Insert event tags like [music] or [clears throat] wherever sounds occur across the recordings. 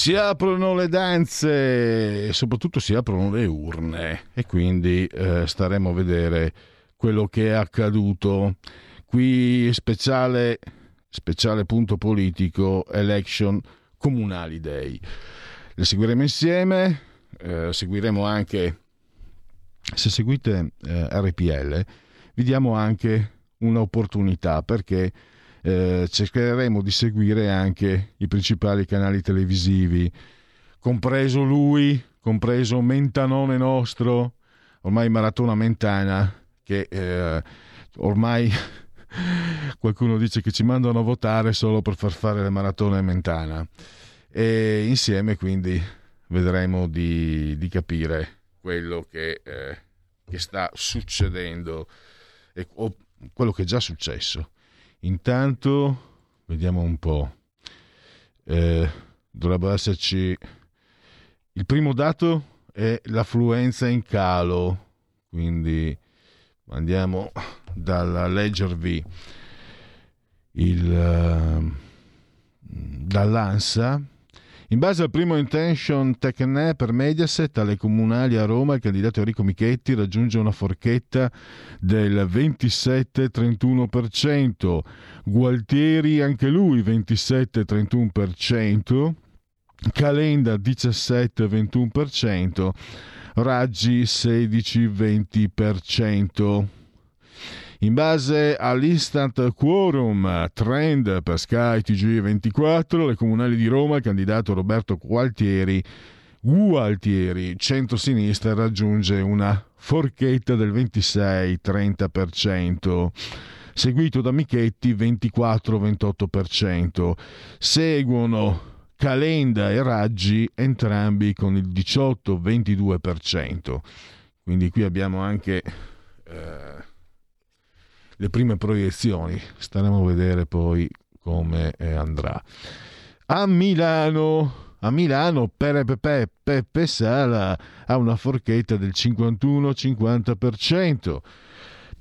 Si aprono le danze e soprattutto si aprono le urne e quindi eh, staremo a vedere quello che è accaduto. Qui speciale, speciale punto politico, election comunali day. Le seguiremo insieme, eh, seguiremo anche, se seguite eh, RPL, vi diamo anche un'opportunità perché eh, cercheremo di seguire anche i principali canali televisivi, compreso lui, compreso Mentanone nostro, ormai Maratona Mentana, che eh, ormai [laughs] qualcuno dice che ci mandano a votare solo per far fare le maratone Mentana. E insieme quindi vedremo di, di capire quello che, eh, che sta succedendo e, o quello che è già successo Intanto, vediamo un po'. Eh, dovrebbe esserci. Il primo dato è l'affluenza in calo, quindi andiamo dalla leggervi il, uh, dall'ANSA in base al primo intention Tecne per Mediaset alle comunali a Roma, il candidato Enrico Michetti raggiunge una forchetta del 27-31%, Gualtieri anche lui 27-31%, Calenda 17-21%, Raggi 16-20%. In base all'Instant Quorum Trend per Sky TG24, le comunali di Roma, il candidato Roberto Gualtieri, Gualtieri, centro-sinistra, raggiunge una forchetta del 26-30%, seguito da Michetti 24-28%. Seguono Calenda e Raggi, entrambi con il 18-22%. Quindi qui abbiamo anche... Eh, le prime proiezioni. Staremo a vedere poi come eh, andrà. A Milano, a Milano Pepe Peppe Sala ha una forchetta del 51-50%.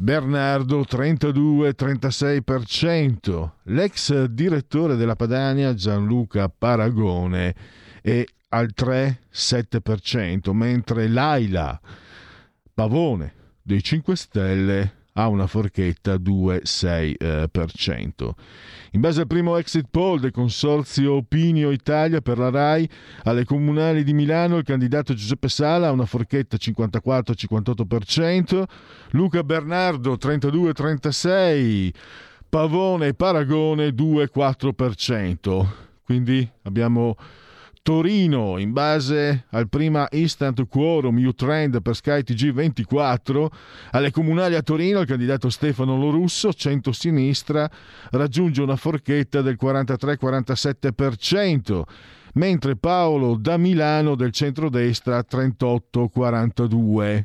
Bernardo 32-36%, l'ex direttore della Padania Gianluca Paragone è al 3-7%, mentre Laila Pavone dei 5 Stelle ha una forchetta 2,6%. In base al primo exit poll del consorzio Opinio Italia per la RAI, alle comunali di Milano il candidato Giuseppe Sala ha una forchetta 54-58%, Luca Bernardo 32-36%, Pavone Paragone 2,4%. Quindi abbiamo Torino, in base al prima Instant Quorum U-Trend per Sky TG24, alle comunali a Torino il candidato Stefano Lorusso, centro-sinistra, raggiunge una forchetta del 43-47%, mentre Paolo da Milano del centrodestra 38-42%.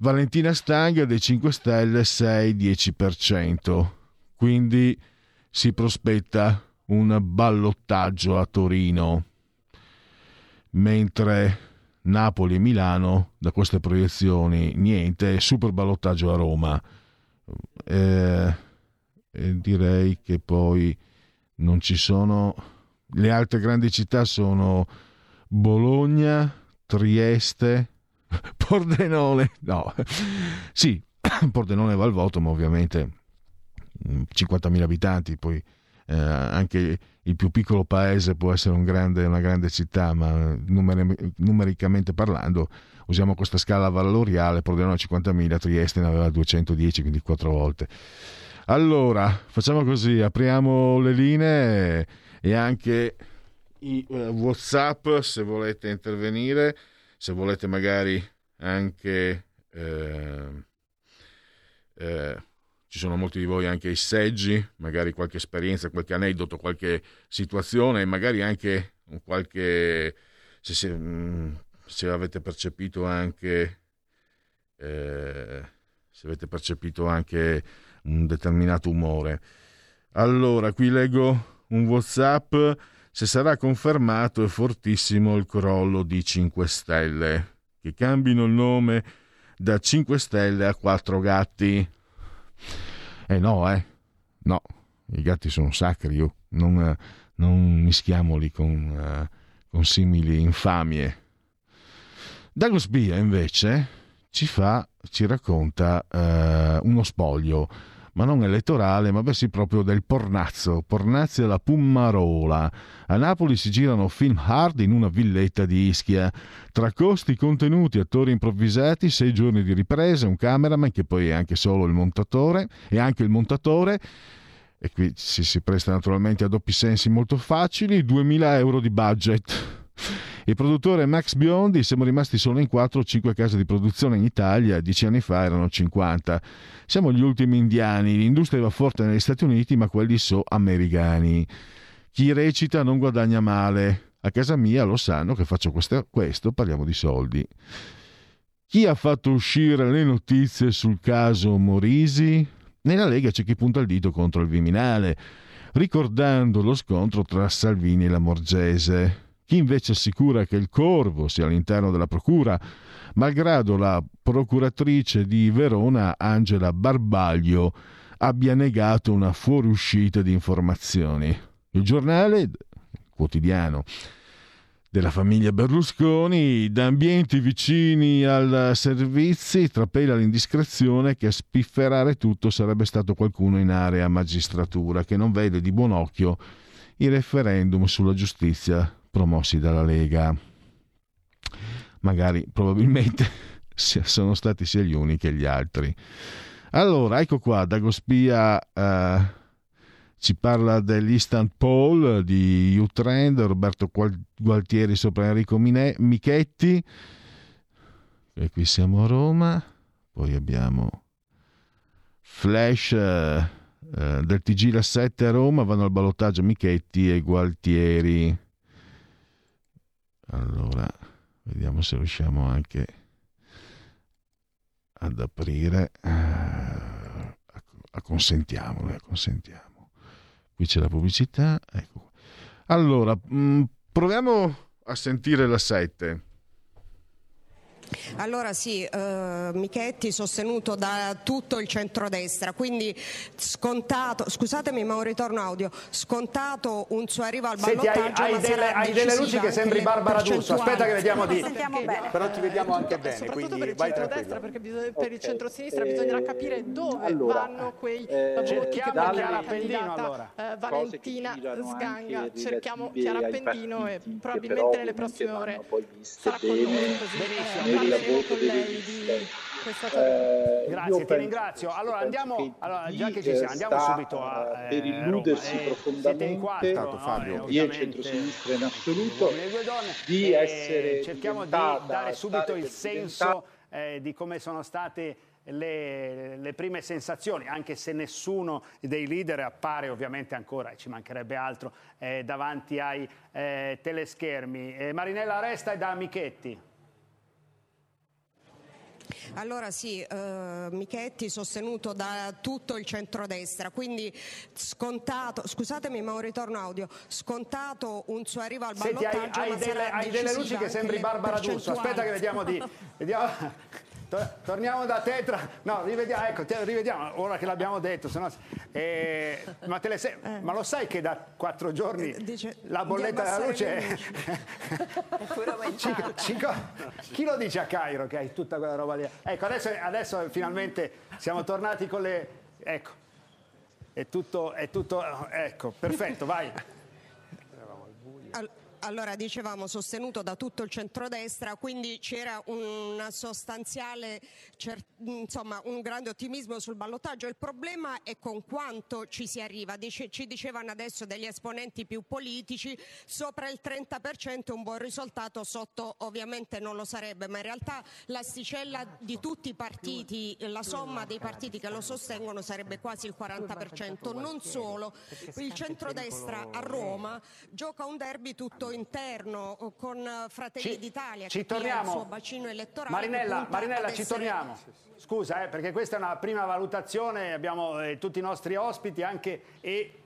Valentina Stanga dei 5 Stelle 6-10%. Quindi si prospetta un ballottaggio a Torino mentre Napoli e Milano da queste proiezioni niente, super ballottaggio a Roma. Eh, direi che poi non ci sono le altre grandi città sono Bologna, Trieste, [laughs] Pordenone, no, sì, [coughs] Pordenone va al voto, ma ovviamente 50.000 mm, abitanti, poi eh, anche il più piccolo paese può essere un grande, una grande città, ma numeri, numericamente parlando usiamo questa scala valoriale, Pordenone 50.000, Trieste ne aveva 210, quindi quattro volte. Allora, facciamo così, apriamo le linee e anche i uh, WhatsApp se volete intervenire, se volete magari anche... Eh, eh, ci sono molti di voi anche ai seggi, magari qualche esperienza, qualche aneddoto, qualche situazione, magari anche qualche... se, se, mm, se avete percepito anche... Eh, se avete percepito anche un determinato umore. Allora, qui leggo un WhatsApp. Se sarà confermato è fortissimo il crollo di 5 Stelle. Che cambino il nome da 5 Stelle a 4 gatti. Eh no, eh. No, i gatti sono sacri, io non, non mischiamoli con, uh, con simili infamie. Douglas Bia invece ci fa, ci racconta uh, uno spoglio ma non elettorale, ma bensì proprio del pornazzo, pornazzi alla Pummarola. A Napoli si girano film hard in una villetta di Ischia. Tra costi, contenuti, attori improvvisati, sei giorni di riprese, un cameraman che poi è anche solo il montatore, e anche il montatore, e qui si, si presta naturalmente a doppi sensi molto facili, 2000 euro di budget. Il produttore Max Biondi, siamo rimasti solo in 4 o 5 case di produzione in Italia, dieci anni fa erano 50. Siamo gli ultimi indiani, l'industria va forte negli Stati Uniti, ma quelli sono americani. Chi recita non guadagna male. A casa mia lo sanno che faccio questo, questo parliamo di soldi. Chi ha fatto uscire le notizie sul caso Morisi? Nella Lega c'è chi punta il dito contro il Viminale, ricordando lo scontro tra Salvini e la Morgese. Chi invece assicura che il Corvo sia all'interno della Procura, malgrado la procuratrice di Verona, Angela Barbaglio, abbia negato una fuoriuscita di informazioni. Il giornale quotidiano della famiglia Berlusconi, da ambienti vicini al servizi, trapela l'indiscrezione che a spifferare tutto sarebbe stato qualcuno in area magistratura che non vede di buon occhio il referendum sulla giustizia promossi dalla Lega. Magari, probabilmente, [laughs] sono stati sia gli uni che gli altri. Allora, ecco qua, Dagospia eh, ci parla dell'Instant Poll di U-Trend, Roberto Gualtieri sopra Enrico Mine, Michetti, e qui siamo a Roma, poi abbiamo Flash eh, eh del TG La 7 a Roma, vanno al ballottaggio Michetti e Gualtieri. Allora, vediamo se riusciamo anche ad aprire. Uh, acconsentiamolo, acconsentiamo. Qui c'è la pubblicità. Ecco. Allora, mm, proviamo a sentire la 7. Allora sì, eh, Michetti sostenuto da tutto il centrodestra, quindi scontato, scusatemi ma un ritorno audio, scontato un suo arrivo al ballottaggio. Senti, hai, hai, delle, hai delle, luci che sembri Barbara D'Urso, aspetta che vediamo di... Però ti vediamo anche bene, Soprattutto quindi per il centrodestra, perché bisogna, per il centrosinistra okay. bisognerà capire dove allora, vanno quei eh, voti che dalle... Chiara Appendino allora. Eh, Valentina Sganga, cerchiamo Chiara Appendino e probabilmente nelle prossime ore sarà con noi così eh, con lei di questa eh, Grazie, ti ringrazio. Allora andiamo, allora, già che ci siamo, andiamo subito a eh, per illudersi Roma. profondamente quattro, no, Fabio. via il centro-sinistra in assoluto di essere cerchiamo di dare subito il senso eh, di come sono state le, le, prime sensazioni, anche se nessuno dei leader appare ovviamente ancora, ci mancherebbe altro, eh, davanti ai eh, teleschermi. Eh, Marinella Resta e da Michetti. Allora sì, eh, Michetti sostenuto da tutto il centrodestra, quindi scontato, scusatemi ma un ritorno audio, scontato un suo arrivo al ballottaggio. Senti, hai, hai, delle, hai delle luci che sembri Barbara D'Urso, aspetta che vediamo di... Vediamo, [laughs] torniamo da Tetra, no, rivediamo, ecco, rivediamo, ora che l'abbiamo detto, sennò, eh, ma, se... eh. ma, lo sai che da quattro giorni eh, Dice, la bolletta della luce [laughs] è... cinque, cinque... Chi lo dice a Cairo che hai tutta quella roba lì? Ecco, adesso, adesso finalmente siamo tornati con le... Ecco, è tutto, è tutto... Ecco, perfetto, vai. All allora dicevamo sostenuto da tutto il centrodestra, quindi c'era un sostanziale, insomma, un grande ottimismo sul ballottaggio. Il problema è con quanto ci si arriva. Dice, ci dicevano adesso degli esponenti più politici, sopra il 30% è un buon risultato, sotto ovviamente non lo sarebbe, ma in realtà l'asticella di tutti i partiti, la somma dei partiti che lo sostengono sarebbe quasi il 40%. Non solo, il centrodestra a Roma gioca un derby tutto interno con Fratelli ci, d'Italia ci che torniamo. il suo bacino elettorale. Marinella, Marinella ci essere... torniamo. Scusa, eh, perché questa è una prima valutazione, abbiamo eh, tutti i nostri ospiti anche e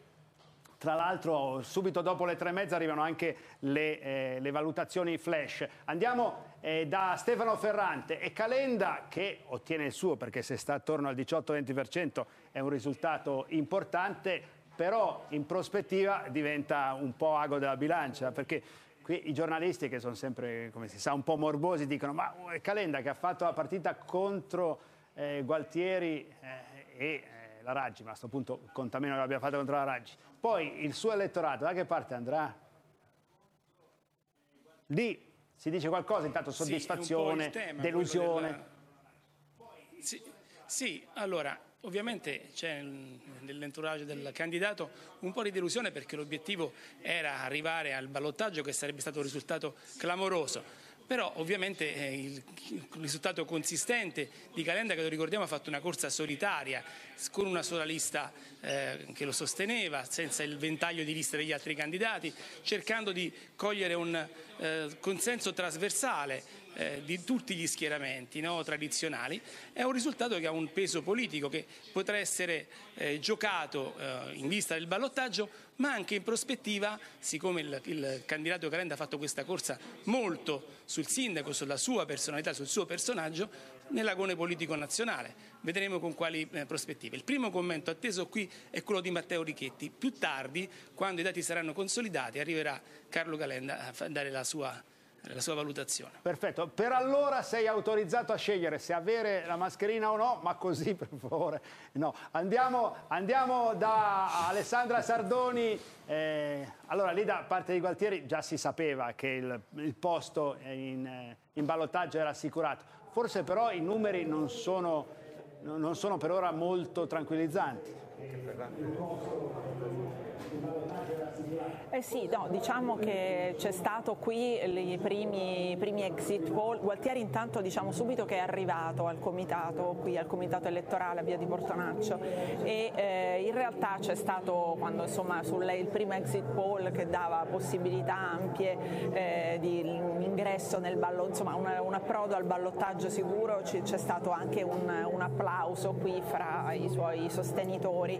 tra l'altro subito dopo le tre e mezza arrivano anche le, eh, le valutazioni flash. Andiamo eh, da Stefano Ferrante e Calenda che ottiene il suo perché se sta attorno al 18-20% è un risultato importante, però in prospettiva diventa un po' ago della bilancia perché qui i giornalisti che sono sempre, come si sa, un po' morbosi dicono ma uh, Calenda che ha fatto la partita contro eh, Gualtieri eh, e la Raggi, ma a questo punto conta meno che l'abbia fatto contro la Raggi. Poi il suo elettorato da che parte andrà? Lì si dice qualcosa, intanto soddisfazione, sì, tema, delusione. Della... Sì, sì, allora ovviamente c'è nell'entourage del candidato un po' di delusione perché l'obiettivo era arrivare al ballottaggio che sarebbe stato un risultato clamoroso. Però ovviamente eh, il, risultato consistente di Calenda che lo ricordiamo ha fatto una corsa solitaria con una sola lista eh, che lo sosteneva senza il ventaglio di liste degli altri candidati cercando di cogliere un eh, consenso trasversale eh, di tutti gli schieramenti no, tradizionali, è un risultato che ha un peso politico che potrà essere eh, giocato eh, in vista del ballottaggio, ma anche in prospettiva, siccome il, il candidato Calenda ha fatto questa corsa molto sul sindaco, sulla sua personalità, sul suo personaggio, nell'agone politico nazionale. Vedremo con quali eh, prospettive. Il primo commento atteso qui è quello di Matteo Richetti. Più tardi, quando i dati saranno consolidati, arriverà Carlo Calenda a dare la sua la sua valutazione. Perfetto, per allora sei autorizzato a scegliere se avere la mascherina o no, ma così [laughs] per favore no. Andiamo, andiamo da Alessandra Sardoni, eh, allora lì da parte di Gualtieri già si sapeva che il, il posto in, eh, in ballottaggio era assicurato, forse però i numeri non sono, non sono per ora molto tranquillizzanti. Eh sì, no, diciamo che c'è stato qui i primi, primi, exit poll. Gualtieri intanto diciamo subito che è arrivato al comitato, qui al comitato elettorale a via di Portonaccio e eh, in realtà c'è stato quando insomma sul primo exit poll che dava possibilità ampie eh, di ingresso nel ballo, insomma un, un approdo al ballottaggio sicuro, c'è stato anche un, un, applauso qui fra i suoi sostenitori.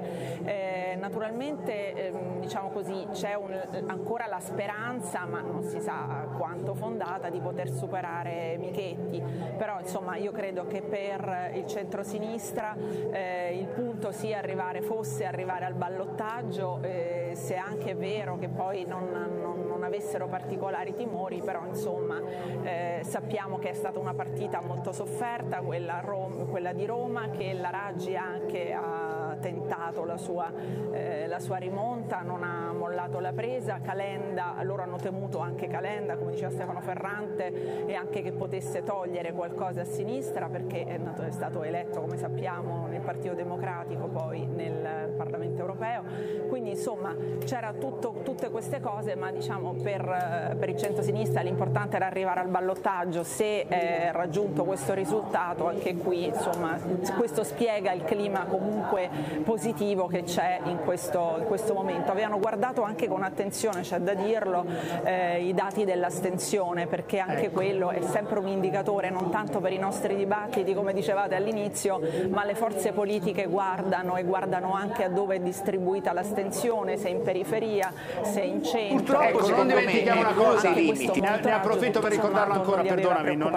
Eh, naturalmente ehm, diciamo così c'è un, ancora la speranza, ma non si sa quanto fondata, di poter superare Michetti. Però insomma io credo che per il centro-sinistra eh, il punto sia arrivare, fosse arrivare al ballottaggio, eh, se anche è vero che poi non, non, non avessero particolari timori, però insomma eh, sappiamo che è stata una partita molto sofferta, quella, Roma, quella di Roma, che la Raggi anche ha tentato la sua, eh, la sua rimonta, non ha mollato la presa, Calenda, loro hanno temuto anche Calenda, come diceva Stefano Ferrante, e anche che potesse togliere qualcosa a sinistra perché è, nato, è stato eletto, come sappiamo, nel Partito Democratico, poi nel Parlamento Europeo. Quindi insomma c'era tutte queste cose, ma diciamo per, per il centro-sinistra l'importante era arrivare al ballottaggio, se è raggiunto questo risultato anche qui insomma questo spiega il clima comunque positivo che c'è in questo, in questo momento. Avevano guardato anche con attenzione, c'è da dirlo, eh, i dati dell'astensione perché anche ecco. quello è sempre un indicatore non tanto per i nostri dibattiti come dicevate all'inizio, ma le forze politiche guardano e guardano anche a dove è distribuita l'astensione, se in periferia, se in centro. Purtroppo ecco, non dimentichiamo una cosa, ne, ne approfitto per ricordarlo ancora, perdonami, non,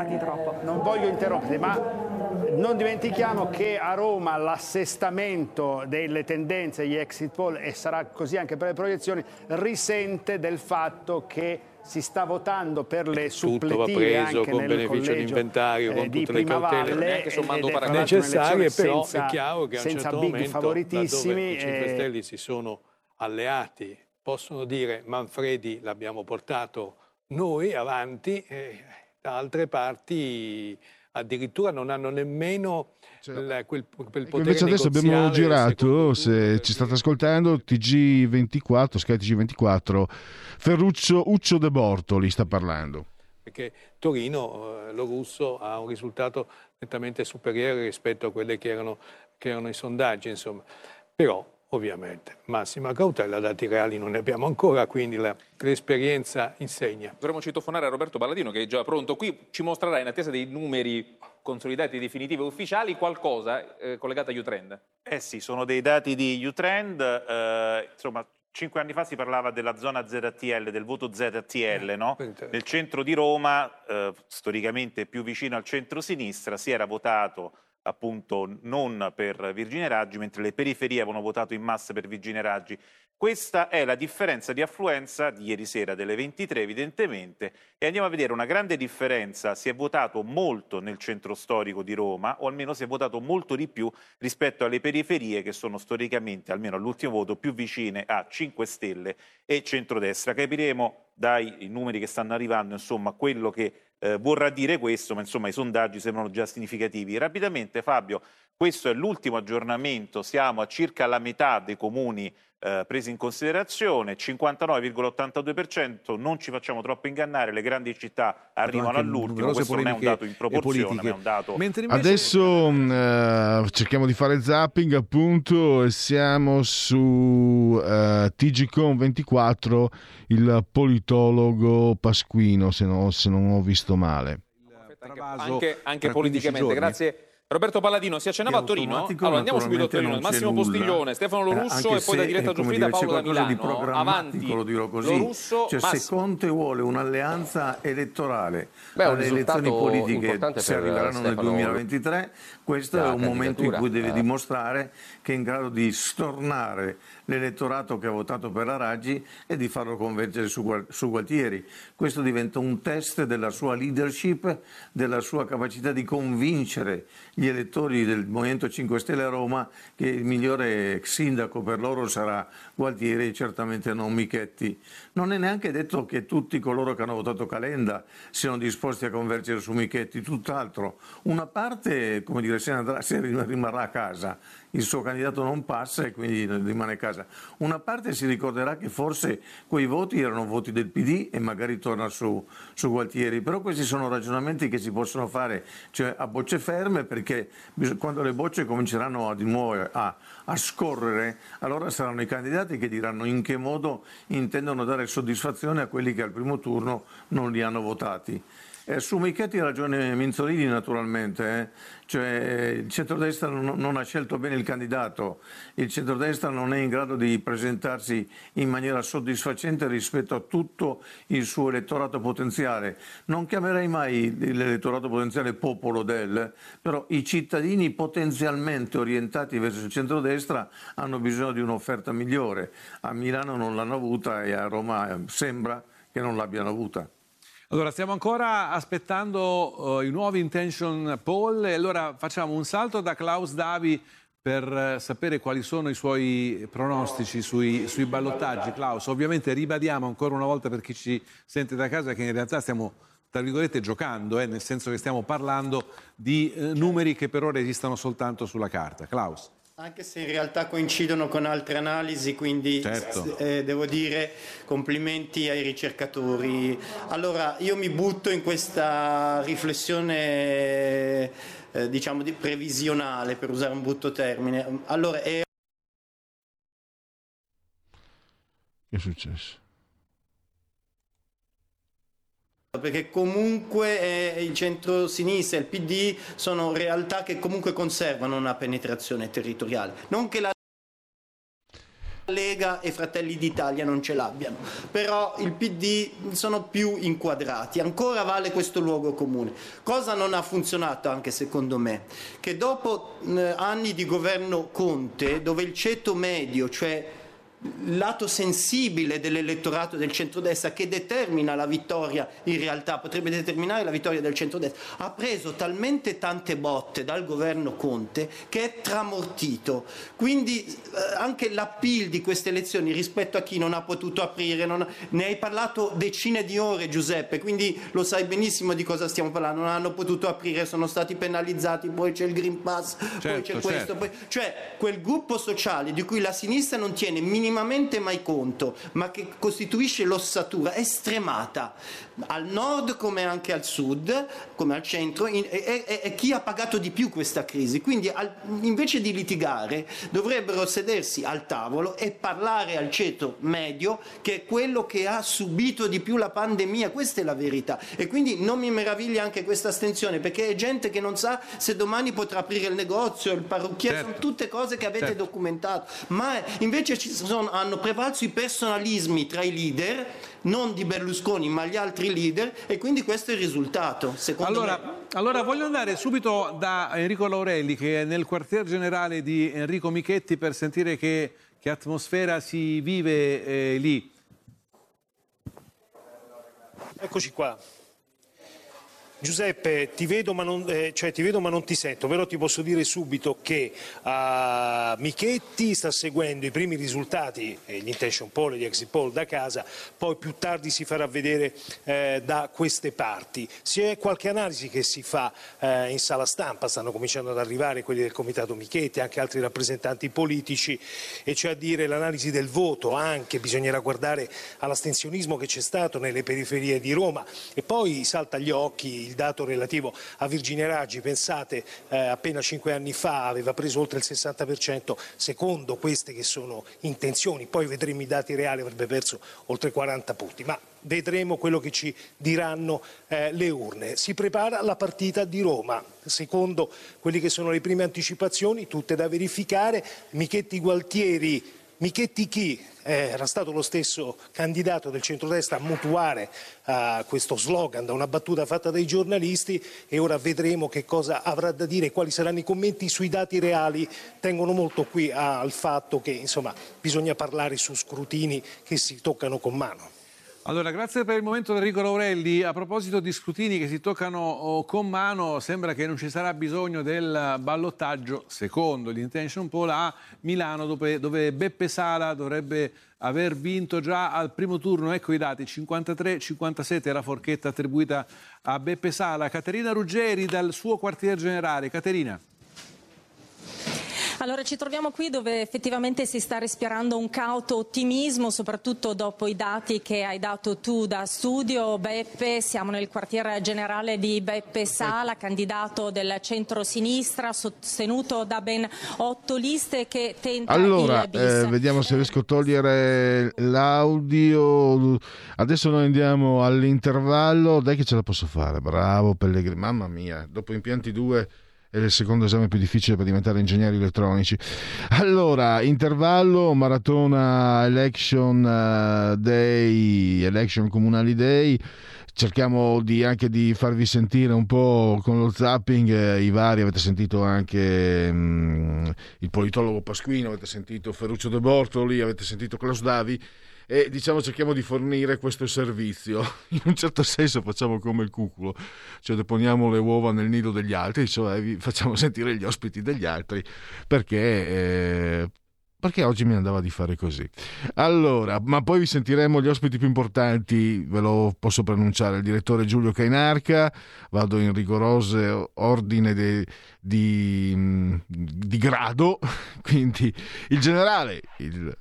non voglio interrompere, ma non dimentichiamo che a Roma l'assestamento delle tendenze, gli exit poll, e sarà così anche per le proiezioni, risente del fatto che si sta votando per le suppletive anche con nel beneficio di inventario, con eh, tutte le cautele, non è che sommando necessarie, però senza, è chiaro che a un certo momento, laddove i 5 Stelle si sono alleati possono dire Manfredi l'abbiamo portato noi avanti, e da altre parti addirittura non hanno nemmeno cioè, la, quel, quel potere Invece adesso abbiamo girato, se ci state ascoltando, TG24, Sky TG24, Ferruccio Uccio De Bortoli sta parlando. Perché Torino, eh, lo russo, ha un risultato nettamente superiore rispetto a quelli che erano, che erano i sondaggi, insomma. Però ovviamente. Massima cautela, dati reali non ne abbiamo ancora, quindi la, l'esperienza insegna. Dovremmo citofonare a Roberto Balladino che è già pronto qui, ci mostrerà in attesa dei numeri consolidati, definitivi e ufficiali qualcosa eh, collegato a Utrend. Eh sì, sono dei dati di Utrend, eh, insomma Cinque anni fa si parlava della zona ZTL, del voto ZTL, eh, no? Nel centro di Roma, eh, storicamente più vicino al centro-sinistra, si era votato appunto non per Virginia Raggi, mentre le periferie avevano votato in massa per Virginia Raggi. Questa è la differenza di affluenza di ieri sera delle 23 evidentemente e andiamo a vedere una grande differenza, si è votato molto nel centro storico di Roma o almeno si è votato molto di più rispetto alle periferie che sono storicamente, almeno all'ultimo voto, più vicine a 5 Stelle e centrodestra. Capiremo dai numeri che stanno arrivando insomma quello che eh, vorrà dire questo, ma insomma i sondaggi sembrano già significativi. Rapidamente Fabio, questo è l'ultimo aggiornamento, siamo a circa la metà dei comuni eh, presi in considerazione, 59,82%, non ci facciamo troppo ingannare, le grandi città arrivano all'ultimo, questo non è un dato in proporzione, ma è un dato... Invece... Adesso uh, cerchiamo di fare zapping appunto e siamo su uh, eh, TGCOM 24, il politologo Pasquino, se, no, se non ho visto male. Anche, anche politicamente, grazie Roberto Palladino si accennava a Torino. Allora andiamo subito a Torino. Massimo nulla. Postiglione, Stefano Lorusso eh, e poi da diretta Giuffrida Paolo da Milano. Di programmatico, lo dirò così. Lorusso, cioè, se Conte vuole un'alleanza elettorale Beh, alle elezioni politiche se arriveranno nel 2023, questo è un momento in cui deve eh. dimostrare che è in grado di stornare l'elettorato che ha votato per la Raggi e di farlo convergere su, su Gualtieri. Questo diventa un test della sua leadership, della sua capacità di convincere gli elettori del Movimento 5 Stelle a Roma che il migliore sindaco per loro sarà Gualtieri e certamente non Michetti. Non è neanche detto che tutti coloro che hanno votato Calenda siano disposti a convergere su Michetti, tutt'altro. Una parte, come dire, se, andrà, se rimarrà a casa, il suo candidato non passa e quindi rimane a casa. Una parte si ricorderà che forse quei voti erano voti del PD e magari torna su, su Gualtieri, però questi sono ragionamenti che si possono fare cioè, a bocce ferme perché quando le bocce cominceranno a, di nuovo a, a scorrere, allora saranno i candidati che diranno in che modo intendono dare soddisfazione a quelli che al primo turno non li hanno votati. Eh, su Michetti ha ragione Minzolini naturalmente, eh? cioè, il centrodestra non, non, ha scelto bene il candidato, il centrodestra non è in grado di presentarsi in maniera soddisfacente rispetto a tutto il suo elettorato potenziale. Non chiamerei mai l'elettorato potenziale popolo del, però i cittadini potenzialmente orientati verso il centrodestra hanno bisogno di un'offerta migliore. A Milano non l'hanno avuta e a Roma sembra che non l'abbiano avuta. Allora, stiamo ancora aspettando uh, i nuovi intention poll e allora facciamo un salto da Klaus Davi per uh, sapere quali sono i suoi pronostici sui, sui, ballottaggi. Klaus, ovviamente ribadiamo ancora una volta per chi ci sente da casa che in realtà stiamo, tra virgolette, giocando, eh, nel senso che stiamo parlando di uh, numeri che per ora esistono soltanto sulla carta. Klaus. Anche se in realtà coincidono con altre analisi, quindi certo. eh, devo dire complimenti ai ricercatori. Allora, io mi butto in questa riflessione, eh, diciamo, di previsionale, per usare un brutto termine. Allora, è... Che è successo? Perché comunque eh, il centro-sinistra e il PD sono realtà che comunque conservano una penetrazione territoriale. Non che la Lega e Fratelli d'Italia non ce l'abbiano, però il PD sono più inquadrati, ancora vale questo luogo comune. Cosa non ha funzionato anche secondo me? Che dopo anni di governo Conte, dove il ceto medio, cioè lato sensibile dell'elettorato del centrodestra che determina la vittoria in realtà, potrebbe determinare la vittoria del centrodestra, ha preso talmente tante botte dal governo Conte che è tramortito. Quindi eh, anche l'appeal di queste elezioni rispetto a chi non ha potuto aprire, non, ne hai parlato decine di ore Giuseppe, quindi lo sai benissimo di cosa stiamo parlando, non hanno potuto aprire, sono stati penalizzati, poi c'è il Green Pass, certo, poi c'è questo, certo. poi... cioè quel gruppo sociale di cui la sinistra non tiene minimamente mai conto, ma che costituisce l'ossatura, è stremata al nord come anche al sud, come al centro, in, e, e, e, chi ha pagato di più questa crisi. Quindi al, invece di litigare dovrebbero sedersi al tavolo e parlare al ceto medio che è quello che ha subito di più la pandemia, questa è la verità. E quindi non mi meraviglia anche questa astensione perché è gente che non sa se domani potrà aprire il negozio, il parrucchiere, certo. sono tutte cose che avete certo. documentato, ma invece sono, hanno prevalso i personalismi tra i leader non di Berlusconi ma gli altri leader e quindi questo è il risultato. Allora, me... allora, voglio andare subito da Enrico Laurelli che è nel quartier generale di Enrico Michetti per sentire che, che atmosfera si vive eh, lì. Eccoci qua. Giuseppe, ti vedo, non, eh, cioè, ti vedo, ma non, ti sento, però ti posso dire subito che uh, Michetti sta seguendo i primi risultati, eh, gli intention poll e gli exit poll da casa, poi più tardi si farà vedere eh, da queste parti. C'è qualche analisi che si fa eh, in sala stampa, stanno cominciando ad arrivare quelli del comitato Michetti, anche altri rappresentanti politici, e cioè a dire l'analisi del voto, anche bisognerà guardare all'astensionismo che c'è stato nelle periferie di Roma e poi salta agli occhi il dato relativo a Virginia Raggi, pensate eh, appena cinque anni fa aveva preso oltre il 60% secondo queste che sono intenzioni, poi vedremo i dati reali, avrebbe perso oltre 40 punti. Ma vedremo quello che ci diranno eh, le urne. Si prepara la partita di Roma, secondo quelle che sono le prime anticipazioni, tutte da verificare. Michetti Gualtieri Michetti chi eh, era stato lo stesso candidato del centrodestra a mutuare uh, questo slogan da una battuta fatta dai giornalisti e ora vedremo che cosa avrà da dire, quali saranno i commenti sui dati reali, tengono molto qui al fatto che insomma, bisogna parlare su scrutini che si toccano con mano. Allora, grazie per il momento Enrico Laurelli. A proposito di scrutini che si toccano oh, con mano, sembra che non ci sarà bisogno del ballottaggio, secondo l'intention poll, a Milano, dove, dove Beppe Sala dovrebbe aver vinto già al primo turno. Ecco i dati, 53-57 è la forchetta attribuita a Beppe Sala. Caterina Ruggeri dal suo quartier generale. Caterina. Allora ci troviamo qui dove effettivamente si sta respirando un cauto ottimismo, soprattutto dopo i dati che hai dato tu da studio. Beppe, siamo nel quartiere generale di Beppe Sala, candidato del centro-sinistra, sostenuto da ben otto liste che tenta allora, il bis. Eh, vediamo se riesco a togliere l'audio. Adesso noi andiamo all'intervallo. Dai che ce la posso fare, bravo Pellegrini. Mamma mia, dopo impianti 2 è il secondo esame più difficile per diventare ingegneri elettronici. Allora, intervallo, maratona election uh, day, election comunali day. Cerchiamo di, anche di farvi sentire un po' con lo zapping eh, i vari, avete sentito anche um, il politologo Pasquino, avete sentito Ferruccio De Bortoli, avete sentito Klaus Davi e diciamo cerchiamo di fornire questo servizio. [laughs] In un certo senso facciamo come il cuculo, cioè deponiamo le uova nel nido degli altri, cioè facciamo [laughs] sentire gli ospiti degli altri perché... Eh, perché oggi mi andava di fare così. Allora, ma poi vi sentiremo gli ospiti più importanti, ve lo posso pronunciare, il direttore Giulio Cainarca, vado in rigoroso ordine di, di, di grado, [laughs] quindi il generale, il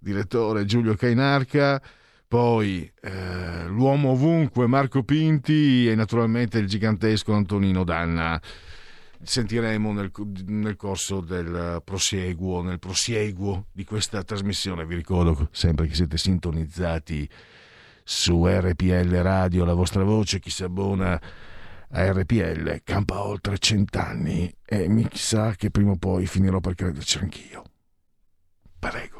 direttore Giulio Cainarca, poi eh, l'uomo ovunque Marco Pinti e naturalmente il gigantesco Antonino Danna. Sentiremo nel, nel corso del prosieguo, nel prosieguo di questa trasmissione. Vi ricordo sempre che siete sintonizzati su RPL Radio, la vostra voce, chi si abbona a RPL campa oltre cent'anni e mi sa che prima o poi finirò per crederci anch'io. Prego.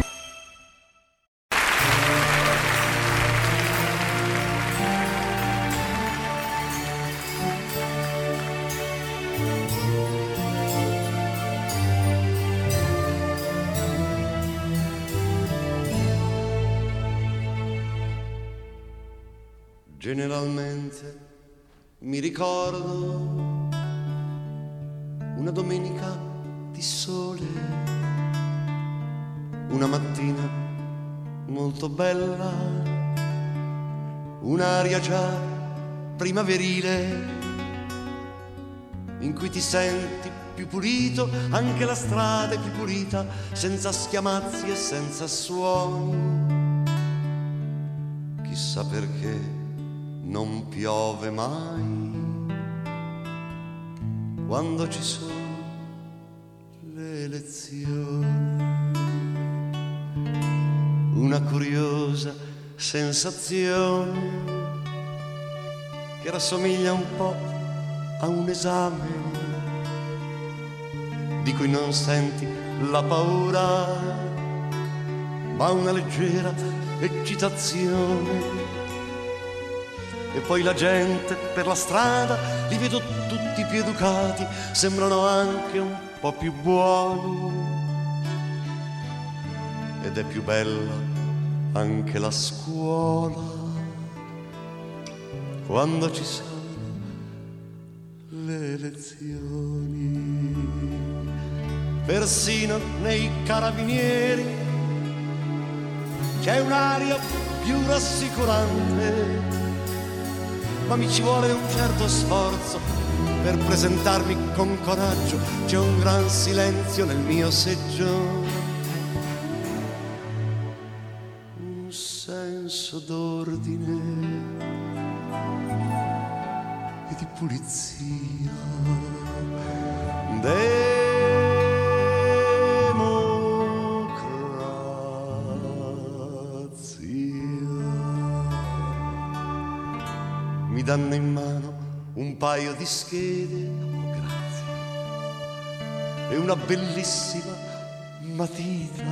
Generalmente mi ricordo una domenica di sole, una mattina molto bella, un'aria già primaverile in cui ti senti più pulito, anche la strada è più pulita, senza schiamazzi e senza suoni. Chissà perché non piove mai quando ci sono le elezioni. Una curiosa sensazione che rassomiglia un po' a un esame di cui non senti la paura, ma una leggera eccitazione e poi la gente per la strada li vedo tutti più educati, sembrano anche un po' più buoni. Ed è più bella anche la scuola quando ci sono le lezioni. Persino nei carabinieri c'è un'aria più rassicurante ma mi ci vuole un certo sforzo per presentarmi con coraggio. C'è un gran silenzio nel mio seggio, un senso d'ordine e di pulizia. De- danno in mano un paio di schede, oh grazie, e una bellissima matita,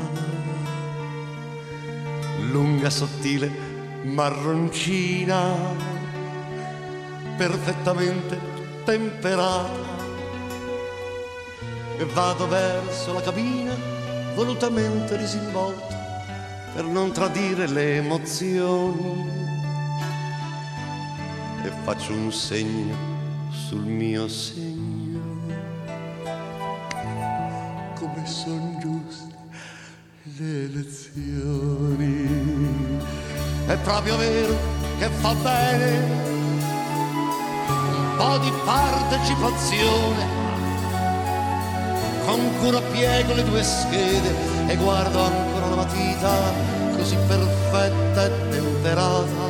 lunga, sottile, marroncina, perfettamente temperata. E vado verso la cabina, volutamente disinvolto, per non tradire le emozioni e faccio un segno sul mio segno. Come sono giuste le lezioni. È proprio vero che fa bene un po' di partecipazione. Con cura piego le due schede e guardo ancora la matita così perfetta e temperata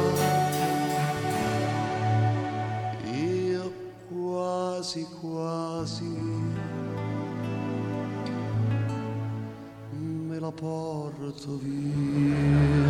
quasi quasi me la porto via.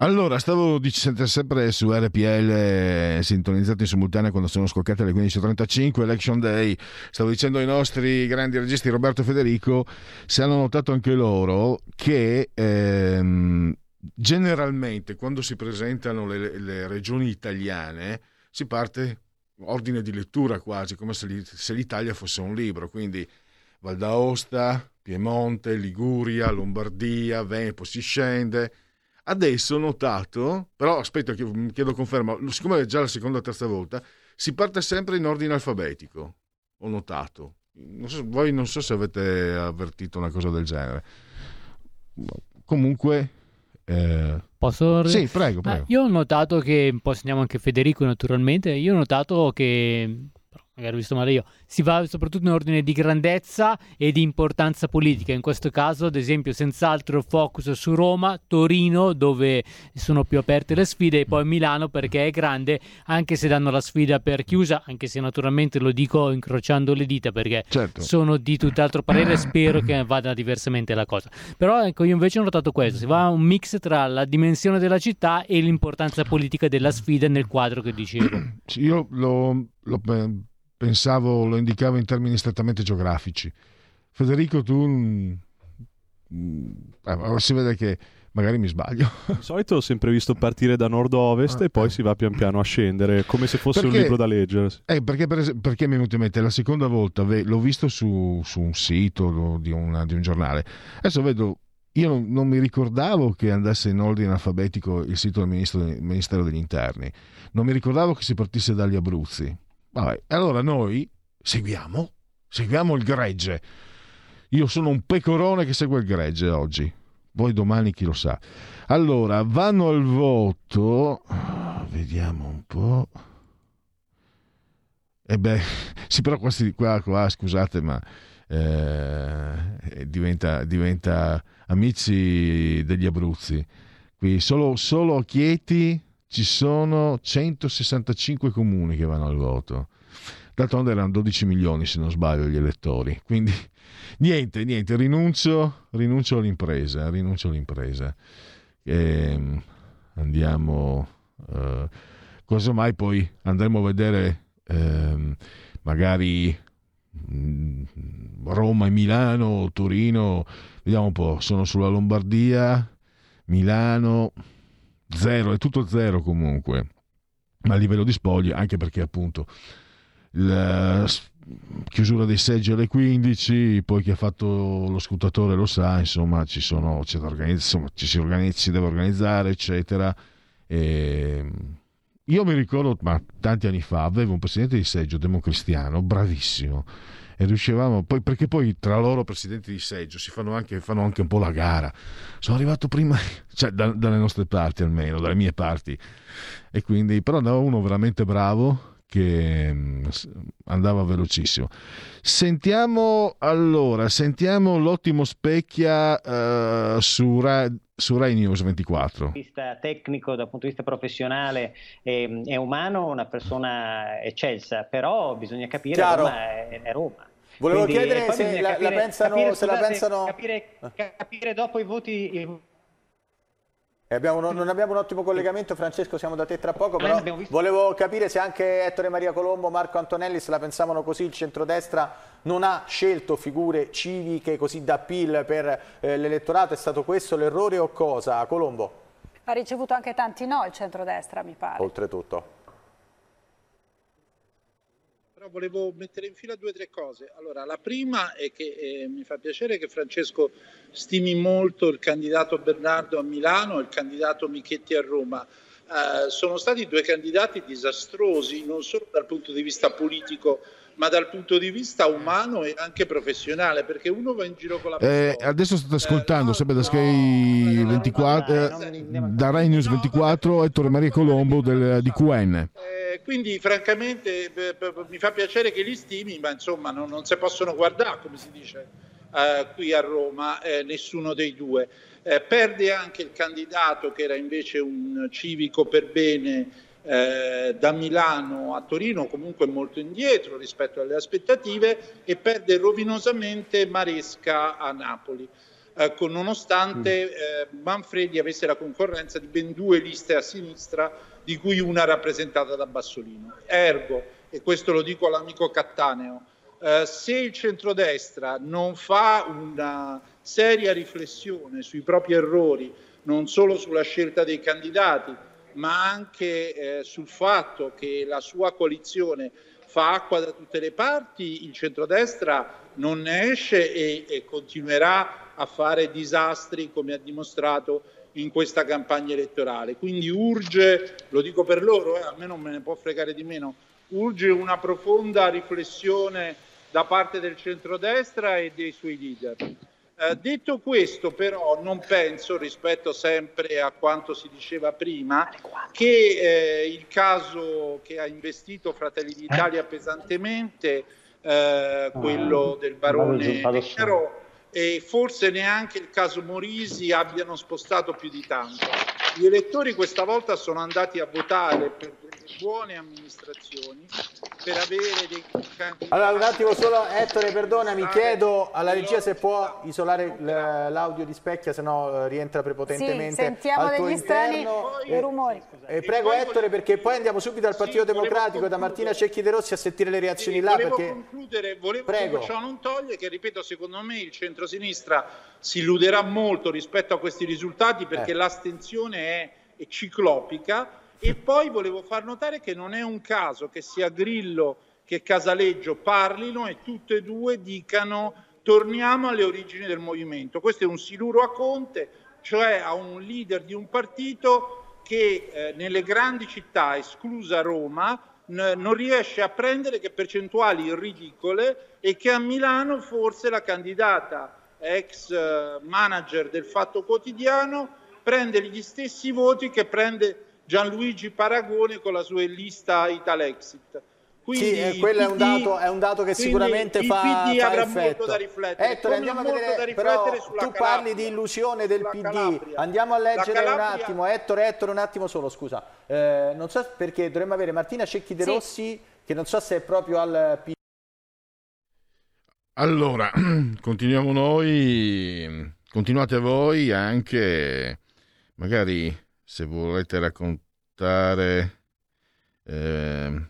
Allora, stavo dicendo sempre su RPL eh, sintonizzati in simultanea quando sono scoccate le 15.35, Election Day, stavo dicendo ai nostri grandi registi Roberto e Federico se hanno notato anche loro che ehm, generalmente quando si presentano le, le, regioni italiane si parte ordine di lettura quasi, come se, se l'Italia fosse un libro, quindi Val d'Aosta, Piemonte, Liguria, Lombardia, Veneto, si scende Adesso ho notato, però aspetta, chiedo conferma, siccome è già la seconda o terza volta, si parte sempre in ordine alfabetico. Ho notato. Non so, voi non so se avete avvertito una cosa del genere. Comunque. Eh... Posso? Sì, prego, prego. Ah, io ho notato che, poi sentiamo anche Federico naturalmente, io ho notato che magari ho visto male io, si va soprattutto in ordine di grandezza e di importanza politica. In questo caso, ad esempio, senz'altro focus su Roma, Torino, dove sono più aperte le sfide, e poi Milano perché è grande, anche se danno la sfida per chiusa, anche se naturalmente lo dico incrociando le dita perché certo. sono di tutt'altro parere, [coughs] spero che vada diversamente la cosa. Però ecco, io invece ho notato questo, si va a un mix tra la dimensione della città e l'importanza politica della sfida nel quadro che dicevo. Io lo, lo pensavo, lo indicavo in termini strettamente geografici. Federico, tu eh, si vede che magari mi sbaglio. Di solito ho sempre visto partire da nord-ovest ah, e poi eh. si va pian piano a scendere, come se fosse perché, un libro da leggere. Eh, perché, per, perché mi è venuto in mente la seconda volta, l'ho visto su, su un sito di, una, di, un giornale. Adesso vedo, io non, non, mi ricordavo che andasse in ordine alfabetico il sito del Ministero degli Interni, non mi ricordavo che si partisse dagli Abruzzi Vabbè, allora noi seguiamo, seguiamo il gregge. Io sono un pecorone che segue il gregge oggi. Poi domani chi lo sa. Allora, vanno al voto. Vediamo un po'. E eh beh, [laughs] sì, però questi qua, qua scusate, ma eh, diventa, diventa, amici degli Abruzzi. Qui solo, solo Chieti ci sono 165 comuni che vanno al voto. D'altronde erano 12 milioni, se non sbaglio, gli elettori. Quindi [laughs] niente, niente, rinuncio, rinuncio all'impresa, rinuncio all'impresa. E, ehm, andiamo, eh, cosa mai poi andremo a vedere eh, magari mm, Roma e Milano, Torino, vediamo un po', sono sulla Lombardia, Milano, zero, è tutto zero comunque, a livello di spogli, anche perché appunto la chiusura dei seggi alle 15, poi chi ha fatto lo scrutatore lo sa, insomma ci, sono, insomma, ci si, organizza, si deve organizzare, eccetera. E io mi ricordo, ma tanti anni fa, avevo un presidente di seggio democristiano, bravissimo, e riuscivamo, poi, perché poi tra loro presidenti di seggio si fanno anche, fanno anche un po' la gara. Sono arrivato prima, [laughs] cioè da, dalle nostre parti almeno, dalle mie parti, e quindi però andava uno veramente bravo che mm, andava velocissimo. Sentiamo allora, sentiamo l'ottimo Specchia uh, su, Ra- su Rai News 24. Dal punto di vista tecnico, dal punto di vista professionale e, e umano, una persona eccelsa, però bisogna capire che Roma è, è Roma. Volevo Quindi, chiedere se la, capire, la pensano, capire, se scusate, la pensano... Capire, capire dopo i voti... I... Abbiamo, non abbiamo un ottimo collegamento, Francesco, siamo da te tra poco, però volevo capire se anche Ettore Maria Colombo, Marco Antonelli, se la pensavano così, il centrodestra non ha scelto figure civiche così da appeal per eh, l'elettorato, è stato questo l'errore o cosa? Colombo? Ha ricevuto anche tanti no il centrodestra, mi pare. Oltretutto volevo mettere in fila due o tre cose. Allora, la prima è che eh, mi fa piacere che Francesco stimi molto il candidato Bernardo a Milano e il candidato Michetti a Roma. Eh, sono stati due candidati disastrosi, non solo dal punto di vista politico, ma dal punto di vista umano e anche professionale, perché uno va in giro con la eh, adesso state ascoltando, eh, sempre da Sky 24, eh, da Rai News 24, Ettore Maria Colombo del, di QN. Eh, quindi francamente mi fa piacere che li stimi, ma insomma non, non si possono guardare, come si dice eh, qui a Roma, eh, nessuno dei due. Eh, perde anche il candidato che era invece un civico per bene eh, da Milano a Torino, comunque molto indietro rispetto alle aspettative, e perde rovinosamente Maresca a Napoli. Eh, nonostante mm. eh, Manfredi avesse la concorrenza di ben due liste a sinistra, di cui una rappresentata da Bassolino. Ergo, e questo lo dico all'amico Cattaneo, eh, se il centrodestra non fa una seria riflessione sui propri errori, non solo sulla scelta dei candidati, ma anche eh, sul fatto che la sua coalizione fa acqua da tutte le parti, il centrodestra non ne esce e, e continuerà a fare disastri come ha dimostrato in questa campagna elettorale. Quindi urge, lo dico per loro, eh, a me non me ne può fregare di meno, urge una profonda riflessione da parte del centrodestra e dei suoi leader. Eh, detto questo, però, non penso, rispetto sempre a quanto si diceva prima, che eh, il caso che ha investito Fratelli d'Italia pesantemente, eh, quello del barone Nero, e forse neanche il caso Morisi abbiano spostato più di tanto. Gli elettori questa volta sono andati a votare per buone amministrazioni per avere dei candidati. Allora, un attimo solo, Ettore, perdonami, chiedo alla regia se può isolare l'audio di Specchia, se no eh, rientra prepotentemente. Sì, sentiamo degli strani eh, rumori. Eh, prego, Ettore, perché poi andiamo subito al Partito sì, Democratico da Martina Cecchi De Rossi a sentire le reazioni sì, là. Volevo perché... concludere, volevo prego. ciò non toglie che, ripeto, secondo me il centrosinistra si illuderà molto rispetto a questi risultati perché eh. l'astensione è, è ciclopica e poi volevo far notare che non è un caso che sia Grillo che Casaleggio parlino e tutte e due dicano torniamo alle origini del movimento. Questo è un siluro a Conte, cioè a un leader di un partito che eh, nelle grandi città, esclusa Roma, n- non riesce a prendere che percentuali ridicole e che a Milano forse la candidata ex eh, manager del Fatto Quotidiano prende gli stessi voti che prende Gianluigi Paragone con la sua lista Italexit. Quindi sì, eh, quello PD, è, un dato, è un dato che sicuramente fa, PD fa avrà effetto. molto da riflettere. Ettore, andiamo a vedere, però, tu Calabria, parli di illusione del PD, Calabria. andiamo a leggere Calabria... un attimo, Ettore, Ettore, un attimo solo, scusa. Eh, non so perché dovremmo avere Martina Cecchi De Rossi, sì. che non so se è proprio al PD. Allora, [clears throat] continuiamo noi, continuate voi anche, magari se volete raccontare eh,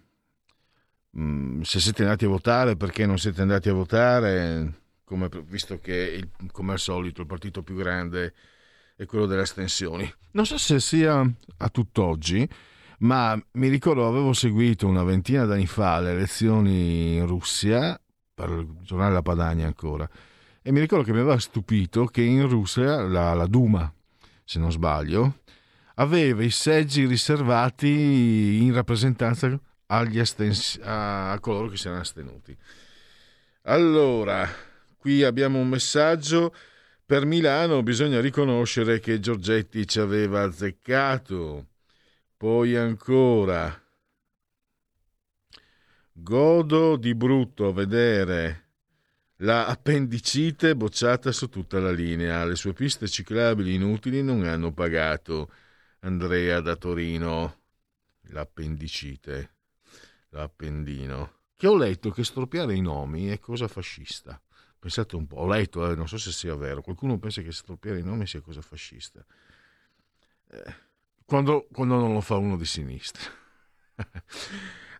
se siete andati a votare, perché non siete andati a votare, come, visto che il, come al solito il partito più grande è quello delle astensioni. Non so se sia a tutt'oggi, ma mi ricordo avevo seguito una ventina d'anni fa le elezioni in Russia, per il giornale La Padania ancora, e mi ricordo che mi aveva stupito che in Russia la, la Duma, se non sbaglio, aveva i seggi riservati in rappresentanza astens- a coloro che si erano astenuti. Allora, qui abbiamo un messaggio. Per Milano bisogna riconoscere che Giorgetti ci aveva azzeccato. Poi ancora. Godo di brutto vedere la appendicite bocciata su tutta la linea. Le sue piste ciclabili inutili non hanno pagato. Andrea da Torino. L'appendicite. L'appendino. Che ho letto che storpiare i nomi è cosa fascista. Pensate un po', ho letto, eh, non so se sia vero, qualcuno pensa che storpiare i nomi sia cosa fascista. Eh, quando, quando non lo fa uno di sinistra. [laughs]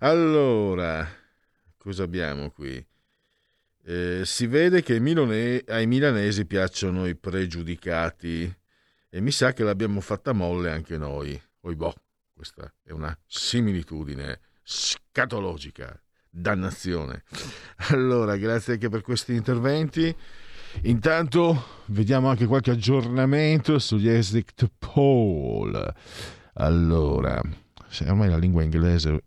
allora, cosa abbiamo qui? Eh, si vede che ai, milanesi piacciono i pregiudicati e mi sa che l'abbiamo fatta molle anche noi. Oibò, questa è una similitudine scatologica. Dannazione. Allora, grazie anche per questi interventi. Intanto vediamo anche qualche aggiornamento sugli exit poll. Allora, ormai la lingua inglese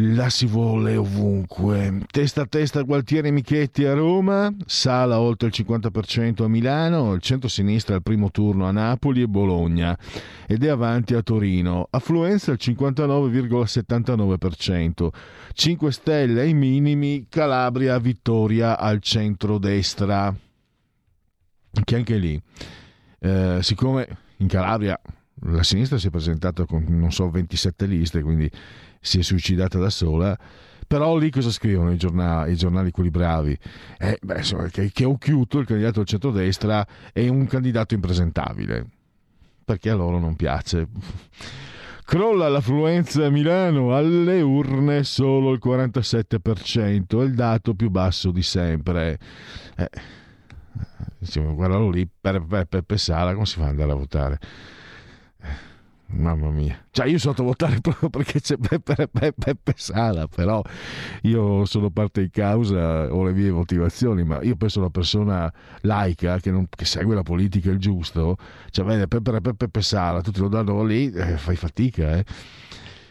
La si vuole ovunque. Testa a testa Gualtieri Michetti a Roma, Sala oltre il 50% a Milano, il centro-sinistra al primo turno a Napoli e Bologna ed è avanti a Torino. Affluenza al 59,79%. 5 Stelle ai minimi, Calabria vittoria al centro-destra. Che anche lì, eh, siccome in Calabria la sinistra si è presentata con non so 27 liste, quindi si è suicidata da sola. Però lì cosa scrivono i giornali, i giornali quelli bravi? Eh, beh, insomma, che, che Occhiuto, il candidato del centrodestra, è un candidato impresentabile, perché a loro non piace. [laughs] Crolla l'affluenza a Milano alle urne solo il 47%, è il dato più basso di sempre. Eh, diciamo, guardalo lì, per Peppe Sala, come si fa ad andare a votare? Mamma mia, cioè io so votare [laughs] proprio perché c'è Peppe, Peppe, Peppe Sala, però io sono parte in causa, ho le mie motivazioni, ma io penso una persona laica che, non, che segue la politica il giusto, cioè vede Peppe, Peppe, Peppe Sala, tutti lo danno lì, eh, fai fatica, eh.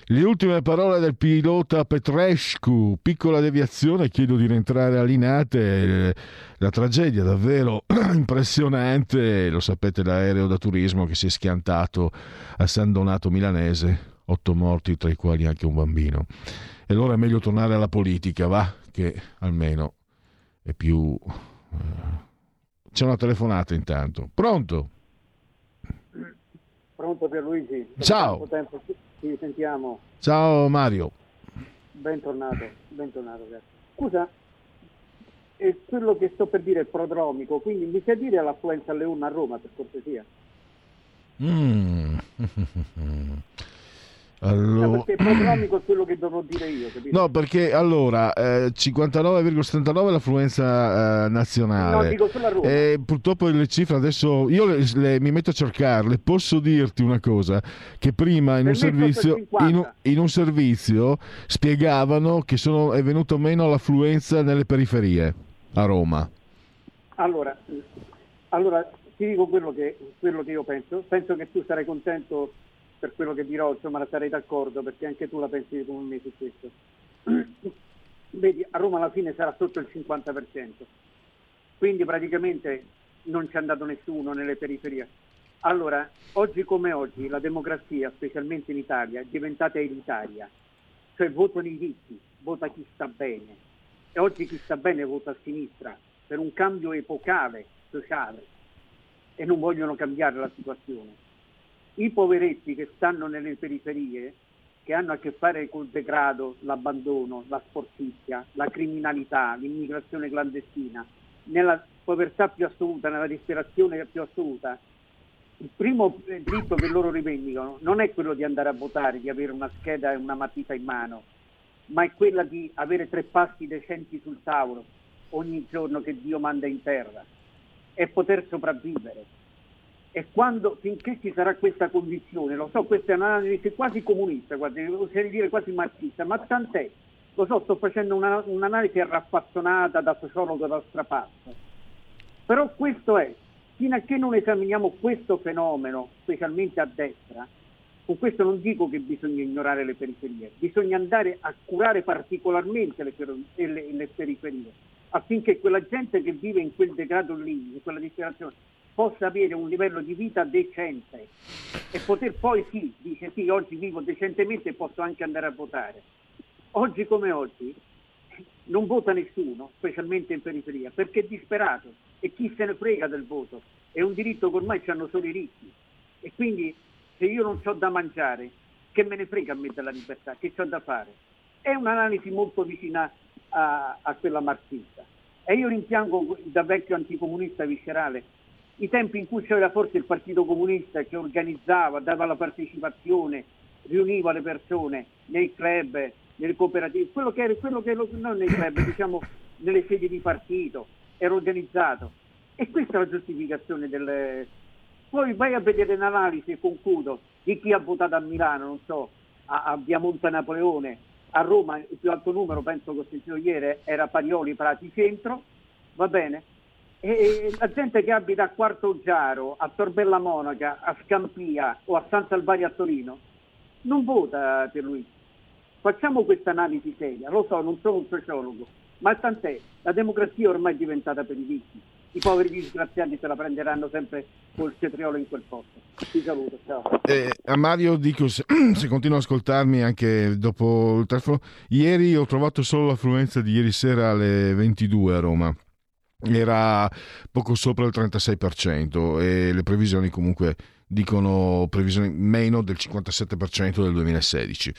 Le ultime parole del pilota Petrescu, piccola deviazione, chiedo di rientrare a Linate, la tragedia davvero [clears throat] impressionante, lo sapete l'aereo da turismo che si è schiantato a San Donato Milanese, otto morti tra i quali anche un bambino. E allora è meglio tornare alla politica, va, che almeno è più... Eh, c'è una telefonata intanto. Pronto? Pronto Pierluigi? Ciao. Tempo ci sentiamo. Ciao Mario. Bentornato, bentornato. Scusa, è quello che sto per dire è prodromico, quindi mi sai dire l'affluenza alle urne a Roma per cortesia? Mm. [laughs] Allora... No, perché prodromico è quello che dovrò dire io. Capito? No, perché allora eh, 59,79 l'affluenza eh, nazionale. No, dico sulla Roma. E purtroppo le cifre adesso io le, le, mi metto a cercarle. Posso dirti una cosa: che prima in, un servizio, in in un servizio, spiegavano che sono, è venuto meno l'affluenza nelle periferie a Roma. Allora, allora ti dico quello che, quello che io penso. Penso che tu sarai contento per quello che dirò, insomma, sarei d'accordo perché anche tu la pensi come me su questo. [clears throat] Vedi, a Roma alla fine sarà sotto il 50%, quindi praticamente non c'è andato nessuno nelle periferie. Allora, oggi come oggi la democrazia, specialmente in Italia, è diventata elitaria, cioè votano i ricchi, vota chi sta bene. E oggi chi sta bene vota a sinistra per un cambio epocale sociale. E non vogliono cambiare la situazione i poveretti che stanno nelle periferie, che hanno a che fare col degrado, l'abbandono, la sportizia, la criminalità, l'immigrazione clandestina, nella povertà più assoluta, nella disperazione più assoluta, il primo diritto che loro rivendicano non è quello di andare a votare, di avere una scheda e una matita in mano, ma è quella di avere tre pasti decenti sul tavolo ogni giorno che Dio manda in terra e poter sopravvivere e quando, finché ci sarà questa condizione, lo so, questa è un'analisi quasi comunista, quasi, oserei dire quasi marxista, ma tant'è, lo so, sto facendo una, un'analisi raffazzonata da sociologo da strapasso, però questo è, fino a che non esaminiamo questo fenomeno, specialmente a destra, con questo non dico che bisogna ignorare le periferie, bisogna andare a curare particolarmente le, le, le periferie, affinché quella gente che vive in quel degrado lì, in quella disperazione, possa avere un livello di vita decente e poter poi sì, dice sì, oggi vivo decentemente e posso anche andare a votare. Oggi come oggi non vota nessuno, specialmente in periferia, perché è disperato e chi se ne frega del voto. È un diritto che ormai hanno solo i ricchi e quindi se io non ho da mangiare, che me ne frega a me della libertà, che ho da fare? È un'analisi molto vicina a, a quella marxista. E io rimpiango da vecchio anticomunista viscerale i tempi in cui c'era forse il Partito Comunista che organizzava, dava la partecipazione, riuniva le persone nei club, nelle cooperative, quello che era, quello che non nei club, [coughs] diciamo nelle sedi di partito, era organizzato. E questa è la giustificazione del... Poi vai a vedere l'analisi, e concludo, di chi ha votato a Milano, non so, a, a Viamonte Napoleone, a Roma il più alto numero, penso che ho sentito ieri, era Parioli Prati Centro, va bene? E la gente che abita a Quarto Giaro, a Torbella Monaca, a Scampia o a San Salvario a Torino non vota per lui. facciamo questa analisi seria, lo so, non sono un sociologo, ma tant'è, la democrazia ormai è diventata per i ricchi i poveri disgraziati se la prenderanno sempre col cetriolo in quel posto. Ti saluto, ciao. Eh, a Mario dico, se, [clears throat] se continua a ascoltarmi anche dopo il telefono, ieri ho trovato solo l'affluenza di ieri sera alle 22 a Roma era poco sopra il 36% e le previsioni comunque dicono previsioni meno del 57% del 2016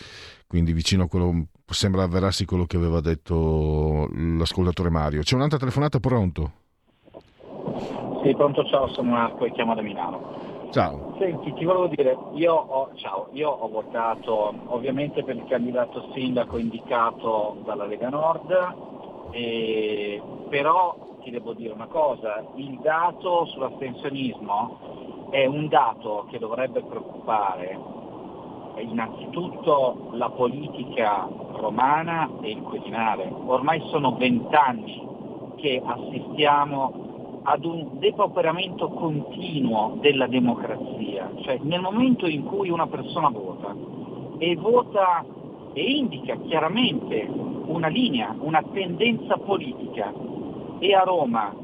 quindi vicino a quello sembra avverarsi quello che aveva detto l'ascoltatore Mario c'è un'altra telefonata pronto? Sì, pronto, ciao, sono Marco e chiamo da Milano. Ciao. Senti, ti volevo dire, io ho, ciao, io ho votato ovviamente per il candidato sindaco indicato dalla Lega Nord, e, però ti devo dire una cosa, il dato sull'astensionismo è un dato che dovrebbe preoccupare innanzitutto la politica romana e il Quirinale. Ormai sono vent'anni che assistiamo ad un depauperamento continuo della democrazia, cioè nel momento in cui una persona vota e vota e indica chiaramente una linea, una tendenza politica e a Roma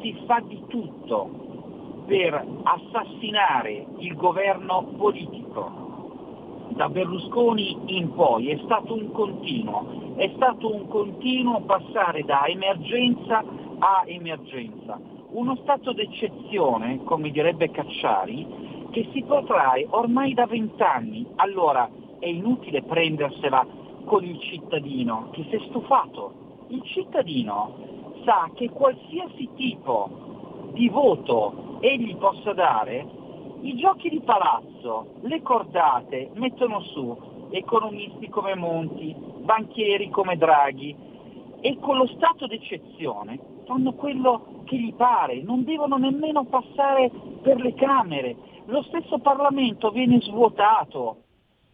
si fa di tutto per assassinare il governo politico. Da Berlusconi in poi è stato un continuo, è stato un continuo passare da emergenza a emergenza. Uno stato d'eccezione, come direbbe Cacciari, che si protrae ormai da vent'anni. Allora è inutile prendersela con il cittadino che si è stufato. Il cittadino sa che qualsiasi tipo di voto egli possa dare, i giochi di palazzo, le cordate mettono su economisti come Monti, banchieri come Draghi e con lo stato d'eccezione fanno quello che gli pare, non devono nemmeno passare per le Camere. Lo stesso Parlamento viene svuotato.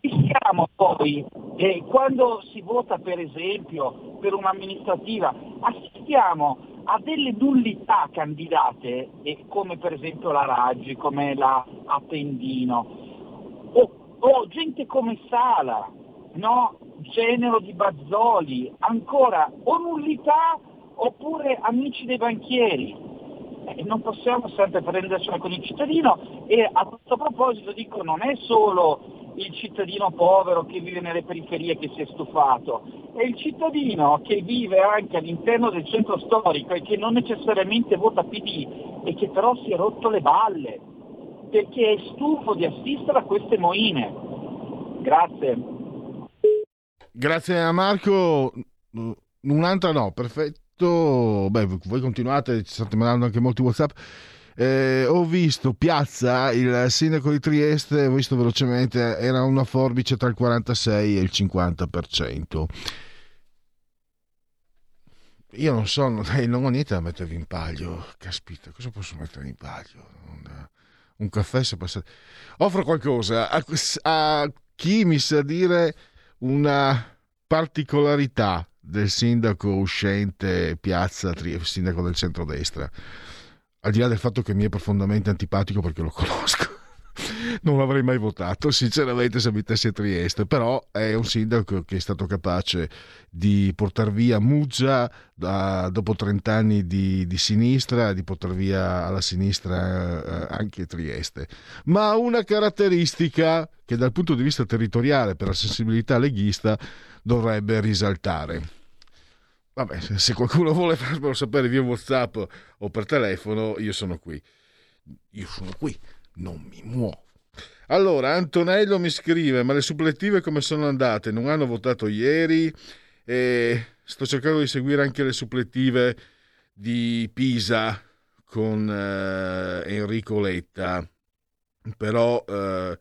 Siamo poi, eh, quando si vota per esempio per un'amministrativa, assistiamo a delle nullità candidate, eh, come per esempio la Raggi, come la Appendino, o, o gente come Sala, no? genero di Bazzoli, ancora o nullità oppure amici dei banchieri. Eh, non possiamo sempre prendercela con il cittadino e a questo proposito dico non è solo il cittadino povero che vive nelle periferie che si è stufato, è il cittadino che vive anche all'interno del centro storico e che non necessariamente vota PD e che però si è rotto le balle perché è stufo di assistere a queste moine. Grazie. Grazie a Marco. Un'altra no, perfetto visto, beh, voi continuate, ci state mandando anche molti WhatsApp. Eh, ho visto Piazza, il sindaco di Trieste, ho visto velocemente, era una forbice tra il 46 e il 50%. Io non so, non ho niente da mettervi in palio. Caspita, cosa posso mettere in palio? Un caffè se passate. Offro qualcosa a, a chi mi sa dire una particolarità del sindaco uscente Piazza, sindaco del centrodestra, al di là del fatto che mi è profondamente antipatico perché lo conosco. [laughs] Non l'avrei mai votato, sinceramente, se abitessi a Trieste, però è un sindaco che è stato capace di portare via Muggia da, dopo 30 anni di, di, sinistra, di portare via alla sinistra eh, anche Trieste. Ma una caratteristica che dal punto di vista territoriale, per la sensibilità leghista, dovrebbe risaltare. Vabbè, se qualcuno [laughs] vuole farmelo sapere via WhatsApp o per telefono, io sono qui. Io sono qui, non mi muovo. Allora, Antonello mi scrive: Ma le suppletive come sono andate? Non hanno votato ieri e sto cercando di seguire anche le suppletive di Pisa con eh, Enrico Letta. Però eh,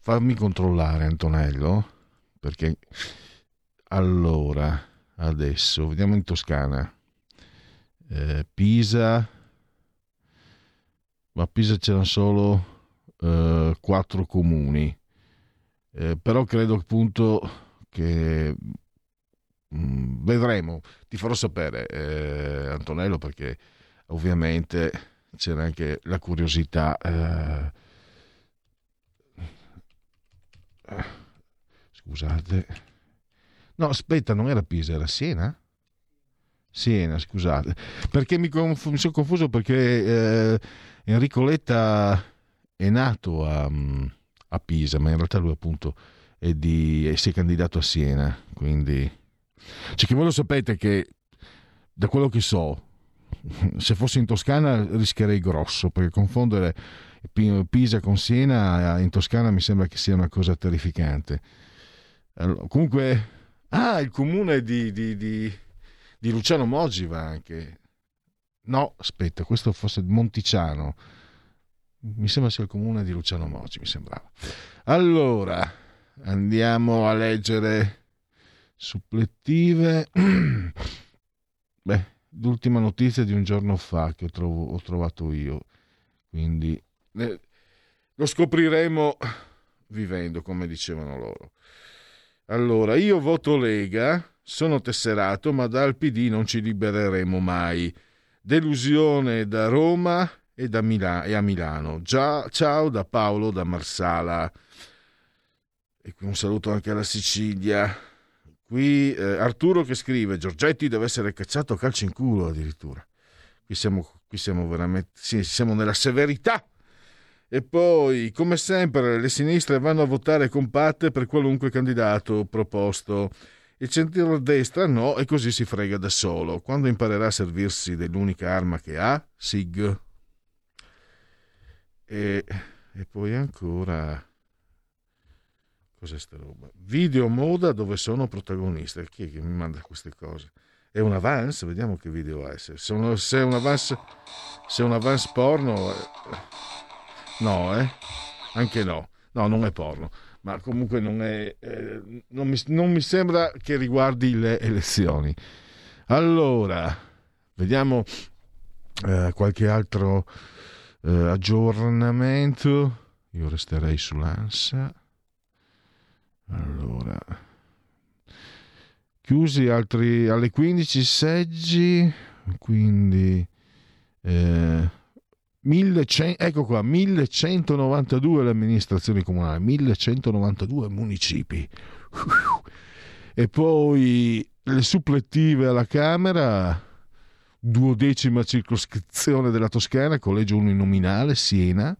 fammi controllare, Antonello, perché allora, adesso, vediamo in Toscana. Eh, Pisa, ma a Pisa c'erano solo eh, quattro comuni. Eh, però credo appunto che mh, mm, vedremo, ti farò sapere eh, Antonello perché ovviamente c'era anche la curiosità. Eh, scusate. No, aspetta, non era Pisa, era Siena? Siena, scusate. Perché mi, conf- mi sono confuso perché eh, Enrico Letta è nato a, a, Pisa, ma in realtà lui appunto è di, è, si è candidato a Siena, quindi... Cioè che voi lo sapete che da quello che so, se fossi in Toscana rischierei grosso, perché confondere Pisa con Siena in Toscana mi sembra che sia una cosa terrificante. Allora, comunque, ah, il comune di, di, di, di Luciano Moggi va anche. No, aspetta, questo fosse Monticiano. Mi sembra sia il comune di Luciano Moggi, mi sembrava. Allora, andiamo a leggere supplettive. [clears throat] Beh, l'ultima notizia di un giorno fa che ho, trovo, ho trovato io, quindi eh, lo scopriremo vivendo, come dicevano loro. Allora, io voto Lega, sono tesserato, ma dal PD non ci libereremo mai. Delusione da Roma e, da Mila- e a Milano. Già, ciao da Paolo da Marsala. E un saluto anche alla Sicilia. Qui eh, Arturo che scrive: Giorgetti deve essere cacciato a calcio in culo addirittura. Qui siamo, qui siamo veramente. Sì, siamo nella severità e poi, come sempre, le sinistre vanno a votare compatte per qualunque candidato proposto. Il centro-destra no, e così si frega da solo. Quando imparerà a servirsi dell'unica arma che ha, SIG. E, e poi ancora. Cos'è sta roba? Video moda dove sono protagonista. Chi è che mi manda queste cose? È un avance? Vediamo che video è. Se, se, è un avance, se è un avance porno. Eh, No, eh? Anche no. No, non è porno. Ma comunque non è. Eh, non, mi, non mi sembra che riguardi le elezioni. Allora, vediamo eh, qualche altro eh, aggiornamento. Io resterei sull'ANSA. Allora, chiusi altri alle 15 seggi, quindi eh, 1100, ecco qua, 1192 le amministrazioni comunali, 1192 municipi. E poi le supplettive alla Camera, duodecima circoscrizione della Toscana, collegio uninominale, Siena,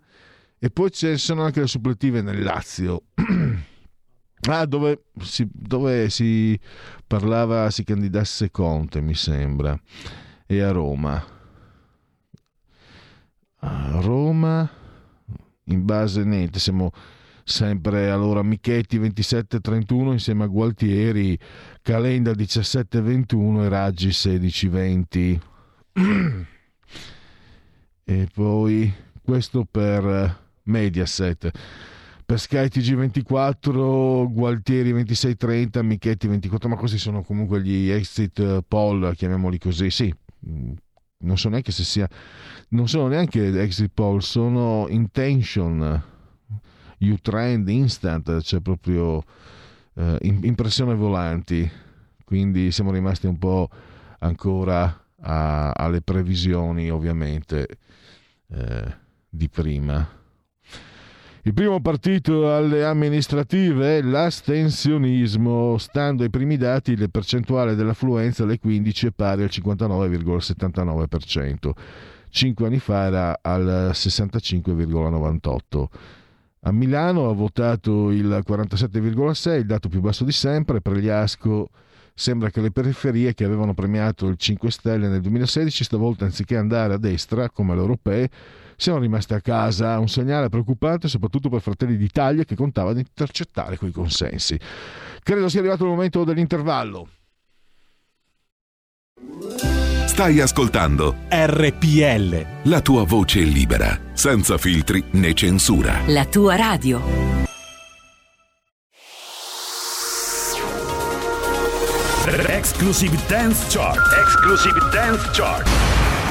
e poi ci sono anche le supplettive nel Lazio. [clears throat] ah, dove si, dove si parlava, si candidasse Conte, mi sembra, e a Roma Roma, in base niente, siamo sempre allora Michetti 27-31 insieme a Gualtieri, Calenda 17-21 e Raggi 16-20. [clears throat] e poi questo per Mediaset. Per Sky TG24, Gualtieri 26-30, Michetti 24, ma questi sono comunque gli exit poll, chiamiamoli così, sì, non so neanche se sia non sono neanche exit poll sono intention. U-trend instant cioè proprio eh, impressione volanti quindi siamo rimasti un po' ancora a, alle previsioni ovviamente eh, di prima il primo partito alle amministrative è l'astensionismo. Stando ai primi dati, la percentuale dell'affluenza alle 15 è pari al 59,79%. Cinque anni fa era al 65,98%. A Milano ha votato il 47,6%, il dato più basso di sempre. Per gli Asco sembra che le periferie che avevano premiato il 5 Stelle nel 2016, stavolta anziché andare a destra, come alle europee, siamo rimasti a casa, un segnale preoccupante soprattutto per Fratelli d'Italia che contava di intercettare quei consensi. Credo sia arrivato il momento dell'intervallo. Stai ascoltando RPL. La tua voce libera, senza filtri né censura. La tua radio. Exclusive Dance Chart. Exclusive Dance Chart.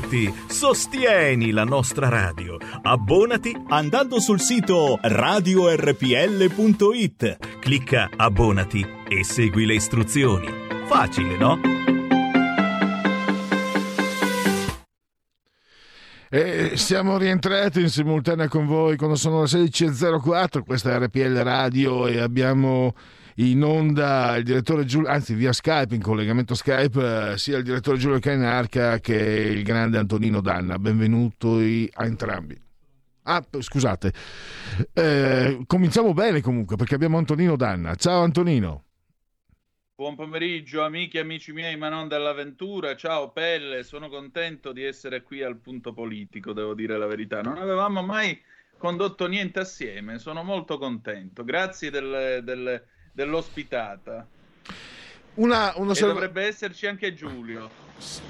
Aspetti? Sostieni la nostra radio. Abbonati andando sul sito radiorpl.it. Clicca abbonati e segui le istruzioni. Facile, no? E siamo rientrati in simultanea con voi quando sono le 16.04, questa è RPL Radio e abbiamo in onda il direttore Giulio, anzi via Skype, in collegamento Skype, eh, sia il direttore Giulio Cainarca che il grande Antonino Danna. Benvenuti a entrambi. Ah, scusate, Eh, cominciamo bene comunque perché abbiamo Antonino Danna. Ciao Antonino. Buon pomeriggio amici e amici miei, ma non dell'avventura. Ciao Pelle, sono contento di essere qui al punto politico, devo dire la verità. Non avevamo mai condotto niente assieme, sono molto contento. Grazie del- del- dell'ospitata. Una, una osserva- dovrebbe esserci anche Giulio.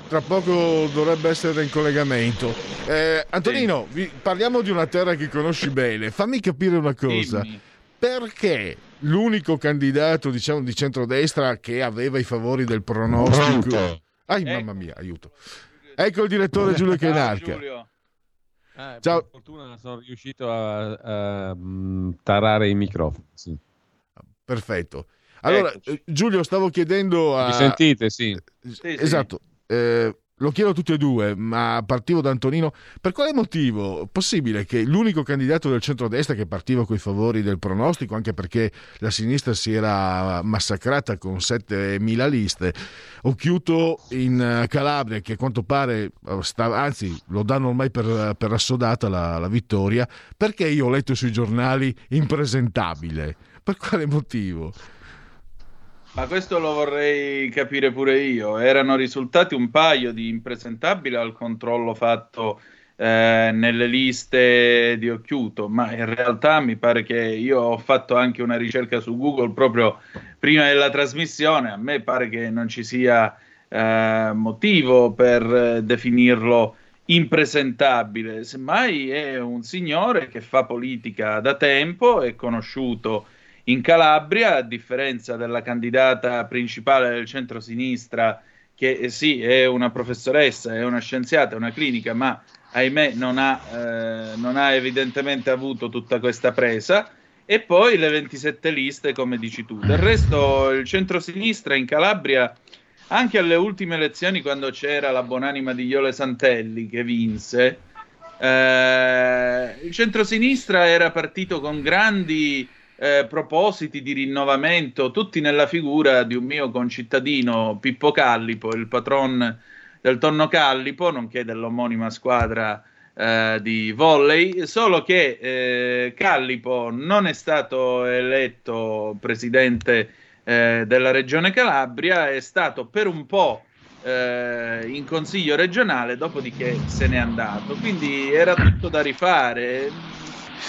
Tra poco dovrebbe essere in collegamento. Eh, Antonino, vi- parliamo di una terra che conosci bene. Fammi capire una cosa. Dimmi. Perché l'unico candidato, diciamo, di centrodestra che aveva i favori del pronostico... Pronto? Ai, mamma mia, aiuto. Ecco il direttore Giulio Cainarca. Ah, Ciao. Per fortuna sono riuscito a, a, mm, tarare i microfoni. sì. Perfetto. Allora, eh, Giulio, stavo chiedendo a... Mi sentite? Sì. Esatto. Eh, lo chiedo a tutti e due, ma partivo da Antonino. Per quale motivo? Possibile che l'unico candidato del centrodestra che partiva con i favori del pronostico, anche perché la sinistra si era massacrata con 7.000 liste, Occhiuto in eh, Calabria, che a quanto pare, eh, sta- anzi lo danno ormai per, per assodata la, la vittoria, perché io ho letto sui giornali impresentabile? Per quale motivo? Ma questo lo vorrei capire pure io. Erano risultati un paio di impresentabili al controllo fatto eh, nelle liste di Occhiuto, ma in realtà mi pare che io ho fatto anche una ricerca su Google proprio prima della trasmissione. A me pare che non ci sia eh, motivo per eh, definirlo impresentabile. Semmai è un signore che fa politica da tempo, è conosciuto in Calabria, a differenza della candidata principale del centro-sinistra, che eh, sì, è una professoressa, è una scienziata, è una clinica, ma ahimè non ha, eh, non ha evidentemente avuto tutta questa presa. E poi le 27 liste, come dici tu. Del resto, il centro-sinistra in Calabria, anche alle ultime elezioni, quando c'era la buonanima di Iole Santelli che vinse, eh, il centro-sinistra era partito con grandi eh, propositi di rinnovamento, tutti nella figura di un mio concittadino Pippo Callipo, il patron del Tonno Callipo, nonché dell'omonima squadra eh, di volley, solo che eh, Callipo non è stato eletto presidente eh, della regione Calabria, è stato per un po' eh, in consiglio regionale, dopodiché se n'è andato. Quindi era tutto da rifare.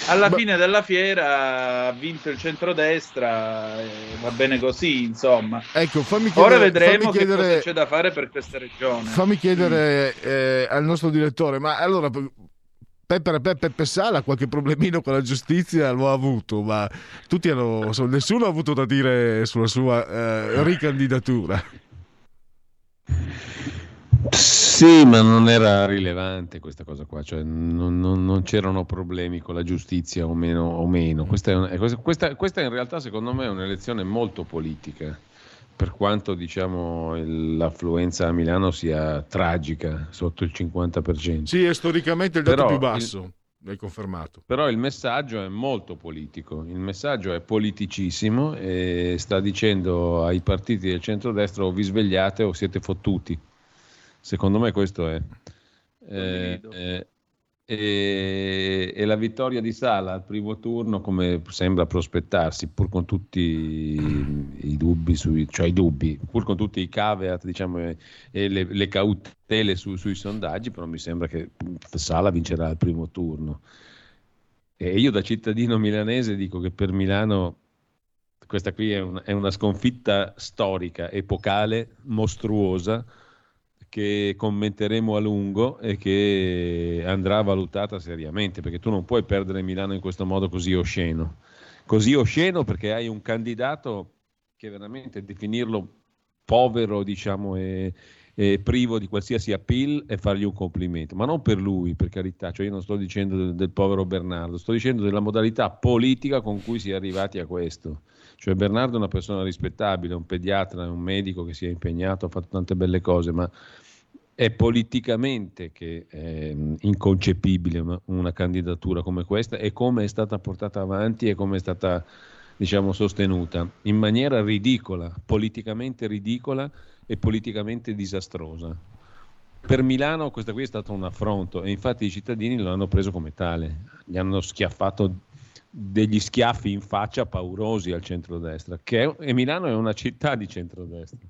Alla fine della fiera ha vinto il centrodestra, e va bene così, insomma. Ecco, fammi chiedere, Ora vedremo fammi che cosa chiedere- c'è da fare per questa regione. Fammi chiedere eh, al nostro direttore, ma allora Peppe, Peppe, Peppe Sala qualche problemino con la giustizia lo ha avuto, ma tutti hanno, nessuno ha avuto da dire sulla sua eh, ricandidatura. Sì, ma non era rilevante questa cosa qua, cioè non, non- non c'erano problemi con la giustizia o meno. O meno. Questa, è un- questa- questa- in realtà secondo me è un'elezione molto politica, per quanto diciamo l'affluenza a Milano sia tragica, sotto il 50%. Sì, è storicamente il dato Però più basso, l'hai confermato. Però il messaggio è molto politico, il messaggio è politicissimo e sta dicendo ai partiti del centrodestra o vi svegliate o siete fottuti. Secondo me questo è. Eh, eh, e, e la vittoria di Sala al primo turno, come sembra prospettarsi, pur con tutti i dubbi, sui, cioè i dubbi, pur con tutti i caveat diciamo, e, e le, le cautele su- sui sondaggi, però mi sembra che Sala vincerà al primo turno. E io da cittadino milanese dico che per Milano questa qui è, un- è una sconfitta storica, epocale, mostruosa, che commenteremo a lungo e che andrà valutata seriamente, perché tu non puoi perdere Milano in questo modo così osceno. Così osceno perché hai un candidato che veramente definirlo povero, diciamo, e, e privo di qualsiasi appeal e fargli un complimento, ma non per lui, per carità, cioè io non sto dicendo del, del povero Bernardo, sto dicendo della modalità politica con cui si è arrivati a questo. Cioè Bernardo è una persona rispettabile, un pediatra, un medico che si è impegnato, ha fatto tante belle cose, ma è politicamente che è mm, inconcepibile una, candidatura come questa e come è stata portata avanti e come è stata diciamo sostenuta in maniera ridicola, politicamente ridicola e politicamente disastrosa. Per Milano questa qui è stato un affronto e infatti i cittadini lo hanno preso come tale, gli hanno schiaffato degli schiaffi in faccia paurosi al centrodestra, che è, e Milano è una città di centrodestra.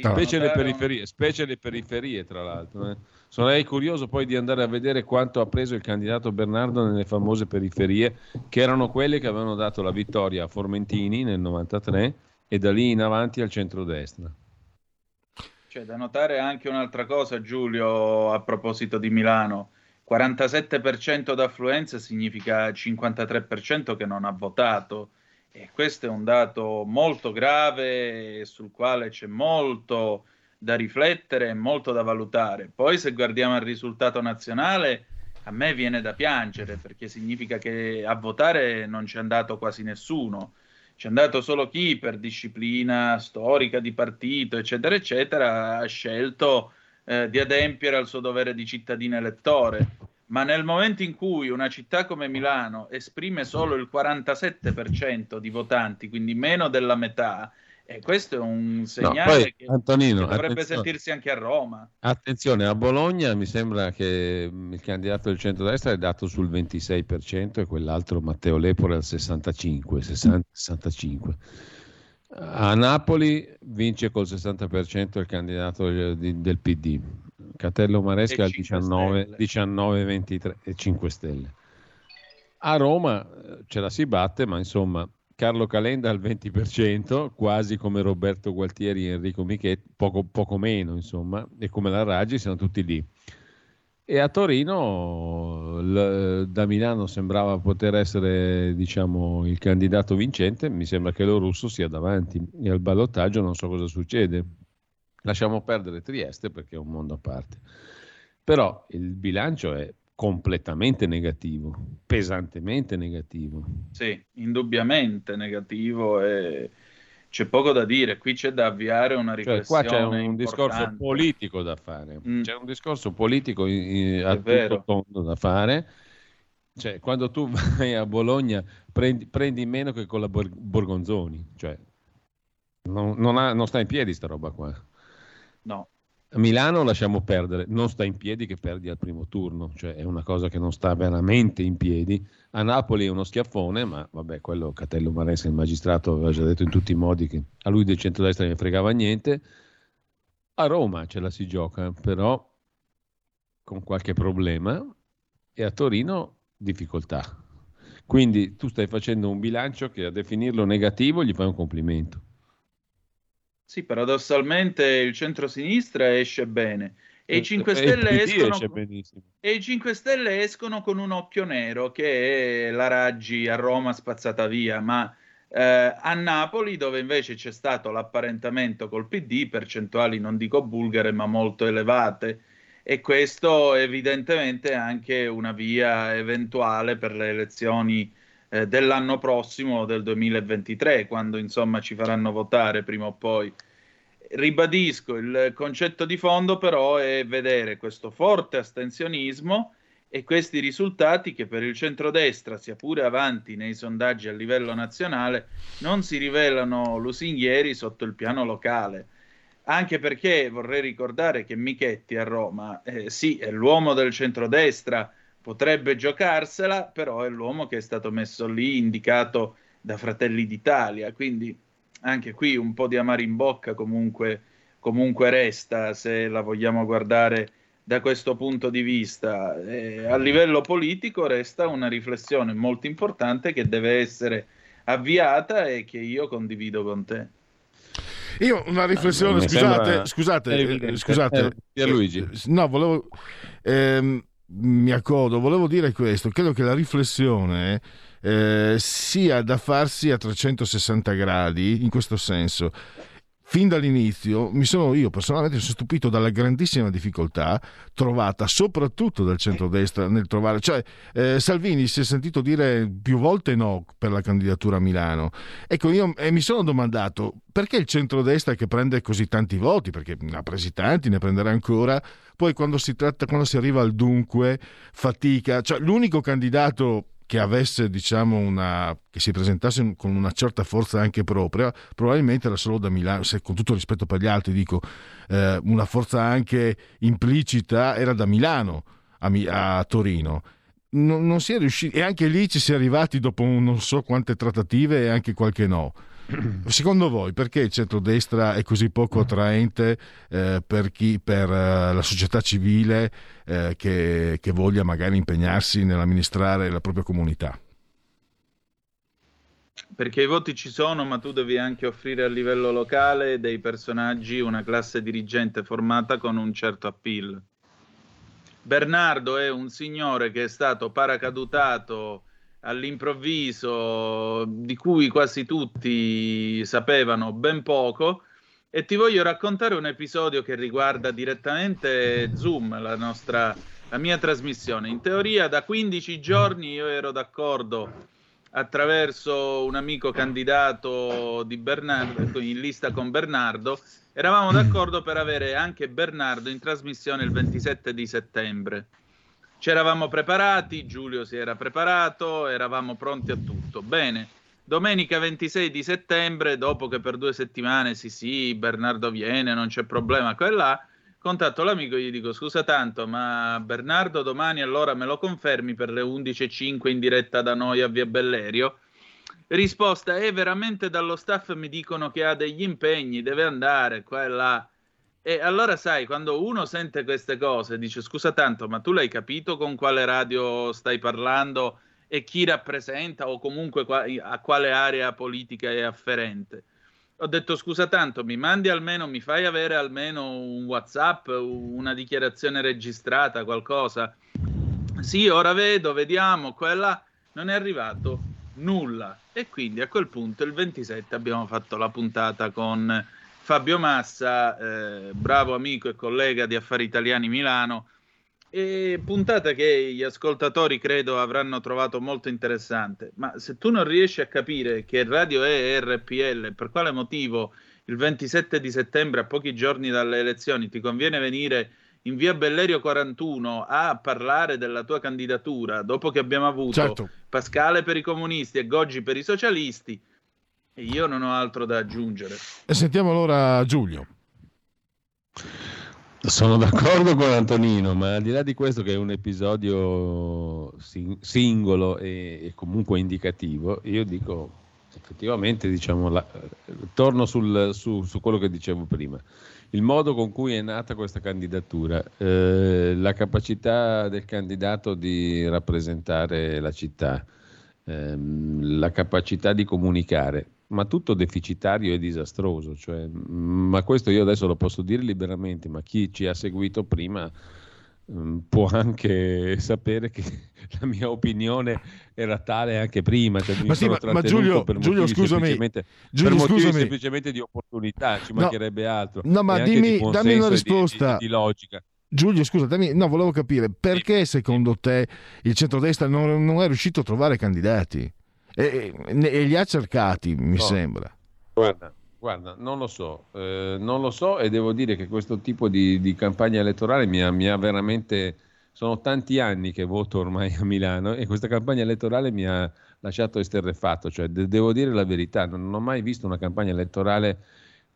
Specie le, periferie, specie le periferie, tra l'altro. eh. Sarei curioso poi di andare a vedere quanto ha preso il candidato Bernardo nelle famose periferie, che erano quelle che avevano dato la vittoria a Formentini nel 93 e da lì in avanti al centrodestra. C'è da notare anche un'altra cosa, Giulio, a proposito di Milano. 47% d'affluenza significa 53% che non ha votato e questo è un dato molto grave sul quale c'è molto da riflettere e molto da valutare. Poi se guardiamo il risultato nazionale, a me viene da piangere perché significa che a votare non c'è andato quasi nessuno. C'è andato solo chi per disciplina storica di partito, eccetera, eccetera, ha scelto eh, di adempiere al suo dovere di cittadino elettore. Ma nel momento in cui una città come Milano esprime solo il 47% di votanti, quindi meno della metà, e questo è un segnale poi, che, Antonino, che dovrebbe sentirsi anche a Roma. Attenzione, a Bologna mi sembra che mm, il candidato del centrodestra è dato sul 26% e quell'altro Matteo Lepore al 65, 60, 65. A Napoli vince col 60% il candidato del, del PD, Catello Maresca al 5 19, Stelle. 19, 23 e 5 Stelle. A Roma eh, ce la si batte, ma insomma Carlo Calenda al 20%, quasi come Roberto Gualtieri e Enrico Michetti, poco, poco meno insomma, e come la Raggi siamo tutti lì. E a Torino l- da Milano sembrava poter essere diciamo, il candidato vincente, mi sembra che lo russo sia davanti e al ballottaggio non so cosa succede. Lasciamo perdere Trieste perché è un mondo a parte. Però il bilancio è completamente negativo, pesantemente negativo. Sì, indubbiamente negativo e c'è poco da dire. Qui c'è da avviare una Cioè, riflessione qua c'è un discorso importante. politico da fare, Mm. c'è un discorso politico in- in- a tutto tondo da fare. Cioè, quando tu [laughs] vai a Bologna prendi, prendi meno che con la Bor- Borgonzoni, cioè, non, non ha- non sta in piedi sta roba qua. No. Milano lasciamo perdere, non sta in piedi che perdi al primo turno, cioè è una cosa che non sta veramente in piedi. A Napoli è uno schiaffone, ma vabbè, quello Catello Maresca, il magistrato, aveva già detto in tutti i modi che a lui del centrodestra ne fregava niente. A Roma ce la si gioca, però con qualche problema, e a Torino difficoltà. Quindi tu stai facendo un bilancio che a definirlo negativo gli fai un complimento. Sì, paradossalmente il centro-sinistra esce bene e i 5 E il Stelle escono e i 5 Stelle escono con un occhio nero che è la Raggi a Roma spazzata via, ma eh, a Napoli dove invece c'è stato l'apparentamento col PD, percentuali non dico bulgare ma molto elevate e questo evidentemente è anche una via eventuale per le elezioni eh, dell'anno prossimo, del 2023, quando insomma ci faranno votare prima o poi. Ribadisco, il concetto di fondo però è vedere questo forte astensionismo e questi risultati che per il centrodestra, sia pure avanti nei sondaggi a livello nazionale, non si rivelano lusinghieri sotto il piano locale. Anche perché vorrei ricordare che Michetti a Roma, eh, sì, è l'uomo del centrodestra, potrebbe giocarsela, però è l'uomo che è stato messo lì, indicato da Fratelli d'Italia, quindi anche qui un po' di amare in bocca comunque, comunque resta se la vogliamo guardare da questo punto di vista. Eh, a livello politico resta una riflessione molto importante che deve essere avviata e che io condivido con te. Io una riflessione, Mi scusate, sembra scusate, eh, scusate, Eh, Pierluigi. No, volevo, ehm, mi accodo, volevo dire questo, credo che la riflessione eh, sia da farsi a 360 gradi, in questo senso. Fin dall'inizio mi sono io personalmente sono stupito dalla grandissima difficoltà trovata soprattutto dal centrodestra nel trovare, cioè eh, Salvini si è sentito dire più volte no per la candidatura a Milano. Ecco, io eh, mi sono domandato perché il centrodestra che prende così tanti voti, perché ne ha presi tanti, ne prenderà ancora, poi quando si tratta, quando si arriva al dunque, fatica, cioè l'unico candidato che avesse, diciamo, una che si presentasse con una certa forza anche propria, probabilmente era solo da Milano, se con tutto rispetto per gli altri dico, eh, una forza anche implicita era da Milano a, a Torino. Non, non si è riusciti, e anche lì ci si è arrivati dopo non so quante trattative e anche qualche no. [clears throat] Secondo voi perché il centrodestra è così poco attraente eh, per, chi, per eh, la società civile eh, che, che voglia magari impegnarsi nell'amministrare la propria comunità? perché i voti ci sono, ma tu devi anche offrire a livello locale dei personaggi, una classe dirigente formata con un certo appeal. Bernardo è un signore che è stato paracadutato all'improvviso, di cui quasi tutti sapevano ben poco, e ti voglio raccontare un episodio che riguarda direttamente Zoom, la, nostra, la mia trasmissione. In teoria da 15 giorni io ero d'accordo attraverso un amico candidato di Bernardo, in lista con Bernardo, eravamo d'accordo per avere anche Bernardo in trasmissione il 27 di settembre. Ci eravamo preparati, Giulio si era preparato, eravamo pronti a tutto. Bene, domenica 26 di settembre, dopo che per due settimane sì sì, Bernardo viene, non c'è problema, quella contatto l'amico e gli dico scusa tanto, ma Bernardo domani allora me lo confermi per le 11.05 in diretta da noi a Via Bellerio? Risposta è veramente dallo staff mi dicono che ha degli impegni, deve andare e là. E allora sai, quando uno sente queste cose, dice scusa tanto, ma tu l'hai capito con quale radio stai parlando e chi rappresenta o comunque a quale area politica è afferente? ho detto scusa tanto, mi mandi almeno, mi fai avere almeno un WhatsApp, una dichiarazione registrata, qualcosa. Sì, ora vedo, vediamo, quella non è arrivato nulla. E quindi a quel punto il 27 abbiamo fatto la puntata con Fabio Massa, eh, bravo amico e collega di Affari Italiani Milano, e puntata che gli ascoltatori credo avranno trovato molto interessante. Ma se tu non riesci a capire che radio è RPL, per quale motivo il 27 di settembre, a pochi giorni dalle elezioni, ti conviene venire in via Bellerio 41 a parlare della tua candidatura, dopo che abbiamo avuto certo. Pascale per i comunisti e Goggi per i socialisti, io non ho altro da aggiungere. E sentiamo allora Giulio. Sono d'accordo con Antonino, ma al di là di questo che è un episodio sing- singolo e, e, comunque indicativo, io dico effettivamente, diciamo, la, torno sul, su, su, quello che dicevo prima. Il modo con cui è nata questa candidatura, eh, la capacità del candidato di rappresentare la città, ehm, la capacità di comunicare, ma tutto deficitario e disastroso. Cioè, mm, ma questo io adesso lo posso dire liberamente, ma chi ci ha seguito prima um, può anche [laughs] sapere che [laughs] la mia opinione era tale anche prima. Cioè, ma, sì, ma, ma Giulio, Giulio scusami, semplicemente, Giulio, per scusami. semplicemente di opportunità, ci mancherebbe no, altro. No, ma dimmi, di dammi una risposta. Di, di, di logica. Giulio, scusa, dammi, no, volevo capire perché secondo te il centrodestra non, non è riuscito a trovare candidati? E, e li ha cercati, mi no. sembra. Guarda, guarda, non lo so, eh, non lo so e devo dire che questo tipo di, di campagna elettorale mi ha, mi ha, veramente... Sono tanti anni che voto ormai a Milano e questa campagna elettorale mi ha lasciato esterrefatto, cioè de- devo dire la verità, non, ho mai visto una campagna elettorale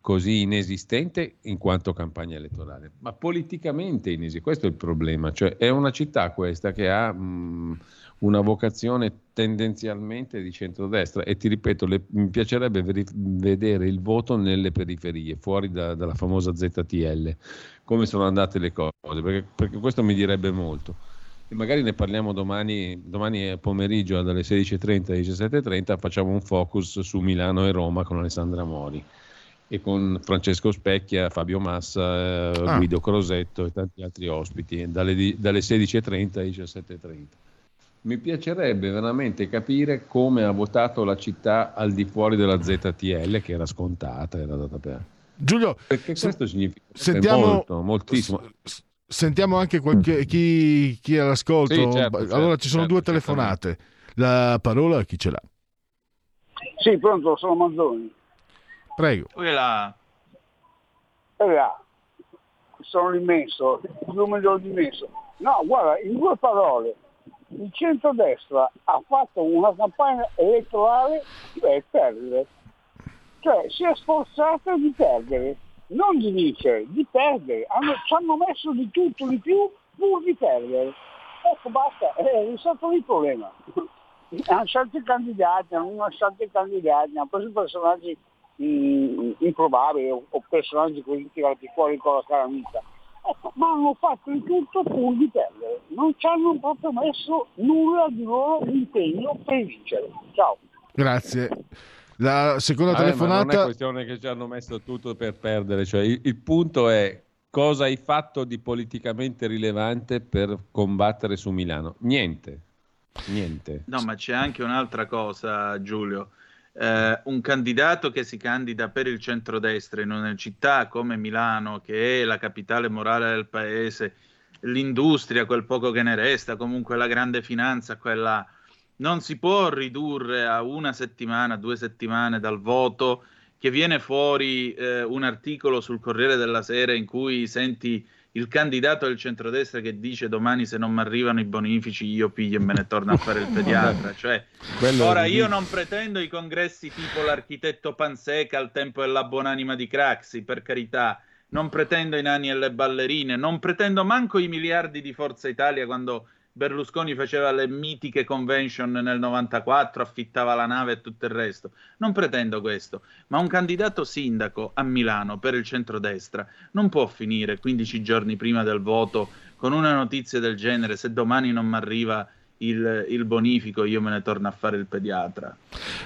così inesistente in quanto campagna elettorale, ma politicamente inesistente. Questo è il problema, cioè è una città questa che ha... Mh, una vocazione tendenzialmente di centrodestra e ti ripeto, le, mi piacerebbe veri- vedere il voto nelle periferie, fuori da, dalla famosa ZTL, come sono andate le cose, perché, perché, questo mi direbbe molto. E magari ne parliamo domani, domani pomeriggio dalle 16.30 alle 17.30, facciamo un focus su Milano e Roma con Alessandra Mori e con Francesco Specchia, Fabio Massa, ah. Guido Crosetto e tanti altri ospiti, dalle, dalle 16.30 alle 17.30 mi piacerebbe veramente capire come ha votato la città al di fuori della ZTL, che era scontata, era data per... Giulio, perché questo significa sentiamo, molto, moltissimo. Sentiamo anche qualche, chi, chi è all'ascolto. Sì, certo, allora certo, ci sono certo, due telefonate. La parola a chi ce l'ha? Sì, pronto, sono Manzoni. Prego. Quella. Allora, sono l'immenso, il numero immenso. No, guarda, in due parole, il centrodestra ha fatto una campagna elettorale per perdere. Cioè si è sforzato di perdere, non di vincere, di perdere. Hanno, ci hanno messo di tutto di più pur di perdere. Ecco, basta, è risolto il problema. Hanno scelto i candidati, hanno scelto i candidati, hanno preso personaggi mh, mm, improbabili o, o personaggi così tirati fuori con la calamita Ecco, ma hanno fatto di tutto pur di perdere, non ci hanno proprio messo nulla di loro impegno per vincere. Ciao. Grazie. La seconda Vabbè, ma telefonata... non è questione che ci hanno messo tutto per perdere, cioè il, il punto è cosa hai fatto di politicamente rilevante per combattere su Milano? Niente, niente. No, ma c'è anche un'altra cosa, Giulio. Eh, un candidato che si candida per il centrodestra in una città come Milano, che è la capitale morale del paese, l'industria, quel poco che ne resta, comunque la grande finanza, quella non si può ridurre a una settimana, due settimane dal voto che viene fuori eh, un articolo sul Corriere della Sera in cui senti il candidato del centrodestra che dice domani se non mi arrivano i bonifici io piglio e me ne torno a fare il [laughs] pediatra. Cioè, ora io non pretendo i congressi tipo l'architetto Panseca al tempo della buonanima di Craxi, per carità, non pretendo i nani e le ballerine, non pretendo manco i miliardi di Forza Italia quando Berlusconi faceva le mitiche convention nel 94, affittava la nave e tutto il resto. Non pretendo questo, ma un candidato sindaco a Milano per il centrodestra non può finire 15 giorni prima del voto con una notizia del genere, se domani non mi arriva il, il bonifico io me ne torno a fare il pediatra.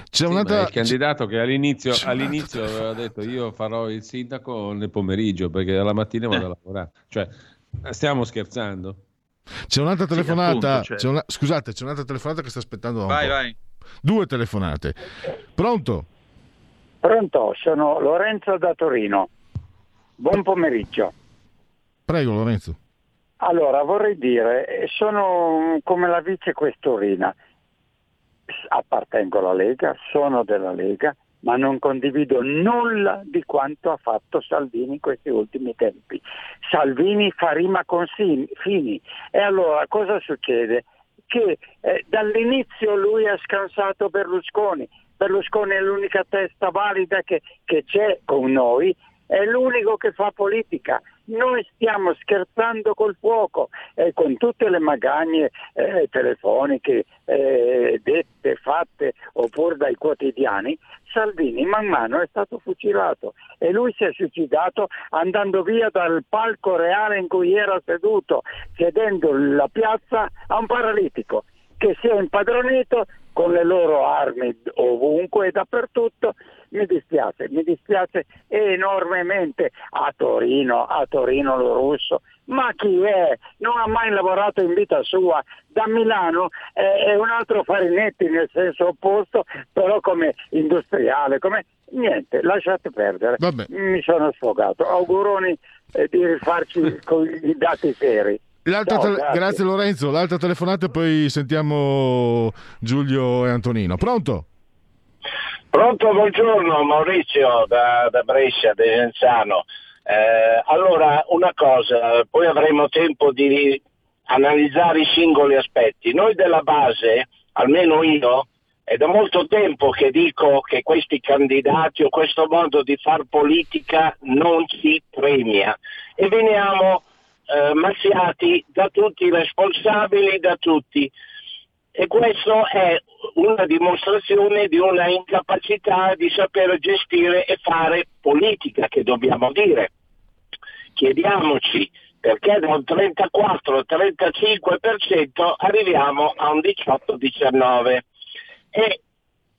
C'è Ma un'altra... il candidato che all'inizio, all'inizio aveva detto io farò il sindaco nel pomeriggio perché alla mattina vado a lavorare. Cioè, stiamo scherzando? C'è un'altra telefonata. appunto, cioè- c'è una- Scusate, c'è un'altra telefonata che sta aspettando. da un Vai, po'. vai. Due telefonate. Pronto? Pronto, sono Lorenzo da Torino. Buon pomeriggio. Prego, Lorenzo. Allora, vorrei dire, sono come la vicequestorina. Appartengo alla Lega, sono della Lega, ma non condivido nulla di quanto ha fatto Salvini in questi ultimi tempi. Salvini fa rima con Fini. E allora cosa succede? Che eh, dall'inizio lui ha scansato Berlusconi. Berlusconi è l'unica testa valida che, che c'è con noi, è l'unico che fa politica. Noi stiamo scherzando col fuoco e con tutte le magagne eh, telefoniche eh, dette, fatte oppure dai quotidiani, Salvini man mano è stato fucilato e lui si è suicidato andando via dal palco reale in cui era seduto, cedendo la piazza a un paralitico che si è impadronito con le loro armi ovunque e dappertutto. Mi dispiace, mi dispiace enormemente a Torino, a Torino lo russo. Ma chi è? Non ha mai lavorato in vita sua. Da Milano è, è un altro Farinetti nel senso opposto, però come industriale, come niente, lasciate perdere. Mi sono sfogato. Auguroni eh, di rifarci [laughs] con i dati seri. L'altra Ciao, grazie. grazie. Lorenzo. L'altra telefonata e poi sentiamo Giulio e Antonino. Pronto? Pronto, buongiorno Maurizio da, da Brescia, Desenzano. Eh, allora, una cosa, poi avremo tempo di analizzare i singoli aspetti. Noi della base, almeno io, è da molto tempo che dico che questi candidati o questo modo di far politica non si premia e veniamo eh, mazziati da tutti i responsabili, da tutti. E questo è una dimostrazione di una incapacità di sapere gestire e fare politica, che dobbiamo dire. Chiediamoci perché da un 34-35% arriviamo a un 18-19%. E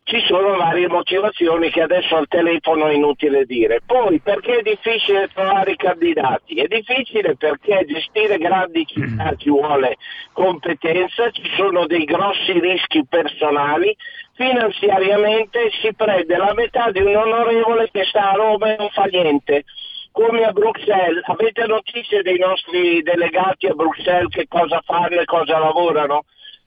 ci sono varie motivazioni che adesso al telefono è inutile dire. Poi perché è difficile trovare i candidati? È difficile perché gestire grandi città ci vuole competenza, ci sono dei grossi rischi personali, finanziariamente si prende la metà di un onorevole che sta a Roma e non fa niente. Come a Bruxelles, avete notizie dei nostri delegati a Bruxelles che cosa fanno e cosa lavorano?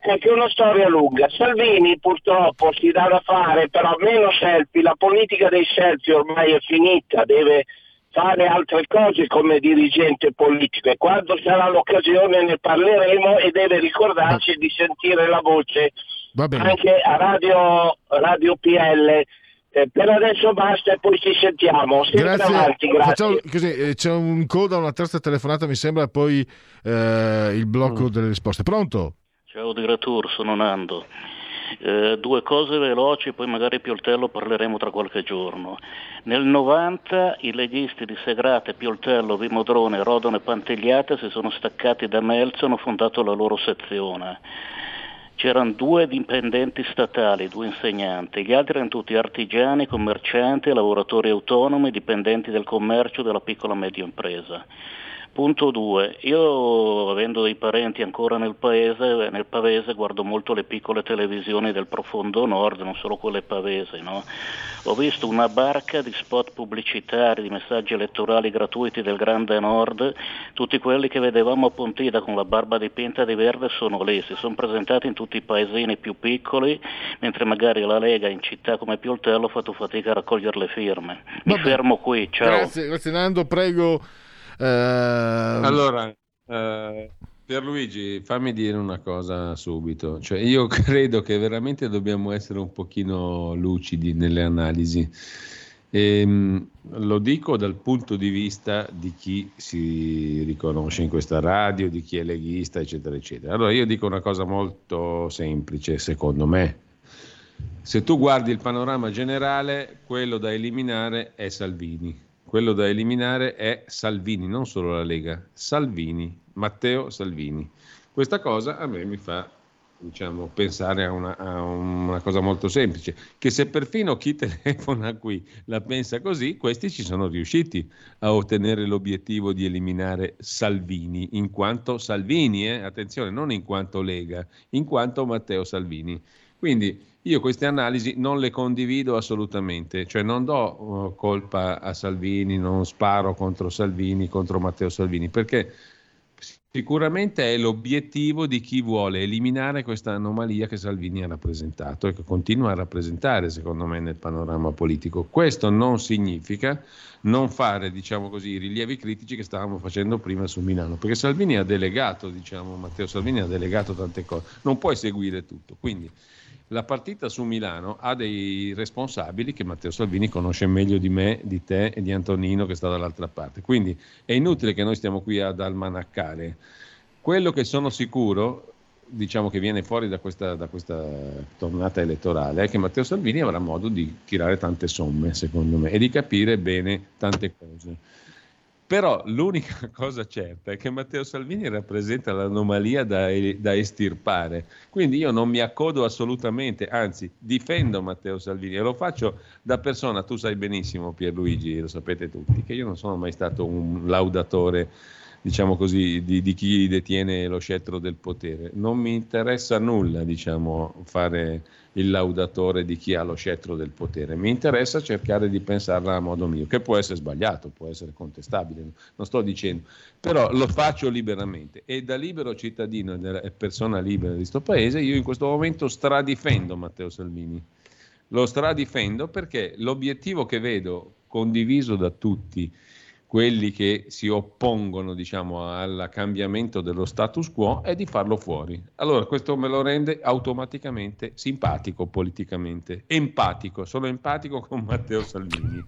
È che è una storia lunga. Salvini purtroppo si dà da fare, però meno selfie, la politica dei selfie ormai è finita, deve fare altre cose come dirigente politico e quando sarà l'occasione ne parleremo e deve ricordarci di sentire la voce anche a Radio, Radio PL. Eh, per adesso basta e poi ci sentiamo. Sempre Grazie. avanti, grazie. Facciamo così, eh, c'è un coda, una terza telefonata mi sembra, e poi eh, il blocco delle risposte. Pronto? Ciao Direttur, sono Nando. Eh, due cose veloci, poi magari Pioltello parleremo tra qualche giorno. Nel 90 i leghisti di Segrate, Pioltello, Vimodrone, Rodone e Pantigliate si sono staccati da Melzo e hanno fondato la loro sezione. c'erano due dipendenti statali, due insegnanti, gli altri erano tutti artigiani, commercianti, lavoratori autonomi, dipendenti del commercio della piccola e media impresa. Punto 2. Io avendo dei parenti ancora nel paese, nel pavese guardo molto le piccole televisioni del profondo nord, non solo quelle pavese. No? Ho visto una barca di spot pubblicitari, di messaggi elettorali gratuiti del grande nord, tutti quelli che vedevamo a Pontida con la barba dipinta di verde sono lì, si sono presentati in tutti i paesini più piccoli, mentre magari la Lega in città come Pioltello ha fatto fatica a raccogliere le firme. Mi Vabbè. fermo qui, ciao. Grazie, grazie Nando, prego. Eh, Allora, eh, Pierluigi, fammi dire una cosa subito. Cioè, io [laughs] credo che veramente dobbiamo essere un pochino lucidi nelle analisi. Ehm, lo dico dal punto di vista di chi si riconosce in questa radio, di chi è leghista, eccetera, eccetera. Allora, io dico una cosa molto semplice, secondo me. Se tu guardi il panorama generale, quello da eliminare è Salvini. Quello da eliminare è Salvini, non solo la Lega, Salvini, Matteo Salvini. Questa cosa a me mi fa diciamo, pensare a una, a una cosa molto semplice, che se perfino chi [laughs] telefona qui la pensa così, questi ci sono riusciti a ottenere l'obiettivo di eliminare Salvini, in quanto Salvini, eh, attenzione, non in quanto Lega, in quanto Matteo Salvini. Quindi io queste analisi non le condivido assolutamente, cioè non do uh, colpa a Salvini, non sparo contro Salvini, contro Matteo Salvini, perché sicuramente è l'obiettivo di chi vuole eliminare questa anomalia che Salvini ha rappresentato e che continua a rappresentare, secondo me, nel panorama politico. Questo non significa non fare, diciamo così, i rilievi critici che stavamo facendo prima su Milano, perché Salvini ha delegato, diciamo, Matteo Salvini ha delegato tante cose, non puoi seguire tutto. Quindi la partita su Milano ha dei responsabili che Matteo Salvini conosce meglio di me, di te e di Antonino che sta dall'altra parte. Quindi è inutile che noi stiamo qui ad almanaccare. Quello che sono sicuro, diciamo che viene fuori da questa, da questa tornata elettorale, è che Matteo Salvini avrà modo di tirare tante somme, secondo me, e di capire bene tante cose. Però l'unica [laughs] cosa certa è che Matteo Salvini rappresenta l'anomalia da, da, estirpare. Quindi io non mi accodo assolutamente, anzi difendo Matteo Salvini e lo faccio da persona, tu sai benissimo Pierluigi, lo sapete tutti, che io non sono mai stato un laudatore diciamo così, di, di, chi detiene lo scettro del potere. Non mi interessa nulla, diciamo, fare il laudatore di chi ha lo scettro del potere. Mi interessa cercare di pensarla a modo mio, che può essere sbagliato, può essere contestabile, non sto dicendo, però lo faccio liberamente e da libero cittadino e persona libera di questo paese, io in questo momento stradifendo Matteo Salvini. Lo stradifendo perché l'obiettivo che vedo condiviso da tutti, quelli che si oppongono diciamo, al cambiamento dello status quo è di farlo fuori. Allora questo me lo rende automaticamente simpatico politicamente, empatico, sono empatico con [laughs] Matteo Salvini.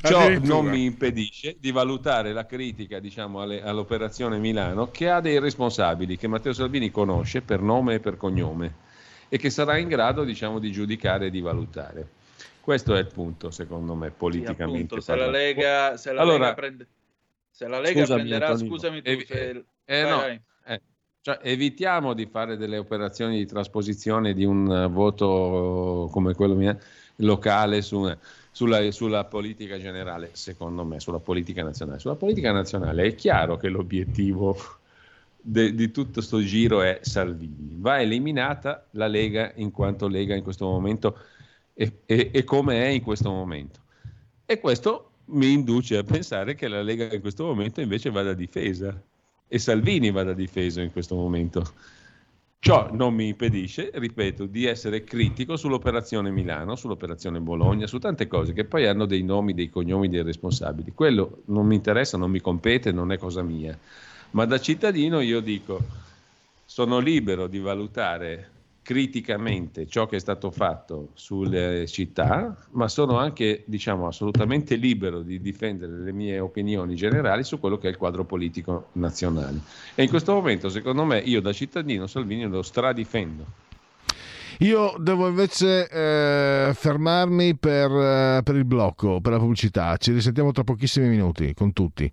Ciò non mi impedisce di valutare la critica diciamo, alle, all'operazione Milano che ha dei responsabili che Matteo Salvini conosce per nome e per cognome e che sarà in grado diciamo, di giudicare e di valutare. Questo è il punto, secondo me, politicamente. Sì, appunto, se la Lega, se la allora, Lega, prende, se la Lega scusami, prenderà, Antonino, scusami tu, evi- se, eh, vai, no, vai. eh, cioè, evitiamo di fare delle operazioni di trasposizione di un eh, voto come quello mia, locale su, sulla, sulla politica generale, secondo me, sulla politica nazionale. Sulla politica nazionale è chiaro che l'obiettivo de- di tutto questo giro è Salvini. Va eliminata la Lega in quanto Lega in questo momento e, e, e come è in questo momento. E questo mi induce a pensare che la Lega in questo momento invece vada difesa e Salvini vada difeso in questo momento. Ciò non mi impedisce, ripeto, di essere critico sull'operazione Milano, sull'operazione Bologna, su tante cose che poi hanno dei nomi, dei cognomi dei responsabili. Quello non mi interessa, non mi compete, non è cosa mia. Ma da cittadino io dico, sono libero di valutare criticamente ciò che è stato fatto sulle città, ma sono anche, diciamo, assolutamente libero di difendere le mie opinioni generali su quello che è il quadro politico nazionale. E in questo momento, secondo me, io da cittadino Salvini lo stradifendo. Io devo invece eh, fermarmi per, eh, per il blocco, per la pubblicità. Ci risentiamo tra pochissimi minuti con tutti.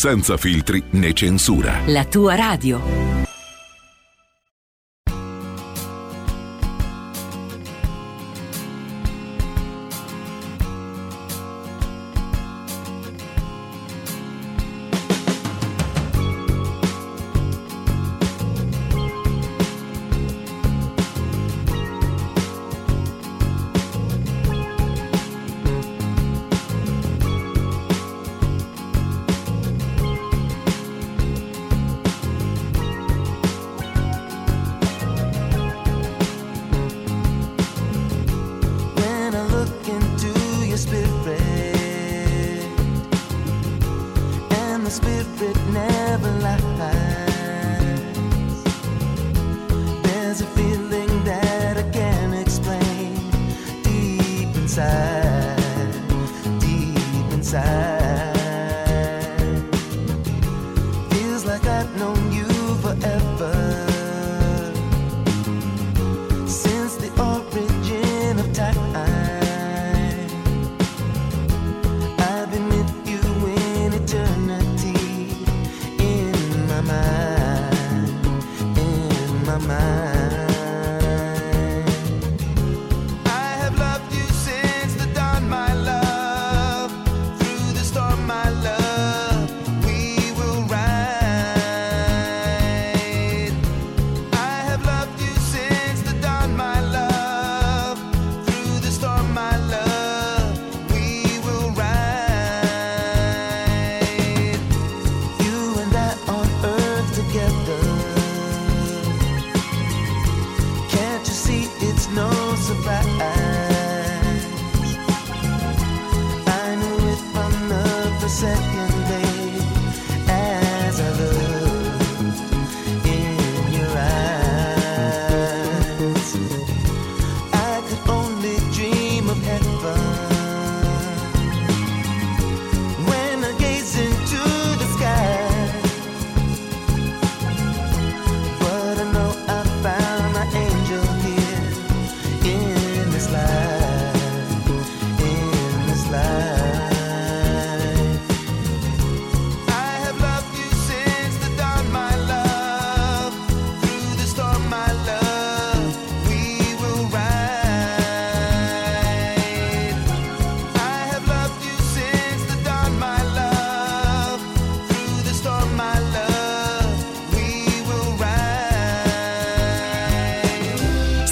senza filtri né censura. La tua radio.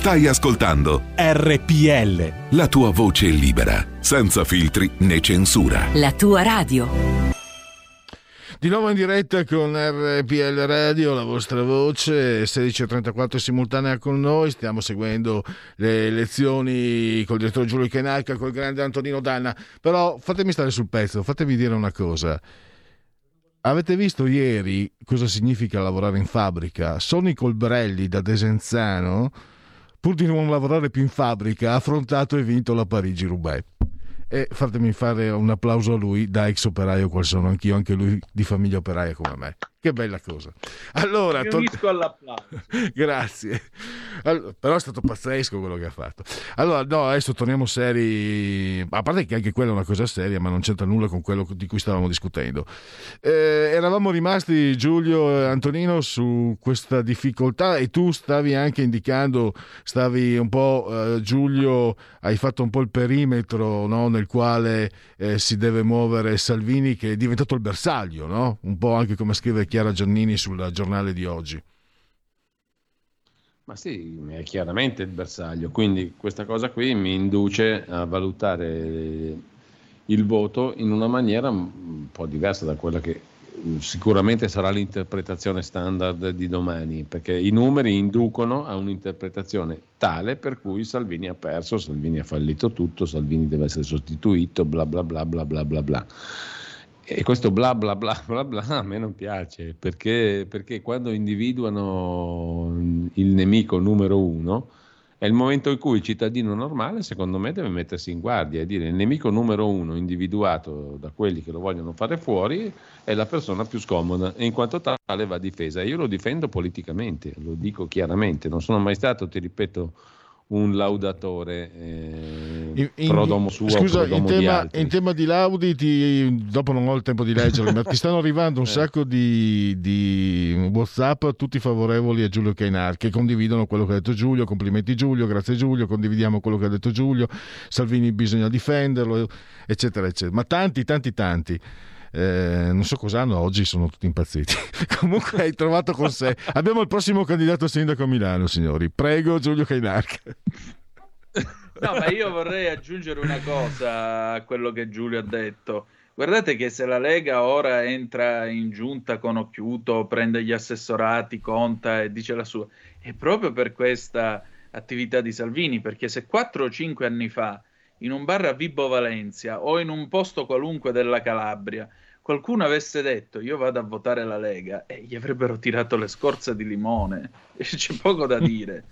Stai ascoltando RPL. la tua voce libera, senza filtri né censura. La tua radio. Di nuovo in diretta con RPL Radio, la vostra voce, 16.34 simultanea con noi, stiamo seguendo le elezioni col direttore Giulio Kenalca, col grande Antonino Danna, però fatemi stare sul pezzo, fatemi dire una cosa. Avete visto ieri cosa significa lavorare in fabbrica? Sonny Colbrelli da Desenzano, pur di non lavorare più in fabbrica, ha affrontato e vinto la Parigi-Roubaix e fatemi fare un applauso a lui da ex operaio qual sono anch'io, anche lui di famiglia operaia come me. Che bella cosa. Allora, Mi unisco all'applauso. [laughs] Grazie. Allora, però è stato pazzesco quello che ha fatto. Allora, no, adesso torniamo seri. A parte che anche quella è una cosa seria, ma non c'entra nulla con quello di cui stavamo discutendo. Eh, eravamo rimasti, Giulio e Antonino, su questa difficoltà e tu stavi anche indicando, stavi un po', eh, Giulio, hai fatto un po' il perimetro no, nel quale eh, si deve muovere Salvini, che è diventato il bersaglio, no? un po' anche come scrive Chiara Giannini sul giornale di oggi. Ma sì, è chiaramente il bersaglio, quindi questa cosa qui mi induce a valutare il voto in una maniera un po' diversa da quella che sicuramente sarà l'interpretazione standard di domani, perché i numeri inducono a un'interpretazione tale per cui Salvini ha perso, Salvini ha fallito tutto, Salvini deve essere sostituito, bla bla bla bla bla bla bla. E questo bla bla bla [laughs] bla bla a me non piace perché, perché quando individuano il nemico numero uno è il momento in cui il cittadino normale, secondo me, deve mettersi in guardia e dire il nemico numero uno individuato da quelli che lo vogliono fare fuori è la persona più scomoda e in quanto tale va difesa. Io lo difendo politicamente, lo dico chiaramente, non sono mai stato, ti ripeto, un laudatore eh, In- in- pro domo suo scusa, pro in domo tema, in tema di Laudi, ti- dopo non ho il tempo di leggerli, ma [laughs] ti stanno arrivando un Eh. sacco di, di WhatsApp, tutti favorevoli a Giulio Cainar, che condividono quello che ha detto Giulio. Complimenti Giulio, grazie Giulio, condividiamo quello che ha detto Giulio. Salvini bisogna difenderlo, eccetera, eccetera. Ma tanti, tanti, tanti. Eh, non so cosa hanno oggi, sono tutti impazziti. [laughs] Comunque hai trovato con sé. Abbiamo il prossimo candidato sindaco a Milano, signori. Prego, Giulio Cainarca. No, ma io vorrei aggiungere una cosa a quello che Giulio ha detto. Guardate che se la Lega ora entra in giunta con Occhiuto, prende gli assessorati, conta e dice la sua, è proprio per questa attività di Salvini, perché se 4 o 5 anni fa in un bar a Vibo Valencia o in un posto qualunque della Calabria qualcuno avesse detto io vado a votare la Lega e gli avrebbero tirato le scorze di limone, [laughs] c'è poco da dire.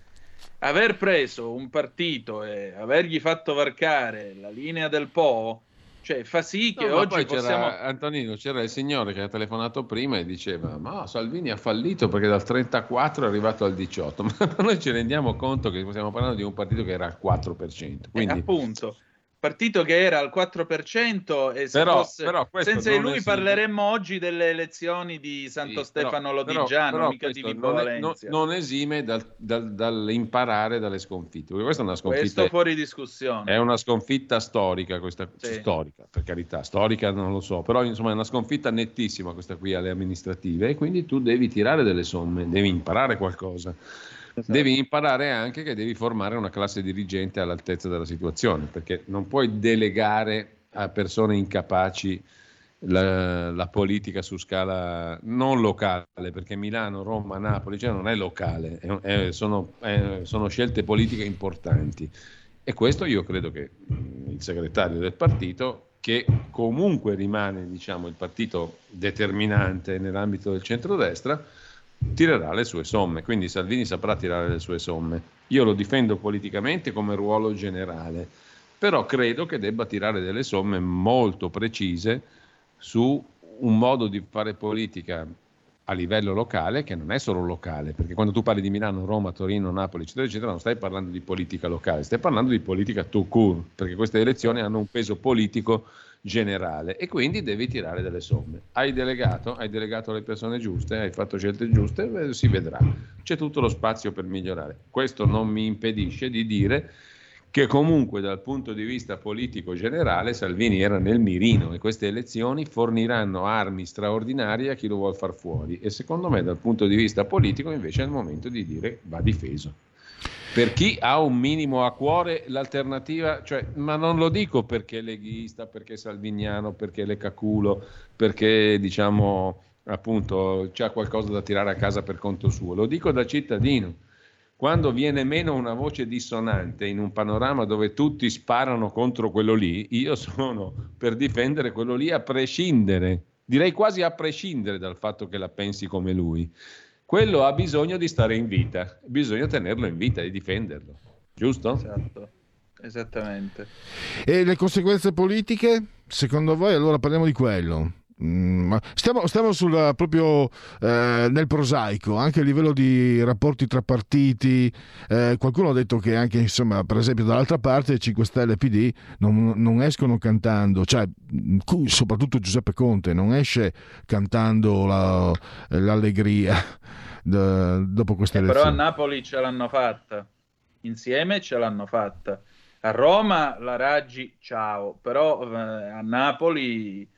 Aver preso un partito e avergli fatto varcare la linea del Po, cioè fa sì che No, oggi poi c'era, possiamo... Antonino, c'era il signore che ha telefonato prima e diceva ma Salvini ha fallito perché dal 34 è arrivato al 18, [laughs] ma noi ci rendiamo conto che stiamo parlando di un partito che era al 4%, Eh, quindi appunto, partito che era al 4% e se Però- fosse- però senza di lui parleremmo oggi delle elezioni di Santo Sì, Stefano però- Lodigiano, però mica di Vibo non, è- non esime dal, dal- dall'imparare dalle sconfitte, perché questa è una sconfitta Questo fuori discussione. È una sconfitta storica, questa Sì. storica, per carità, storica non lo so, però insomma è una sconfitta nettissima questa qui alle amministrative e quindi tu devi tirare delle somme, devi imparare qualcosa. Esatto. Devi imparare anche che devi formare una classe dirigente all'altezza della situazione, perché non puoi delegare a persone incapaci la, la politica su scala non locale, perché Milano, Roma, Napoli, cioè non è locale, è- è- sono, è- sono scelte politiche importanti. E questo io credo che mh, il segretario del partito, che comunque rimane diciamo, il partito determinante nell'ambito del centrodestra, tirerà le sue somme. Quindi Salvini saprà tirare le sue somme. Io lo difendo politicamente come ruolo generale, però credo che debba tirare delle somme molto precise su un modo di fare politica a livello locale che non è solo locale, perché quando tu parli di Milano, Roma, Torino, Napoli, eccetera, eccetera, non stai parlando di politica locale, stai parlando di politica tout court, perché queste elezioni hanno un peso politico generale e quindi devi tirare delle somme. Hai delegato, hai delegato le persone giuste, hai fatto scelte giuste, si vedrà. C'è tutto lo spazio per migliorare. Questo non mi impedisce di dire che comunque dal punto di vista politico generale Salvini era nel mirino e queste elezioni forniranno armi straordinarie a chi lo vuole far fuori e secondo me dal punto di vista politico invece è il momento di dire va difeso. Per chi ha un minimo a cuore l'alternativa, cioè, ma non lo dico perché leghista, perché è salviniano, perché è leccaculo, perché diciamo appunto c'ha qualcosa da tirare a casa per conto suo, lo dico da cittadino. Quando viene meno una voce dissonante in un panorama dove tutti sparano contro quello lì, io sono per difendere quello lì a prescindere, direi quasi a prescindere dal fatto che la pensi come lui. Quello ha bisogno di stare in vita, bisogna tenerlo in vita e difenderlo, giusto? Esatto, esattamente. E le conseguenze politiche? Secondo voi allora parliamo di quello? Mm, stiamo, stiamo sul, proprio eh, nel prosaico, anche a livello di rapporti tra partiti. Eh, qualcuno ha detto che anche, insomma, per esempio, dall'altra parte 5 Stelle e PD non, non escono cantando, cioè mm, soprattutto Giuseppe Conte non esce cantando la- l'allegria [laughs] d- dopo queste Eh, però a. Napoli ce l'hanno fatta, insieme ce l'hanno fatta. A Roma la Raggi, ciao, però eh, a Napoli,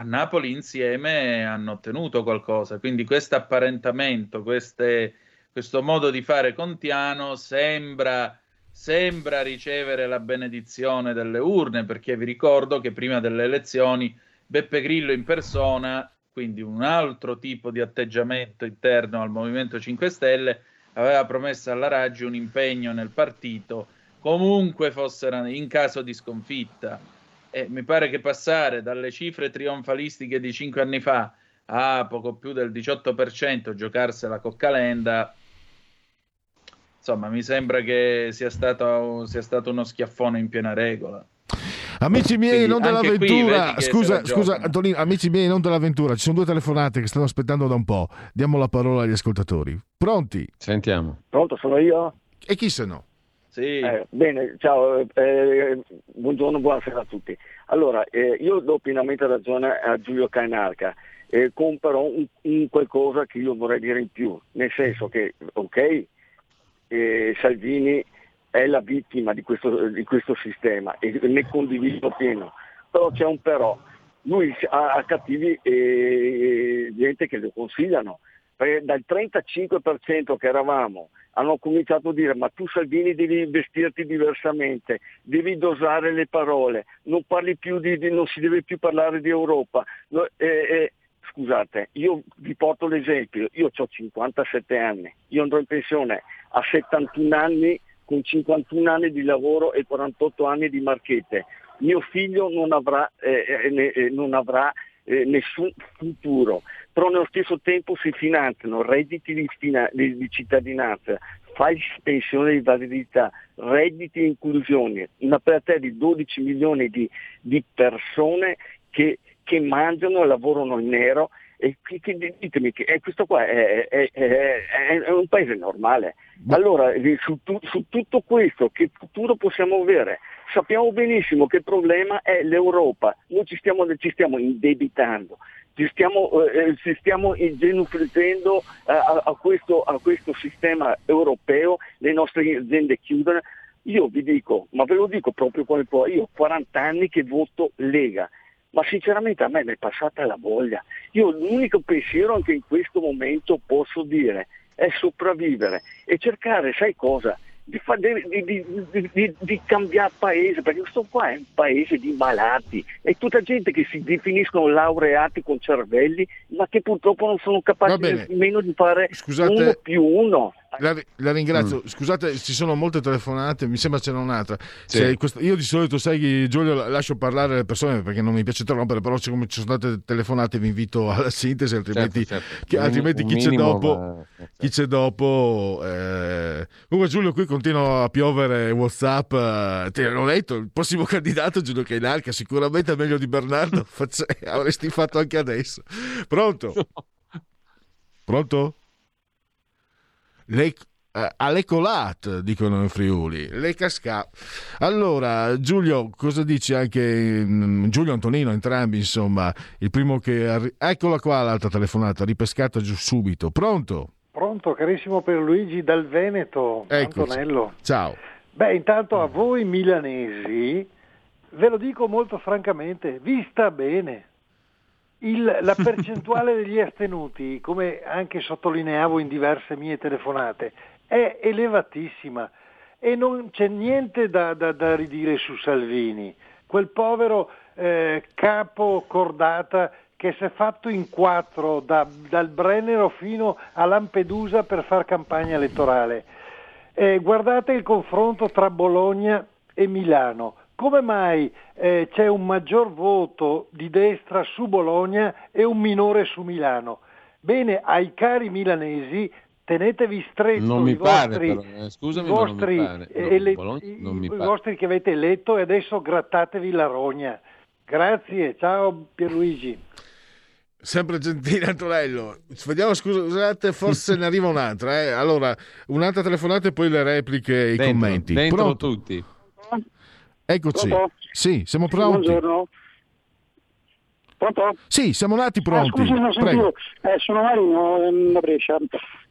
a Napoli insieme hanno ottenuto qualcosa. Quindi questo apparentamento, questo modo di fare contiano sembra, sembra ricevere la benedizione delle urne, perché vi ricordo che prima delle elezioni Beppe Grillo in persona, quindi un altro tipo di atteggiamento interno al Movimento 5 Stelle, aveva promesso alla Raggi un impegno nel partito comunque fossero in caso di sconfitta. E mi pare che passare dalle cifre trionfalistiche di cinque anni fa a poco più del 18% giocarsela con Calenda, insomma, mi sembra che sia stato, sia stato uno schiaffone in piena regola. Amici miei, Quindi non qui dell'avventura. Scusa, scusa. Antonino, amici miei, non dell'avventura. Ci sono due telefonate che stanno aspettando da un po'. Diamo la parola agli ascoltatori. Pronti? Sentiamo. Pronto, sono io? E chi se no? Sì. Eh, bene, ciao, eh, buongiorno, buonasera a tutti. Allora, eh, io do pienamente ragione a Giulio Cainarca, eh, però un, un qualcosa che io vorrei dire in più, nel senso che, ok, eh, Salvini è la vittima di questo, di questo sistema e ne condivido pieno, però c'è un però, lui ha, ha cattivi eh, gente che lo consigliano, perché dal 35% che eravamo hanno cominciato a dire ma tu Salvini devi vestirti diversamente, devi dosare le parole, non, di, di- non si deve più parlare di Europa. No, eh, eh, scusate, io vi porto l'esempio, io ho 57 anni, io andrò in pensione a 71 anni con 51 anni di lavoro e 48 anni di marchette. Mio figlio non avrà, eh, eh, ne- eh, non avrà eh, nessun futuro, però nello stesso tempo si finanziano redditi di, di- di cittadinanza, fai pensione di validità, redditi e inclusione, una platea di 12 milioni di, di persone che, che mangiano e lavorano in nero e che- che- ditemi che eh, questo qua è, è- è- è- è un paese normale. Allora, eh, su, tu- su tutto questo, che futuro possiamo avere? Sappiamo benissimo che il problema è l'Europa, noi ci stiamo, ci stiamo indebitando, ci stiamo, eh, ci stiamo genuflettendo eh, a, a questo, a questo sistema europeo, le nostre aziende chiudono. Io vi dico, ma ve lo dico proprio come poi, io ho 40 anni che voto Lega, ma sinceramente a me mi è passata la voglia. Io l'unico pensiero che in questo momento posso dire è sopravvivere e cercare, sai cosa? Di, di- di- di- cambiare paese, perché questo qua è un paese di malati, è tutta gente che si definiscono laureati con cervelli, ma che purtroppo non sono capaci nemmeno di fare Scusate. uno più uno. La, la ringrazio. Mm. Scusate, ci sono molte telefonate, mi sembra ce n'è un'altra. Se questo- io di solito, sai, Giulio, la- lascio parlare le persone perché non mi piace interrompere, però siccome ci sono state telefonate vi invito alla sintesi, altrimenti, Certo, certo. chi, altrimenti un chi c'è minimo dopo... va- Chi c'è dopo? eh. Comunque Giulio qui continua a piovere Whatsapp. eh, Te l'ho detto, il prossimo [laughs] candidato Giulio Cainarca sicuramente è meglio di Bernardo. [laughs] Avresti fatto anche adesso. Pronto? [laughs] Pronto? Le, eh, alle colat, dicono in Friuli. Le casca. Allora, Giulio, cosa dici anche mm, Giulio Antonino, entrambi, insomma, il primo che arri- Eccola qua l'altra telefonata, ripescata giù subito. Pronto? Pronto, carissimo Pierluigi dal Veneto, Eccoci. Antonello. Ciao. Beh, intanto a voi milanesi, ve lo dico molto francamente, vi sta bene. Il- la [laughs] percentuale degli astenuti, come anche sottolineavo in diverse mie telefonate, è elevatissima. E non c'è niente da, da- da ridire su Salvini, quel povero eh, capo cordata che si è fatto in quattro da- dal Brennero fino a Lampedusa per far campagna elettorale. Eh, guardate il confronto tra Bologna e Milano. Come mai eh, c'è un maggior voto di destra su Bologna e un minore su Milano? Bene, ai cari milanesi tenetevi stretto Non i vostri, eh, scusami, i non mi vostri, pare. No, ele- non mi i vostri che avete eletto e adesso grattatevi la rogna. Grazie, ciao Pierluigi. Sempre gentile Antonello. Vediamo, scusate, forse ne arriva un'altra. eh. Allora, un'altra telefonata e poi le repliche e i Dentro, commenti. dentro Pronto? tutti. Eccoci. Pronto? Sì, siamo pronti. Buongiorno. Pronto? Sì, siamo nati Ah, pronti. scusi, non sentivo. Eh, sono Marino da Brescia.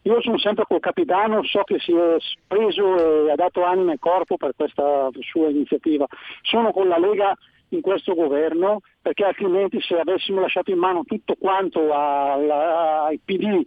Io sono sempre col capitano, so che si è preso e ha dato anima e corpo per questa sua iniziativa. Sono con la Lega in questo governo perché altrimenti se avessimo lasciato in mano tutto quanto ai PD,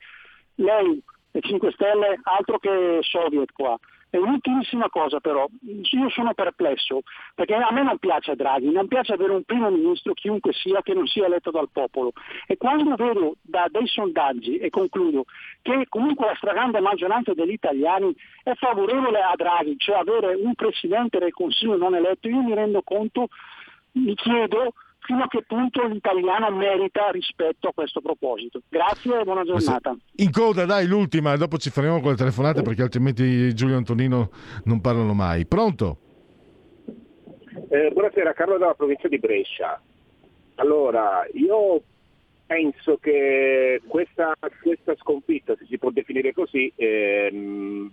lei e 5 Stelle, altro che Soviet qua. E un'ultimissima cosa però, io sono perplesso, perché a me non piace Draghi, non piace avere un primo ministro, chiunque sia, che non sia eletto dal popolo. E quando vedo da dei sondaggi, e concludo, che comunque la stragrande maggioranza degli italiani è favorevole a Draghi, cioè avere un presidente del Consiglio non eletto, io mi rendo conto, mi chiedo fino a che punto l'italiano merita rispetto a questo proposito. Grazie e buona giornata. In coda, dai, l'ultima, dopo ci faremo con le telefonate perché altrimenti Giulio e Antonino non parlano mai. Pronto? Eh, buonasera, Carlo dalla provincia di Brescia. Allora, io penso che questa, questa sconfitta, se si può definire così, ehm,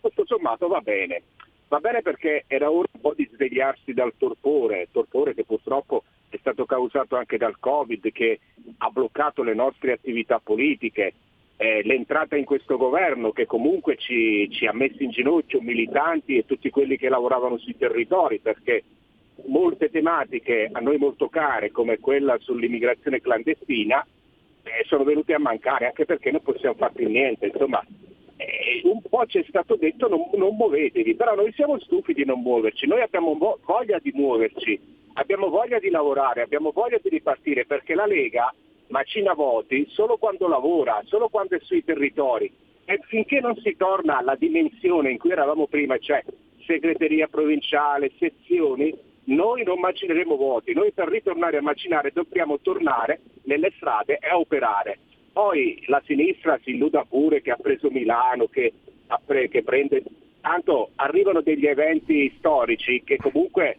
tutto sommato va bene. Va bene perché era ora un po' di svegliarsi dal torpore, torpore che purtroppo è stato causato anche dal Covid che ha bloccato le nostre attività politiche, eh, l'entrata in questo governo che comunque ci, ci ha messo in ginocchio militanti e tutti quelli che lavoravano sui territori perché molte tematiche a noi molto care come quella sull'immigrazione clandestina eh, sono venute a mancare anche perché non possiamo fare più niente. Insomma, eh, un po' ci è stato detto non, non muovetevi, però noi siamo stufi di non muoverci, noi abbiamo vo- voglia di muoverci, abbiamo voglia di lavorare, abbiamo voglia di ripartire perché la Lega macina voti solo quando lavora, solo quando è sui territori e finché non si torna alla dimensione in cui eravamo prima, cioè segreteria provinciale, sezioni, noi non macineremo voti, noi per ritornare a macinare dobbiamo tornare nelle strade e operare. Poi la sinistra si illuda pure che ha preso Milano, che, che prende... Tanto arrivano degli eventi storici che comunque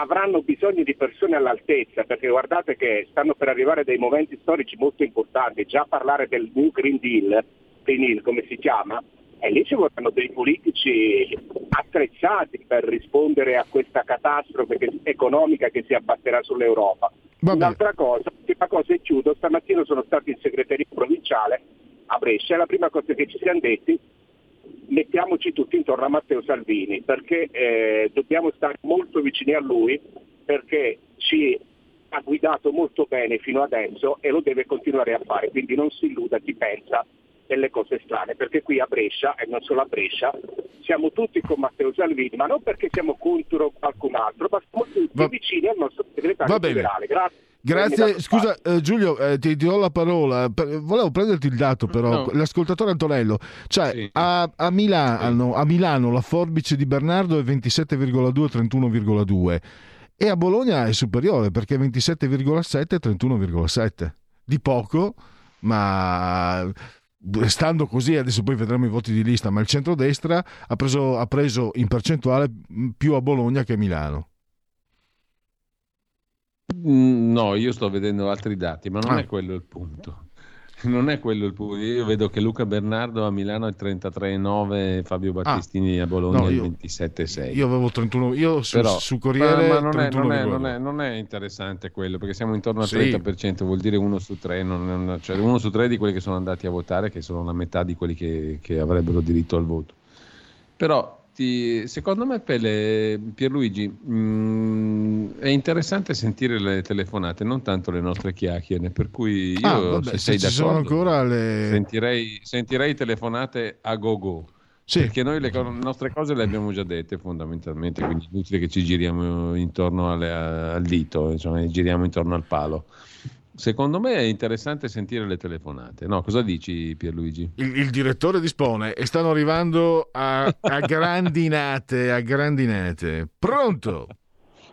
avranno bisogno di persone all'altezza, perché guardate che stanno per arrivare dei momenti storici molto importanti, già parlare del New Green Deal, Deal come si chiama, e lì ci vorranno dei politici attrezzati per rispondere a questa catastrofe economica che si abbatterà sull'Europa. Un'altra cosa, l'ultima cosa e chiudo, stamattina sono stato in segreteria provinciale a Brescia e la prima cosa che ci siamo detti mettiamoci tutti intorno a Matteo Salvini perché eh, dobbiamo stare molto vicini a lui perché ci ha guidato molto bene fino adesso e lo deve continuare a fare, quindi non si illuda chi pensa delle cose strane, perché qui a Brescia, e non solo a Brescia, siamo tutti con Matteo Salvini, ma non perché siamo contro qualcun altro, ma siamo tutti vicini al nostro segretario Va generale. Grazie. Grazie, scusa eh, Giulio, eh, ti, ti do la parola. Per- volevo prenderti il dato, però, No. l'ascoltatore Antonello. Cioè, a, a Milano, a Milano la forbice di Bernardo è 27,2-31,2 e a Bologna è superiore perché è 27,7-31,7. Di poco, ma stando così, adesso poi vedremo i voti di lista, ma il centrodestra ha preso, ha preso in percentuale più a Bologna che a Milano. Mm, No, io sto vedendo altri dati, ma non Ah. è quello il punto. [laughs] Non è quello il punto. Io vedo che Luca Bernardo a Milano è 33,9, Fabio Battistini a Bologna Ah. No, è io- 27,6. Io avevo 31, io su, Però- su Corriere ma, non, è, 31,2. non, è, non, è, non è interessante quello perché siamo intorno al Sì. 30%, vuol dire uno su tre, non- non- cioè uno su tre di quelli che sono andati a votare, che sono la metà di quelli che, che avrebbero diritto al voto. Però ti- secondo me, Pelle, Pierluigi, mh, è interessante sentire le telefonate, non tanto le nostre chiacchiere, per cui io Ah, vabbè, se se sei ci sono d'accordo ancora le... sentirei, sentirei telefonate a go-go. Perché noi le, co- le nostre cose le abbiamo già dette fondamentalmente, quindi è inutile che ci giriamo intorno alle- al dito, insomma, giriamo intorno al palo. Secondo me è interessante sentire le telefonate. No, cosa dici Pierluigi? Il, il direttore dispone e stanno arrivando a, a [laughs] grandinate, a grandinate. Pronto?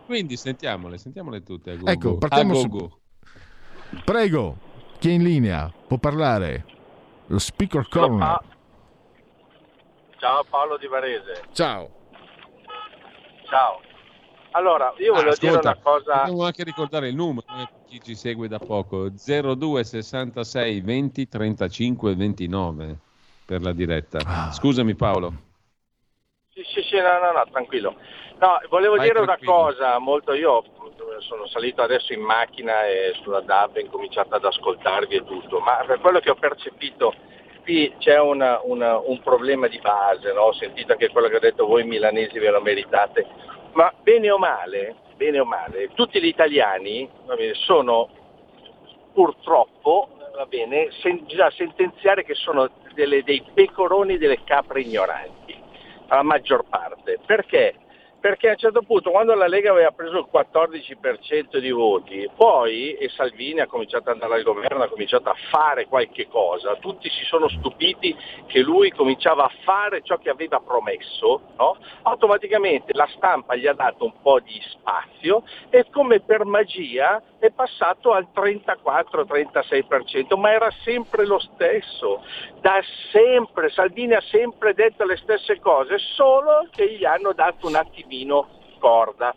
Quindi sentiamole, sentiamole tutte. A go Ecco, go. partiamo A go su- go. Prego, chi è in linea? Può parlare? Lo speaker corner. Ciao Paolo Di Varese. Ciao. Ciao. Allora, io volevo Ah, dire ascolta, una cosa. Dobbiamo anche ricordare il numero per chi ci segue da poco: 02 66 20 35 29 per la diretta. Ah. Scusami Paolo. Sì, sì, sì, no, no, no, tranquillo. No, volevo Vai dire tranquillo. una cosa, molto io sono salito adesso in macchina e sulla DAB ho incominciato ad ascoltarvi e tutto, ma per quello che ho percepito qui c'è una- una- un problema di base, no? ho sentito anche quello che ha detto voi milanesi ve lo meritate, ma bene o male, bene o male, tutti gli italiani bene, sono purtroppo bene, sen- già sentenziare che sono delle- dei pecoroni delle capre ignoranti, la maggior parte. Perché? Perché a un certo punto quando la Lega aveva preso il 14% di voti, poi e Salvini ha cominciato ad andare al governo, ha cominciato a fare qualche cosa, tutti si sono stupiti che lui cominciava a fare ciò che aveva promesso, no? automaticamente la stampa gli ha dato un po' di spazio e come per magia è passato al 34-36%, ma era sempre lo stesso, da sempre, Salvini ha sempre detto le stesse cose, solo che gli hanno dato un attimino corda.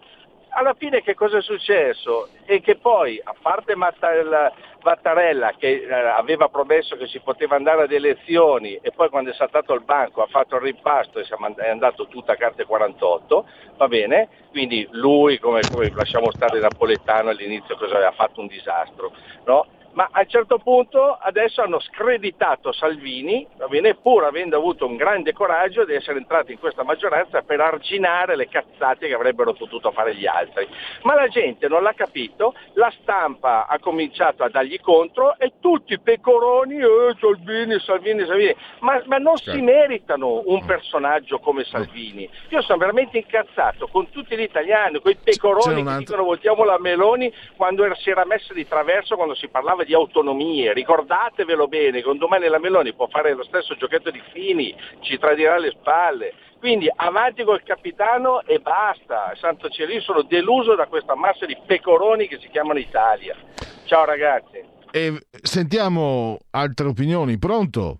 Alla fine che cosa è successo? E che poi, a parte Mattarella, che eh, aveva promesso che si poteva andare ad elezioni e poi quando è saltato il banco ha fatto il rimpasto e è andato tutta a carte 48, va bene? Quindi lui, come, come lasciamo stare Napoletano all'inizio, cosa aveva fatto un disastro, no? Ma a un certo punto adesso hanno screditato Salvini, bene, pur avendo avuto un grande coraggio di essere entrati in questa maggioranza per arginare le cazzate che avrebbero potuto fare gli altri. Ma la gente non l'ha capito, la stampa ha cominciato a dargli contro e tutti i pecoroni, eh, Salvini, Salvini, Salvini, ma, ma non si meritano un personaggio come Salvini. Io sono veramente incazzato con tutti gli italiani, quei C'è pecoroni che dicono votiamo la Meloni quando si era messa di traverso quando si parlava di autonomie. Ricordatevelo bene, con domani la Meloni può fare lo stesso giochetto di Fini, ci tradirà le spalle. Quindi avanti col capitano e basta. Santo cielo, io sono deluso da questa massa di pecoroni che si chiamano Italia. Ciao ragazzi. E sentiamo altre opinioni. Pronto?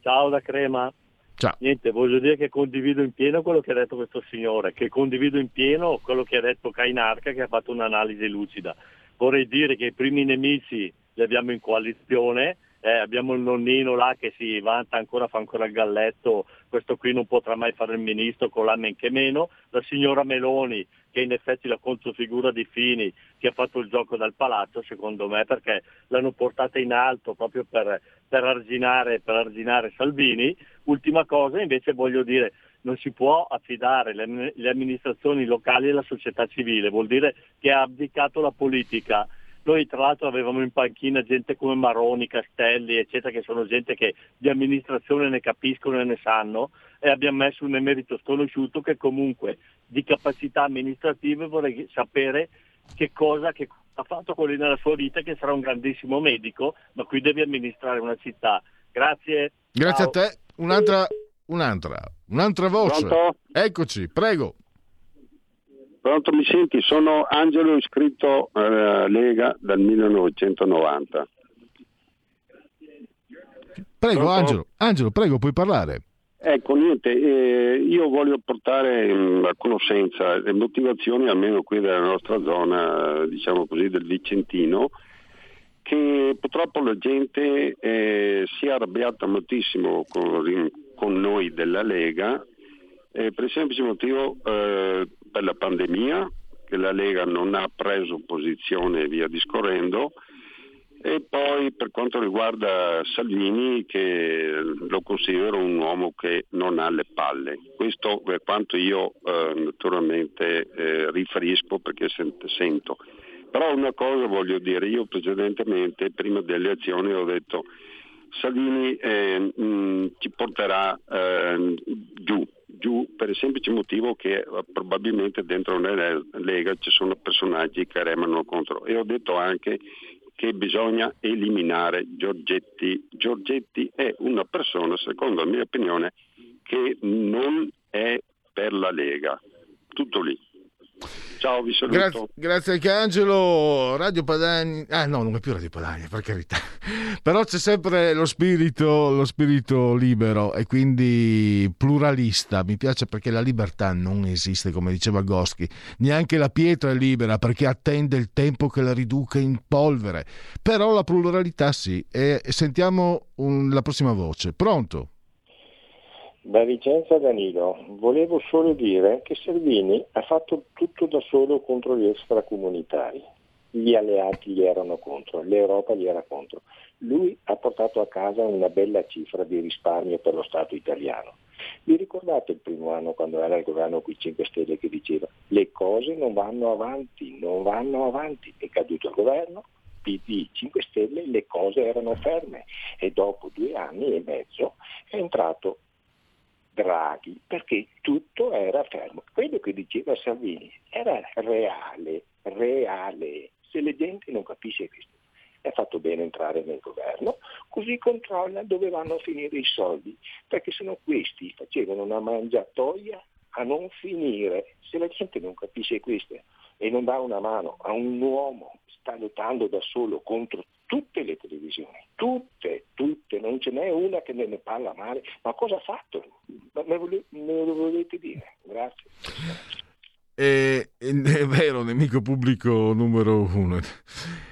Ciao da Crema. Ciao. Niente, voglio dire che condivido in pieno quello che ha detto questo signore, che condivido in pieno quello che ha detto Cainarca che ha fatto un'analisi lucida. Vorrei dire che i primi nemici li abbiamo in coalizione, eh, abbiamo il nonnino là che si vanta ancora, fa ancora il galletto, questo qui non potrà mai fare il ministro, con la men che meno, la signora Meloni che in effetti la controfigura di Fini che ha fatto il gioco dal palazzo secondo me perché l'hanno portata in alto proprio per, per, arginare, per arginare Salvini. Ultima cosa invece voglio dire non si può affidare le, le amministrazioni locali alla società civile, vuol dire che ha abdicato la politica. Noi tra l'altro avevamo in panchina gente come Maroni, Castelli, eccetera, che sono gente che di amministrazione ne capiscono e ne sanno, e abbiamo messo un emerito sconosciuto che comunque di capacità amministrative vorrei sapere che cosa che ha fatto quello nella sua vita, che sarà un grandissimo medico, ma qui devi amministrare una città. Grazie. Grazie Ciao. a te. Un'altra, un'altra, un'altra voce. Pronto? Eccoci, prego. Pronto, mi senti? Sono Angelo iscritto alla Lega dal 1990. Prego? Angelo. Angelo, prego, puoi parlare. Ecco, niente, eh, io voglio portare mh, a conoscenza le motivazioni, almeno qui della nostra zona, eh, diciamo così, del Vicentino, che purtroppo la gente eh, si è arrabbiata moltissimo con, con noi della Lega, eh, per il semplice motivo eh, per la pandemia, che la Lega non ha preso posizione e via discorrendo, e poi per quanto riguarda Salvini, che lo considero un uomo che non ha le palle. Questo per quanto io eh, naturalmente eh, riferisco perché sent- sento. Però una cosa voglio dire, io precedentemente, prima delle elezioni, ho detto Salvini eh, mh, ci porterà eh, giù, giù per il semplice motivo che eh, probabilmente dentro la Lega ci sono personaggi che remano contro. E ho detto anche che bisogna eliminare Giorgetti. Giorgetti è una persona, secondo la mia opinione, che non è per la Lega. Tutto lì. Ciao, vi saluto. Grazie, grazie anche Angelo. Radio Padania. Ah, no, non è più Radio Padania, per carità. [laughs] Però c'è sempre lo spirito, lo spirito libero e quindi pluralista. Mi piace perché la libertà non esiste, come diceva Goschi. Neanche la pietra è libera perché attende il tempo che la riduca in polvere. Però la pluralità sì. E sentiamo un- la prossima voce. Pronto? Da Vicenza Danilo, volevo solo dire che Salvini ha fatto tutto da solo contro gli extracomunitari. Gli alleati gli erano contro, l'Europa gli era contro. Lui ha portato a casa una bella cifra di risparmio per lo Stato italiano. Vi ricordate il primo anno quando era il governo qui 5 Stelle che diceva le cose non vanno avanti, non vanno avanti, è caduto il governo, PD 5 Stelle, le cose erano ferme e dopo due anni e mezzo è entrato Draghi perché tutto era fermo. Quello che diceva Salvini era reale, reale. Se la gente non capisce questo, è fatto bene entrare nel governo, così controlla dove vanno a finire i soldi, perché se no questi facevano una mangiatoia a non finire. Se la gente non capisce questo e non dà una mano a un uomo che sta lottando da solo contro tutte le televisioni, tutte, tutte, non ce n'è una che ne ne parla male, ma cosa ha fatto? Me, vole- me lo volete dire? Grazie. Eh, [laughs] è vero, nemico pubblico numero uno.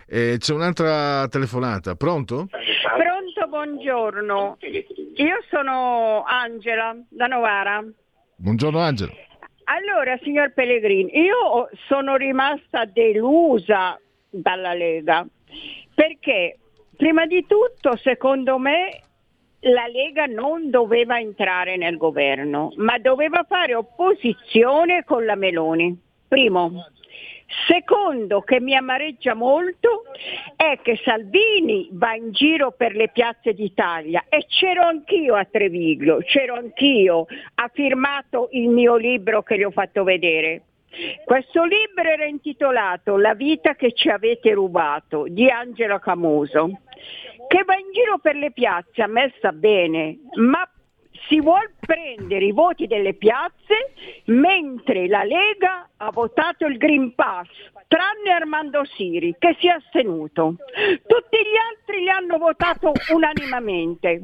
Eh, c'è un'altra telefonata. Pronto? Pronto, buongiorno. Io sono Angela da Novara. Buongiorno Angelo. Allora, signor Pellegrini, io sono rimasta delusa dalla Lega perché prima di tutto, secondo me, la Lega non doveva entrare nel governo, ma doveva fare opposizione con la Meloni. Primo. Secondo che mi amareggia molto è che Salvini va in giro per le piazze d'Italia e c'ero anch'io a Treviglio, c'ero anch'io, ha firmato il mio libro che gli ho fatto vedere. Questo libro era intitolato La vita che ci avete rubato di Angela Camuso, che va in giro per le piazze, a me sta bene, ma si vuol prendere i voti delle piazze mentre la Lega ha votato il Green Pass, tranne Armando Siri che si è astenuto. Tutti gli altri li hanno votato unanimamente.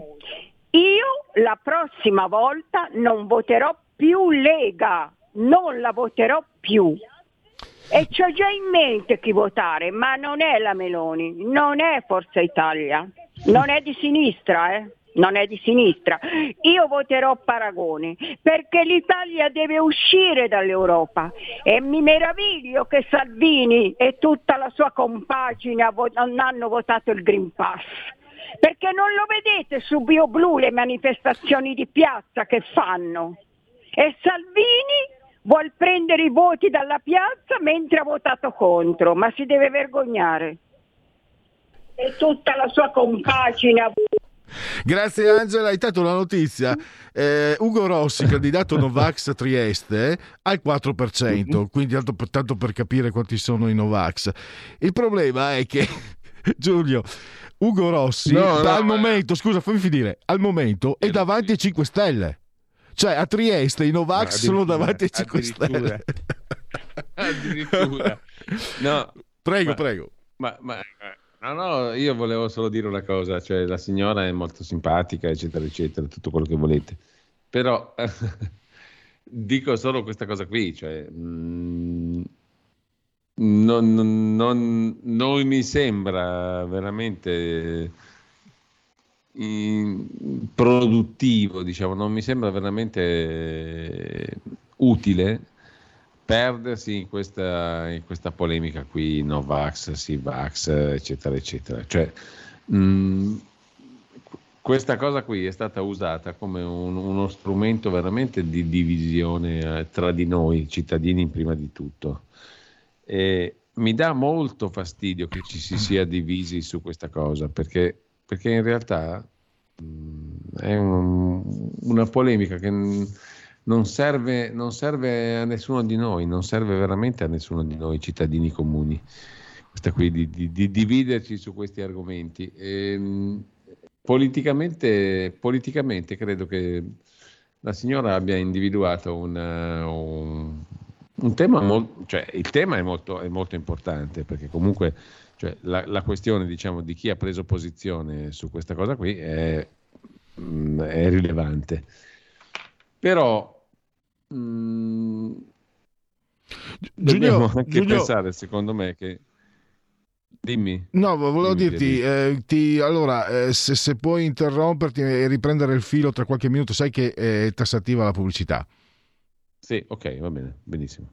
Io la prossima volta non voterò più Lega, non la voterò più. E c'ho già in mente chi votare, ma non è la Meloni, non è Forza Italia, non è di sinistra, eh? Non è di sinistra. Io voterò Paragoni perché l'Italia deve uscire dall'Europa e mi meraviglio che Salvini e tutta la sua compagine non hanno votato il Green Pass. Perché non lo vedete su BioBlu le manifestazioni di piazza che fanno? E Salvini vuol prendere i voti dalla piazza mentre ha votato contro, ma si deve vergognare. E tutta la sua compagine ha Grazie Angela, intanto una notizia. Eh, Ugo Rossi, [laughs] candidato Novax a Trieste, ha il 4%, quindi tanto per, tanto per capire quanti sono i Novax. Il problema è che, [laughs] Giulio, Ugo Rossi No, no, al momento, scusa fammi finire, al momento è davanti ai 5 Stelle. Cioè a Trieste i Novax sono davanti ai 5 addirittura. Stelle. [laughs] Addirittura. No, Prego, ma- prego. Ma, ma- no, no, io volevo solo dire una cosa, cioè la signora è molto simpatica, eccetera, eccetera, tutto quello che volete. Però [laughs] dico solo questa cosa qui, cioè mm, non, non- non- non mi sembra veramente produttivo, diciamo, non mi sembra veramente eh, utile perdersi in questa, in questa polemica qui, Novax, Sivax, eccetera, eccetera. Cioè, mh, questa cosa qui è stata usata come un- uno strumento veramente di divisione eh, tra di noi, cittadini prima di tutto. E mi dà molto fastidio che ci si sia divisi su questa cosa, perché, perché in realtà è un- una polemica che non serve, non serve a nessuno di noi, non serve veramente a nessuno di noi cittadini comuni. Questa qui di, di- di dividerci su questi argomenti. Ehm, politicamente, politicamente credo che la signora abbia individuato una- un, un tema molto, cioè il tema è molto, è molto importante perché comunque cioè, la, la questione diciamo, di chi ha preso posizione su questa cosa qui è, mm, è rilevante. Però mm, dobbiamo anche Giulio- pensare, secondo me, che dimmi. No, volevo Dimmi, dirti, dimmi. eh, ti- allora, eh, se, se puoi interromperti e riprendere il filo tra qualche minuto, sai che è tassativa la pubblicità. Sì, ok, va bene, benissimo.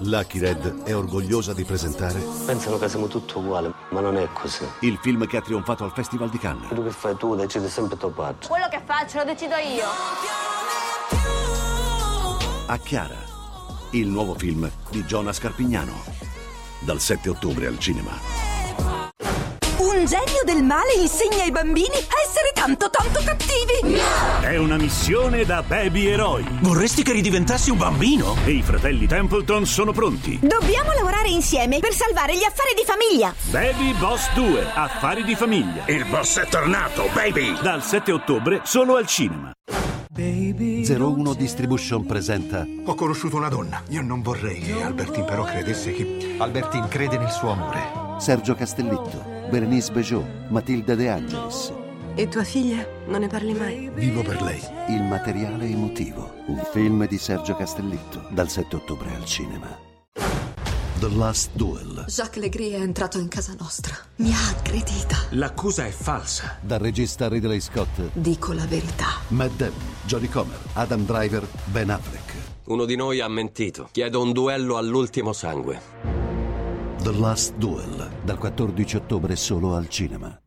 Lucky Red è orgogliosa di presentare Pensano che siamo tutti uguali, ma non è così. il film che ha trionfato al Festival di Cannes. Quello che fai tu decidi sempre tuo padre. Quello che faccio lo decido io. A Chiara, il nuovo film di Giona Scarpignano. Dal 7 ottobre al cinema. Un genio del male insegna ai bambini a essere tanto tanto cattivi. È una missione da baby eroi. Vorresti che ridiventassi un bambino? E i fratelli Templeton sono pronti. Dobbiamo lavorare insieme per salvare gli affari di famiglia. Baby Boss 2, affari di famiglia. Il boss è tornato, baby! Dal 7 ottobre solo al cinema. 01 Distribution presenta Ho conosciuto una donna. Io non vorrei che Albertine però credesse che Albertine crede nel suo amore. Sergio Castellitto, Berenice Bejo, Matilda De Angelis. E tua figlia? Non ne parli mai? Vivo per lei. Il materiale emotivo. Un film di Sergio Castellitto. Dal 7 ottobre al cinema. The Last Duel. Jacques Legris è entrato in casa nostra. Mi ha aggredita. L'accusa è falsa. Dal regista Ridley Scott. Dico la verità. Matt Damon, Jodie Comer, Adam Driver, Ben Affleck. Uno di noi ha mentito. Chiedo un duello all'ultimo sangue. The Last Duel. Dal 14 ottobre solo al cinema.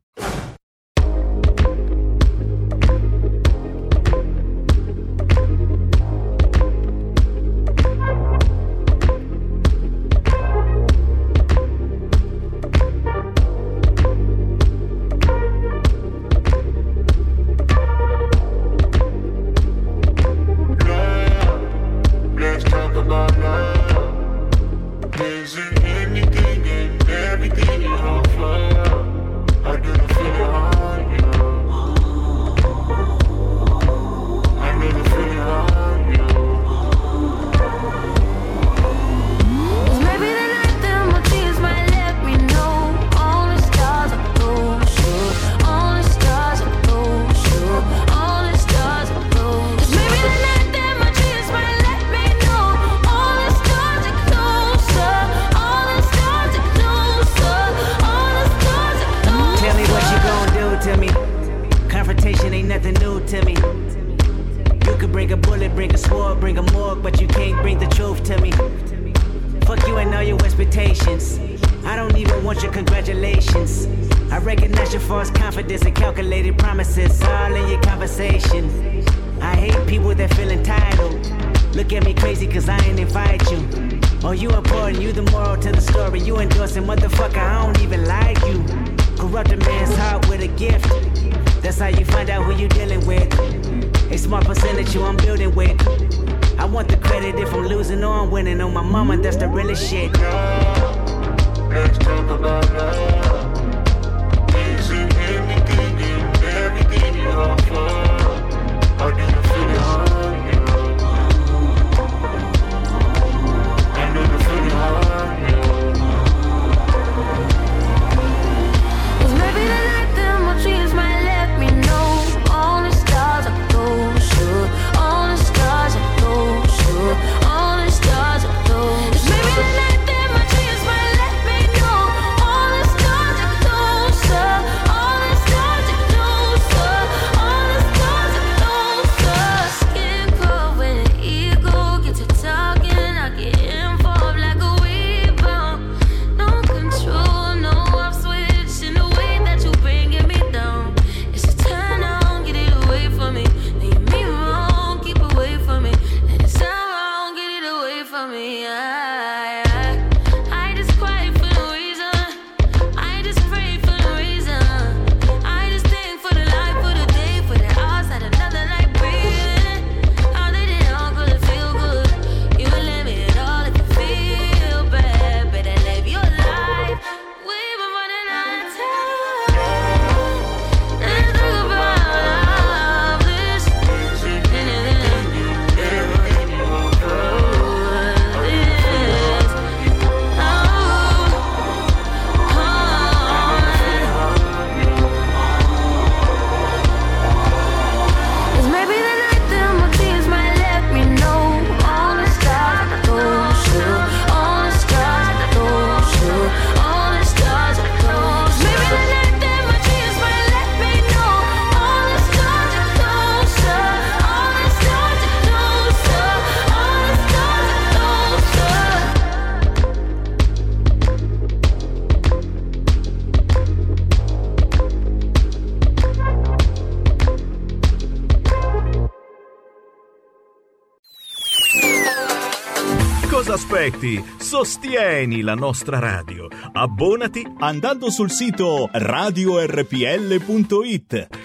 Aspetti? Sostieni la nostra radio. Abbonati andando sul sito radiorpl.it.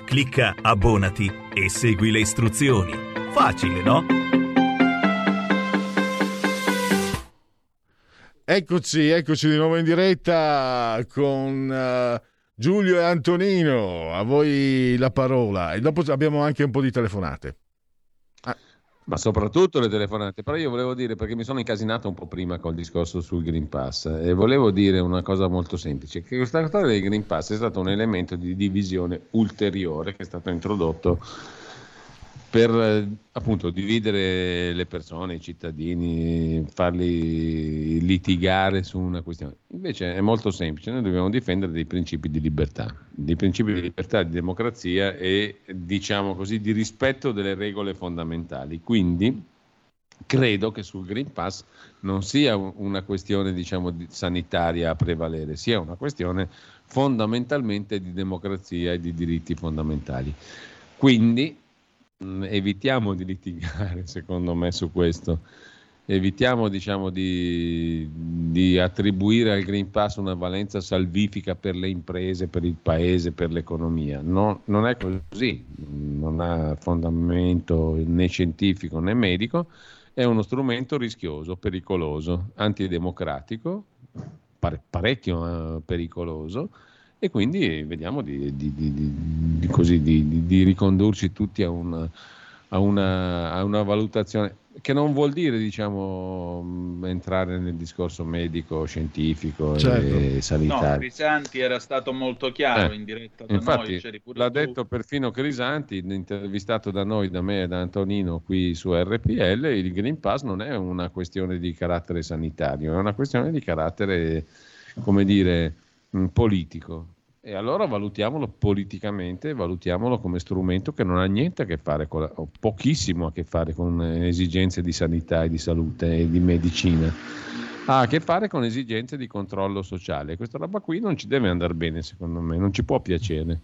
Clicca abbonati e segui le istruzioni. Facile, no? Eccoci, eccoci di nuovo in diretta con eh, Giulio e Antonino. A voi la parola. E dopo abbiamo anche un po' di telefonate. Ma soprattutto le telefonate. Però io volevo dire, perché mi sono incasinato un po' prima col discorso sul Green Pass, e volevo dire una cosa molto semplice, che questa storia del Green Pass è stato un elemento di divisione ulteriore che è stato introdotto per eh, appunto dividere le persone, i cittadini, farli litigare su una questione. Invece è molto semplice, noi dobbiamo difendere dei principi di libertà, dei principi di libertà, di democrazia e diciamo così di rispetto delle regole fondamentali. Quindi credo che sul Green Pass non sia un- una questione diciamo di- sanitaria a prevalere, sia una questione fondamentalmente di democrazia e di diritti fondamentali. Quindi evitiamo di litigare, [laughs] secondo me, su questo. Evitiamo diciamo, di, di attribuire al Green Pass una valenza salvifica per le imprese, per il paese, per l'economia. No- non è così, non ha fondamento né scientifico né medico, è uno strumento rischioso, pericoloso, antidemocratico, pare- parecchio eh, pericoloso e quindi vediamo di, di- di- di- di- così, di- di- di ricondurci tutti a una, a una- a una valutazione che non vuol dire diciamo mh, entrare nel discorso medico, scientifico Certo. e No, sanitario. Crisanti era stato molto chiaro Eh, in diretta da Infatti, noi. l'ha tu. detto perfino Crisanti, intervistato da noi, da me e da Antonino qui su RPL, il Green Pass non è una questione di carattere sanitario, è una questione di carattere, come dire, politico. E allora valutiamolo politicamente, valutiamolo come strumento che non ha niente a che fare con, la- o pochissimo a che fare con eh, esigenze di sanità e di salute e di medicina. ha a che fare con esigenze di controllo sociale. Questa roba qui non ci deve andare bene, secondo me, non ci può piacere.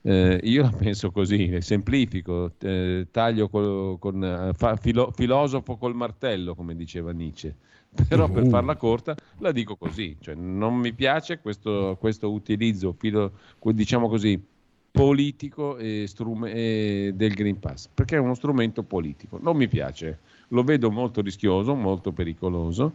Eh, io la penso così, semplifico, eh, taglio col- con, eh, fa- filo- filosofo col martello, come diceva Nietzsche. Però per Uh. farla corta la dico così, cioè, non mi piace questo, questo utilizzo, filo- diciamo così, politico e strum- e del Green Pass, perché è uno strumento politico. Non mi piace, lo vedo molto rischioso, molto pericoloso.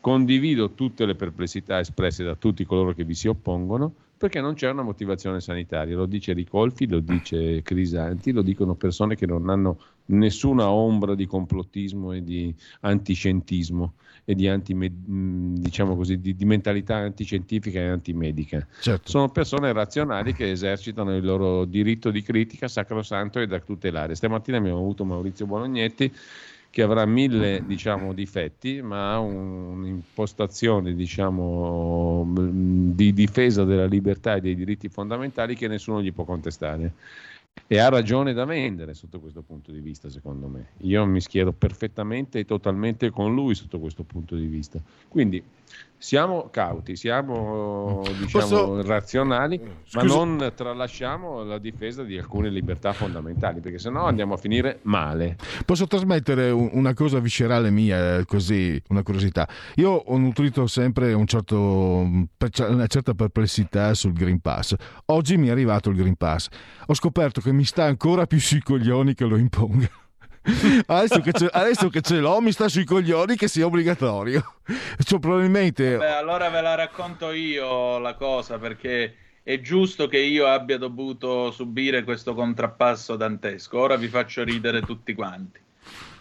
Condivido tutte le perplessità espresse da tutti coloro che vi si oppongono, perché non c'è una motivazione sanitaria. Lo dice Ricolfi, lo dice Crisanti, lo dicono persone che non hanno nessuna ombra di complottismo e di antiscientismo e di, anti, diciamo così, di, di mentalità antiscientifica e antimedica. Certo. Sono persone razionali che esercitano il loro diritto di critica sacrosanto e da tutelare. Stamattina abbiamo avuto Maurizio Bolognetti che avrà mille diciamo, difetti, ma ha un'impostazione diciamo, mh, di difesa della libertà e dei diritti fondamentali che nessuno gli può contestare. E ha ragione da vendere sotto questo punto di vista, secondo me. Io mi schiero perfettamente e totalmente con lui sotto questo punto di vista. Quindi siamo cauti, siamo diciamo, Posso- razionali, ma Scusa- non tralasciamo la difesa di alcune libertà fondamentali, perché sennò andiamo a finire male. Posso trasmettere un- una cosa viscerale mia, eh, così, una curiosità. Io ho nutrito sempre un certo, una certa perplessità sul Green Pass. Oggi mi è arrivato il Green Pass. Ho scoperto che mi sta ancora più sui coglioni che lo imponga. Adesso che, adesso che ce l'ho mi sta sui coglioni che sia obbligatorio. Cioè, probabilmente Beh, allora ve la racconto io la cosa perché è giusto che io abbia dovuto subire questo contrappasso dantesco. Ora vi faccio ridere tutti quanti.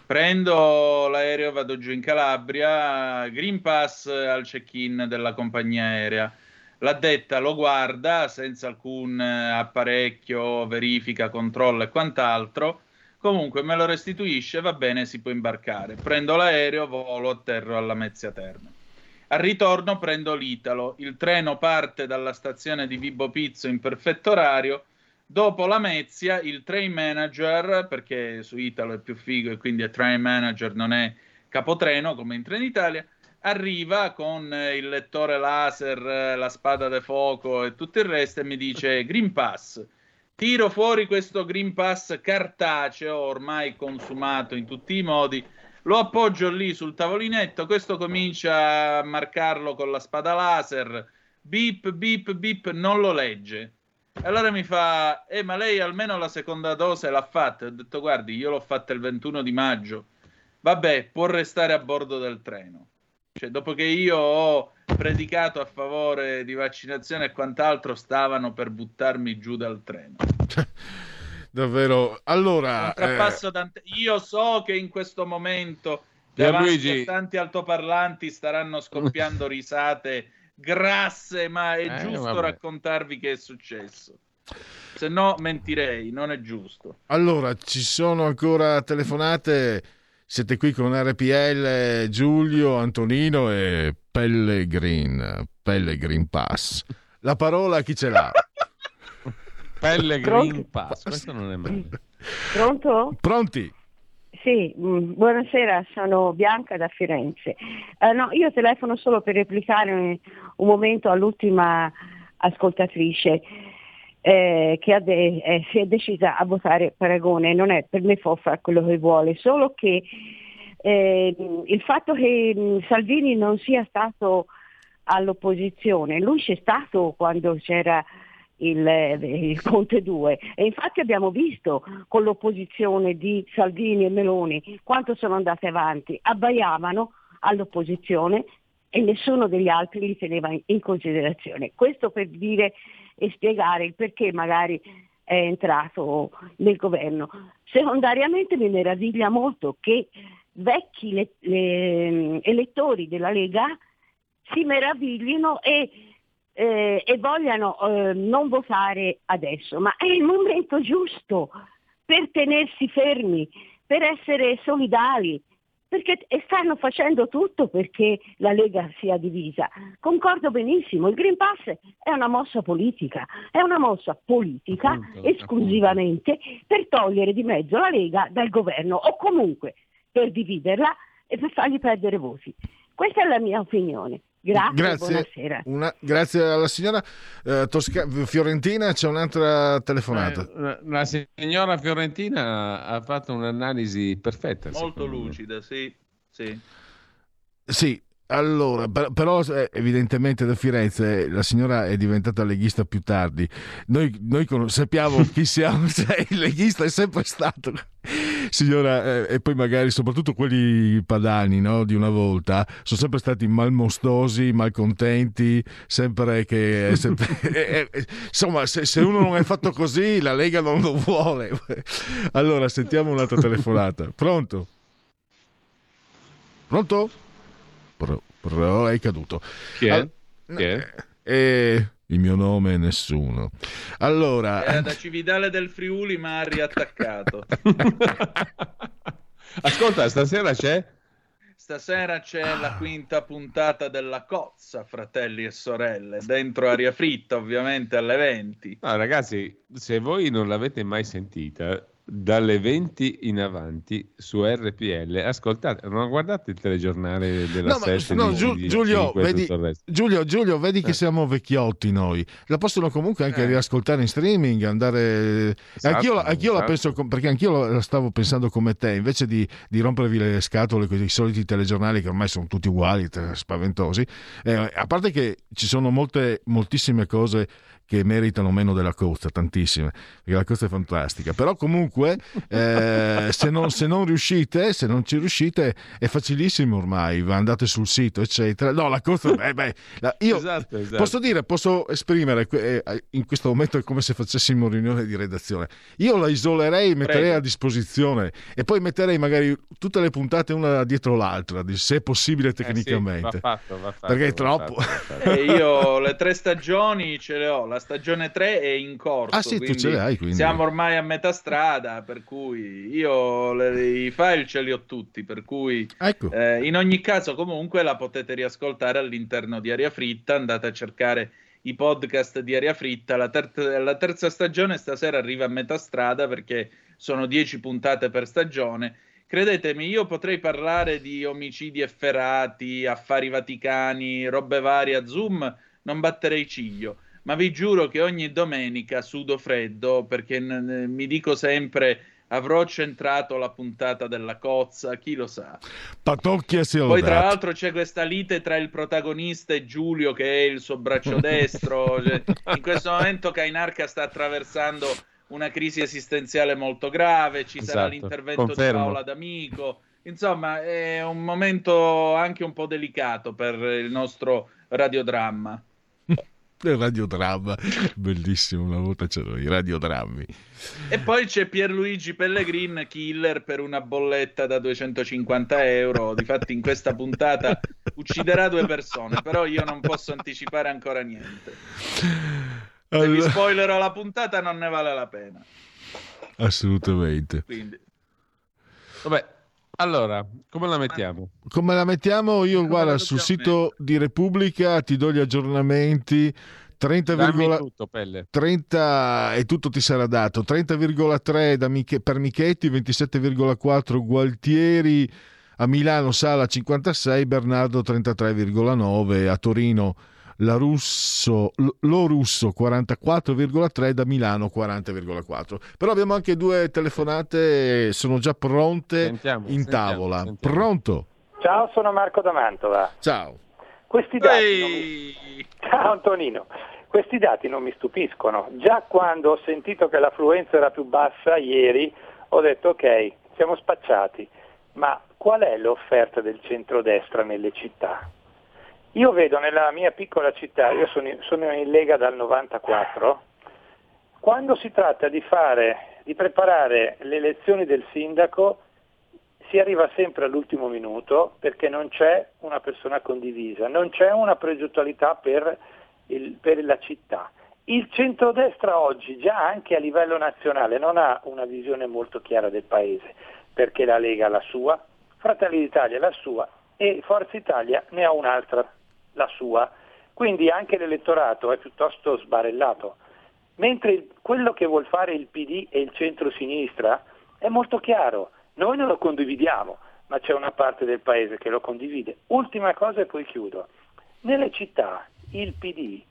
Prendo l'aereo, vado giù in Calabria, Green Pass al check-in della compagnia aerea. L'addetta lo guarda senza alcun apparecchio, verifica, controllo e quant'altro. Comunque me lo restituisce, va bene, si può imbarcare. Prendo l'aereo, volo, atterro alla Mezzia Terme. Al ritorno prendo l'Italo. Il treno parte dalla stazione di Vibo Pizzo in perfetto orario. Dopo la Mezzia, il train manager, perché su Italo è più figo e quindi è train manager, non è capotreno come in Trenitalia, arriva con eh, il lettore laser, eh, la spada de fuoco e tutto il resto e mi dice Green Pass. Tiro fuori questo Green Pass cartaceo, ormai consumato in tutti i modi, lo appoggio lì sul tavolinetto, questo comincia a marcarlo con la spada laser, beep, beep, beep, non lo legge. Allora mi fa, eh ma lei almeno la seconda dose l'ha fatta? Ho detto, guardi, io l'ho fatta il 21 di maggio. Vabbè, può restare a bordo del treno. Cioè, dopo che io ho predicato a favore di vaccinazione e quant'altro, stavano per buttarmi giù dal treno. [laughs] davvero. Allora, Contrappasso Dante- Io so che in questo momento Pierluigi. davanti a tanti altoparlanti staranno scoppiando [laughs] risate grasse, ma è Eh, giusto vabbè. raccontarvi che è successo. Se no mentirei, non è giusto. Allora, ci sono ancora telefonate. Siete qui con RPL, Giulio, Antonino e Pellegrin. Pellegrin Pass. La parola chi ce l'ha? [laughs] Pelle Pronto? Green Pass, questo non è male. Pronto? Pronti? Sì, mm, buonasera, sono Bianca da Firenze. Eh, no, io telefono solo per replicare un, un momento all'ultima ascoltatrice eh, che ha de- eh, si è decisa a votare Paragone. Non è per me può fare quello che vuole, solo che eh, il fatto che mm, Salvini non sia stato all'opposizione, lui c'è stato quando c'era il, eh, il Conte 2 e infatti abbiamo visto con l'opposizione di Salvini e Meloni quanto sono andate avanti, abbaiavano all'opposizione e nessuno degli altri li teneva in- in considerazione. Questo per dire e spiegare il perché magari è entrato nel governo. Secondariamente mi meraviglia molto che vecchi le- le- elettori della Lega si meraviglino e, eh, e vogliano eh, non votare adesso, ma è il momento giusto per tenersi fermi, per essere solidali, perché stanno facendo tutto perché la Lega sia divisa. Concordo benissimo, il Green Pass è una mossa politica, è una mossa politica Appunto, esclusivamente per togliere di mezzo la Lega dal governo o comunque per dividerla e per fargli perdere voti. Questa è la mia opinione. Grazie, buonasera. Una- grazie alla signora eh, Tosca- Fiorentina. C'è un'altra telefonata. Eh, La signora Fiorentina ha fatto un'analisi perfetta. Molto secondo me. lucida, sì. sì. Sì, allora, per- però eh, evidentemente da Firenze la signora è diventata leghista più tardi. Noi, noi sappiamo [laughs] chi siamo, [laughs] cioè, il leghista è sempre stato. [laughs] Signora, eh, e poi magari soprattutto quelli padani no, di una volta sono sempre stati malmostosi, malcontenti, sempre che... sempre- eh, eh, insomma, se, se uno non è fatto così, la Lega non lo vuole. Allora, sentiamo un'altra telefonata. Pronto? Pronto? Pro, pro- è caduto. Chi è? Al- Chi è? Eh, il mio nome è nessuno. Allora, Era da Cividale del Friuli, ma ha riattaccato. [laughs] Ascolta, stasera c'è? Stasera c'è la quinta puntata della Cozza, fratelli e sorelle, dentro aria fritta, ovviamente alle 20. No, ragazzi, se voi non l'avete mai sentita, dalle 20 in avanti su RPL, ascoltate, non guardate il telegiornale della No, 7 no, Giu- Giulio, vedi-. Giulio, Giulio, vedi che Eh. siamo vecchiotti noi. La possono comunque anche Eh. riascoltare in streaming, andare... Esatto, anch'io, la- anch'io la esatto. penso, com- perché anch'io la la stavo pensando come te, invece di, di rompervi le scatole con i soliti telegiornali che ormai sono tutti uguali, spaventosi, eh, a parte che ci sono molte, moltissime cose che meritano meno della costa, tantissime, perché la costa è fantastica. Però comunque, [laughs] eh, se, non, se non riuscite, se non ci riuscite, è facilissimo ormai, andate sul sito, eccetera. No, la costa, beh, beh, la- io Esatto, esatto. posso dire, posso esprimere, eh, in questo momento è come se facessimo riunione di redazione. Io la isolerei, metterei Prego. a disposizione e poi metterei magari tutte le puntate una dietro l'altra, se è possibile Eh sì, tecnicamente. va fatto, va fatto, perché è troppo. fatto, io le tre stagioni ce le ho, la stagione 3 è in corso. Ah, sì, tu ce le hai, quindi. Siamo ormai a metà strada, per cui io le- i file ce li ho tutti, per cui Ecco. eh, in ogni caso comunque la potete riascoltare all'interno di Aria Fritta, andate a cercare i podcast di Aria Fritta, la, ter- la terza stagione stasera arriva a metà strada perché sono 10 puntate per stagione. Credetemi, io potrei parlare di omicidi efferati, affari vaticani, robe varie a Zoom, non batterei ciglio. Ma vi giuro che ogni domenica sudo freddo perché n- n- mi dico sempre avrò centrato la puntata della cozza, chi lo sa. Patocchia si Poi tra l'altro c'è questa lite tra il protagonista e Giulio che è il suo braccio [laughs] destro. Cioè, in questo momento Kainarca sta attraversando una crisi esistenziale molto grave, ci sarà Esatto, l'intervento confermo. di Paola D'Amico. Insomma, è un momento anche un po' delicato per il nostro radiodramma. Il radiodramma, bellissimo, una volta c'erano i radiodrammi. E poi c'è Pierluigi Pellegrin, killer per una bolletta da 250 euro. Difatti in questa puntata ucciderà due persone, però io non posso anticipare ancora niente. Se vi Allora- spoilerò la puntata non ne vale la pena. Assolutamente. Quindi, Vabbè, allora, come la mettiamo? Come la mettiamo? Io, guarda, sul sito di Repubblica ti do gli aggiornamenti. 30, Dammi tutto, Pelle. 30 e tutto ti sarà dato 30,3 da Mich- per Michetti 27,4 Gualtieri a Milano Sala 56 Bernardo 33,9 a Torino la Russo, lo Russo 44,3 da Milano 40,4 però abbiamo anche due telefonate sono già pronte Sentiamo, in sentiamo, tavola sentiamo. pronto Ciao, sono Marco da Mantova. ciao Questi dati non mi- Ciao Antonino. Questi dati non mi stupiscono. Già quando ho sentito che l'affluenza era più bassa ieri, ho detto ok, siamo spacciati. Ma qual è l'offerta del centrodestra nelle città? Io vedo nella mia piccola città, io sono in, Lega dal 94, quando si tratta di fare, di preparare le elezioni del sindaco, si arriva sempre all'ultimo minuto perché non c'è una persona condivisa, non c'è una progettualità per, il- per la città. Il centrodestra oggi, già anche a livello nazionale, non ha una visione molto chiara del paese, perché la Lega ha la sua, Fratelli d'Italia la sua e Forza Italia ne ha un'altra, la sua. Quindi anche l'elettorato è piuttosto sbarellato. Mentre quello che vuol fare il PD e il centro-sinistra è molto chiaro. Noi non lo condividiamo, ma c'è una parte del paese che lo condivide. Ultima cosa e poi chiudo. Nelle città il PD,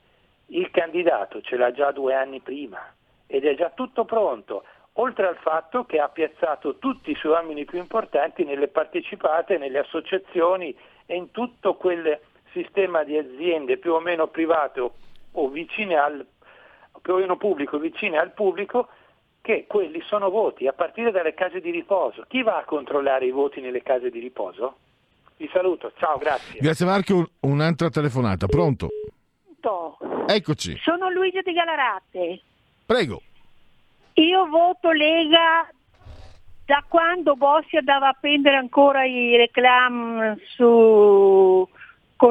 il candidato ce l'ha già due anni prima ed è già tutto pronto, oltre al fatto che ha piazzato tutti i suoi uomini più importanti nelle partecipate, nelle associazioni e in tutto quel sistema di aziende più o meno private o, o vicine al più o meno pubblico, vicine al pubblico, che quelli sono voti a partire dalle case di riposo. Chi va a controllare i voti nelle case di riposo? Vi saluto, ciao, grazie. Grazie Marco, un'altra telefonata, pronto? Eccoci, Sono Luigi di Galarate. prego. Io voto Lega da quando Bossi andava a prendere ancora i reclam su,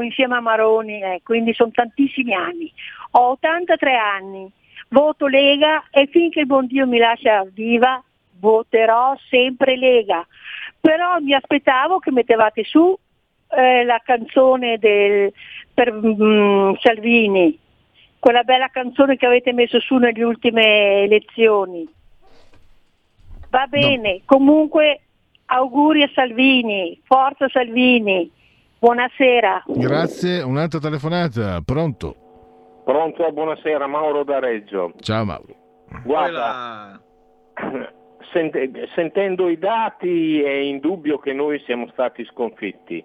insieme a Maroni, eh, quindi sono tantissimi anni. Ho 83 anni, voto Lega e finché il buon Dio mi lascia viva voterò sempre Lega. Però mi aspettavo che mettevate su eh, la canzone del, per mm, Salvini, quella bella canzone che avete messo su nelle ultime elezioni. Va bene, comunque auguri a Salvini, forza Salvini, buonasera. Grazie, un'altra telefonata, pronto? Pronto, buonasera, Mauro da Reggio. Ciao Mauro. Guarda, [coughs] sente- sentendo i dati è indubbio che noi siamo stati sconfitti,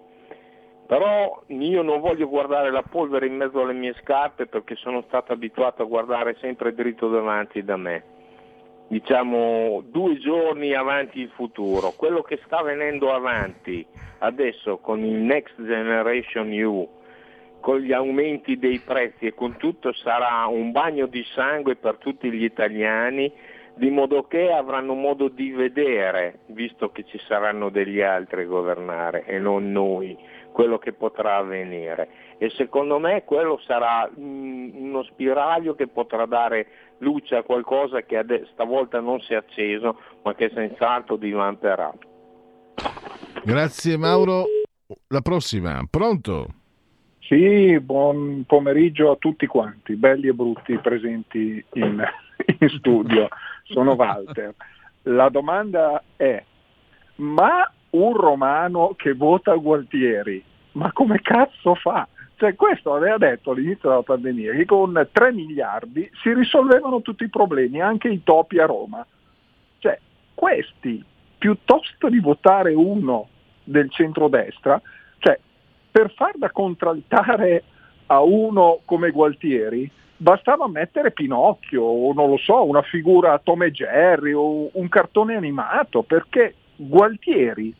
però io non voglio guardare la polvere in mezzo alle mie scarpe perché sono stato abituato a guardare sempre dritto davanti da me. Diciamo due giorni avanti il futuro. Quello che sta venendo avanti adesso con il Next Generation EU, con gli aumenti dei prezzi e con tutto sarà un bagno di sangue per tutti gli italiani, di modo che avranno modo di vedere, visto che ci saranno degli altri a governare e non noi, quello che potrà avvenire. E secondo me quello sarà mm, uno spiraglio che potrà dare luce a qualcosa che ade- stavolta non si è acceso, ma che senz'altro divamperà. Grazie Mauro. La prossima, pronto? Sì, buon pomeriggio a tutti quanti, belli e brutti presenti in, [laughs] in studio. Sono Walter. La domanda è, ma un romano che vota Gualtieri, ma come cazzo fa? Cioè questo aveva detto all'inizio della pandemia che con 3 miliardi si risolvevano tutti i problemi, anche i topi a Roma. Cioè questi, piuttosto di votare uno del centrodestra, cioè per far da contraltare a uno come Gualtieri bastava mettere Pinocchio o non lo so, una figura Tom e Jerry o un cartone animato, perché Gualtieri,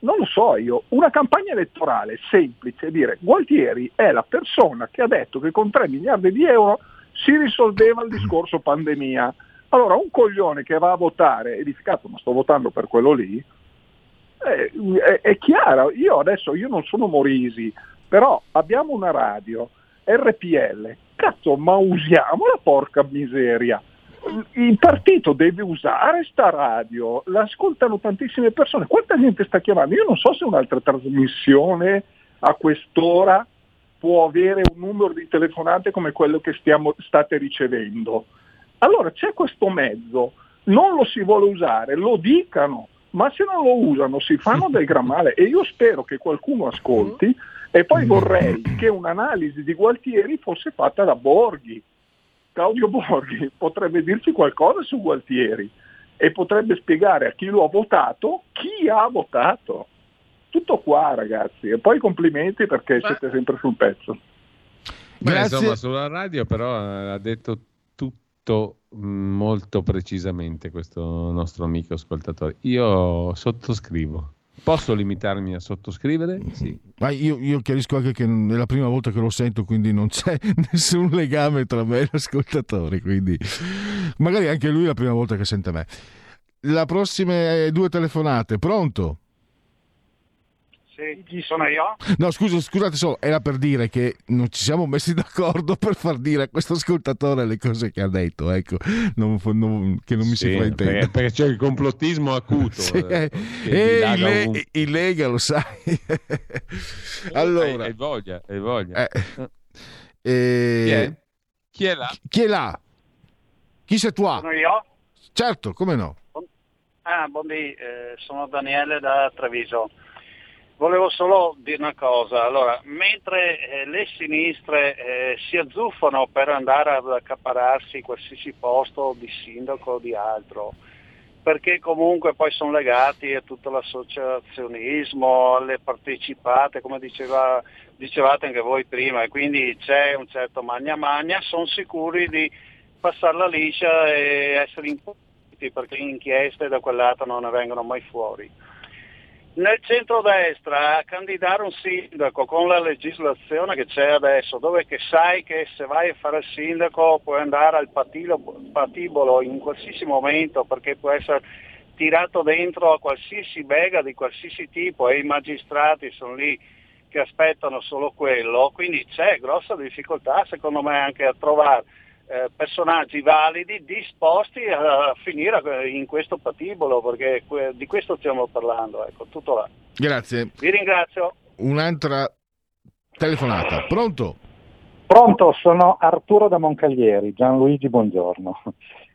non lo so io, una campagna elettorale semplice, dire Gualtieri è la persona che ha detto che con 3 miliardi di euro si risolveva il discorso pandemia. Allora un coglione che va a votare e dice cazzo ma sto votando per quello lì, è, è- è chiaro, io adesso io non sono Morisi, però abbiamo una radio, RPL, cazzo ma usiamola porca miseria. Il partito deve usare sta radio, l'ascoltano tantissime persone, quanta gente sta chiamando? Io non so se un'altra trasmissione a quest'ora può avere un numero di telefonate come quello che stiamo, state ricevendo. Allora c'è questo mezzo, non lo si vuole usare, lo dicano, ma se non lo usano si fanno del gran male e io spero che qualcuno ascolti e poi vorrei che un'analisi di Gualtieri fosse fatta da Borghi. Claudio Borghi [laughs] potrebbe dirci qualcosa su Gualtieri e potrebbe spiegare a chi lo ha votato chi ha votato. Tutto qua ragazzi e poi complimenti perché siete sempre sul pezzo. Beh, Grazie. insomma, sulla radio però eh, ha detto tutto mh, molto precisamente questo nostro amico ascoltatore. Io sottoscrivo. Posso limitarmi a sottoscrivere? Sì. Ma io, io chiarisco anche che è la prima volta che lo sento, quindi non c'è [laughs] nessun legame tra me e l'ascoltatore. Quindi magari anche lui è la prima volta che sente me. La prossima eh, due telefonate, pronto? Sì, chi sono io? No, scusa, scusate solo, era per dire che non ci siamo messi [laughs] d'accordo per far dire a questo ascoltatore le cose che ha detto, ecco, non, non- che non mi si Sì, fraintenda. perché, perché c'è il complottismo acuto. Sì, eh, eh, e il, Le- il Lega lo sai. [laughs] allora, Hai, hai voglia, hai voglia. Eh, eh, Chi è? Chi è là? Chi è là? Chi sei tu? Sono io? Certo, come no? Ah, buondì, eh, sono Daniele da Treviso. Volevo solo dire una cosa, allora, mentre eh, le sinistre eh, si azzuffano per andare ad accapararsi qualsiasi posto di sindaco o di altro, perché comunque poi sono legati a tutto l'associazionismo, alle partecipate, come diceva, dicevate anche voi prima, e quindi c'è un certo magna magna, sono sicuri di passarla liscia e essere impuniti perché inchieste da quel lato non ne vengono mai fuori. Nel centrodestra candidare un sindaco con la legislazione che c'è adesso, dove che sai che se vai a fare il sindaco puoi andare al patilo- patibolo in qualsiasi momento perché può essere tirato dentro a qualsiasi bega di qualsiasi tipo e i magistrati sono lì che aspettano solo quello, quindi c'è grossa difficoltà secondo me anche a trovare eh, personaggi validi disposti a finire in questo patibolo, perché que- di questo stiamo parlando. Ecco, tutto là. Grazie. Vi ringrazio. Un'altra telefonata. Pronto? Pronto, sono Arturo da Moncalieri, Gianluigi, buongiorno.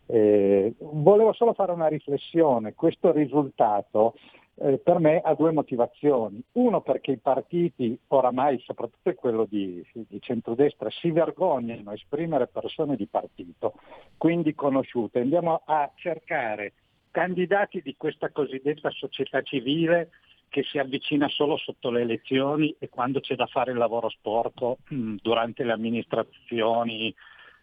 Eh, volevo solo fare una riflessione. Questo risultato eh, per me ha due motivazioni. Uno perché i partiti, oramai soprattutto quello di, di centrodestra, si vergognano a esprimere persone di partito, quindi conosciute. Andiamo a cercare candidati di questa cosiddetta società civile che si avvicina solo sotto le elezioni e quando c'è da fare il lavoro sporco mh, durante le amministrazioni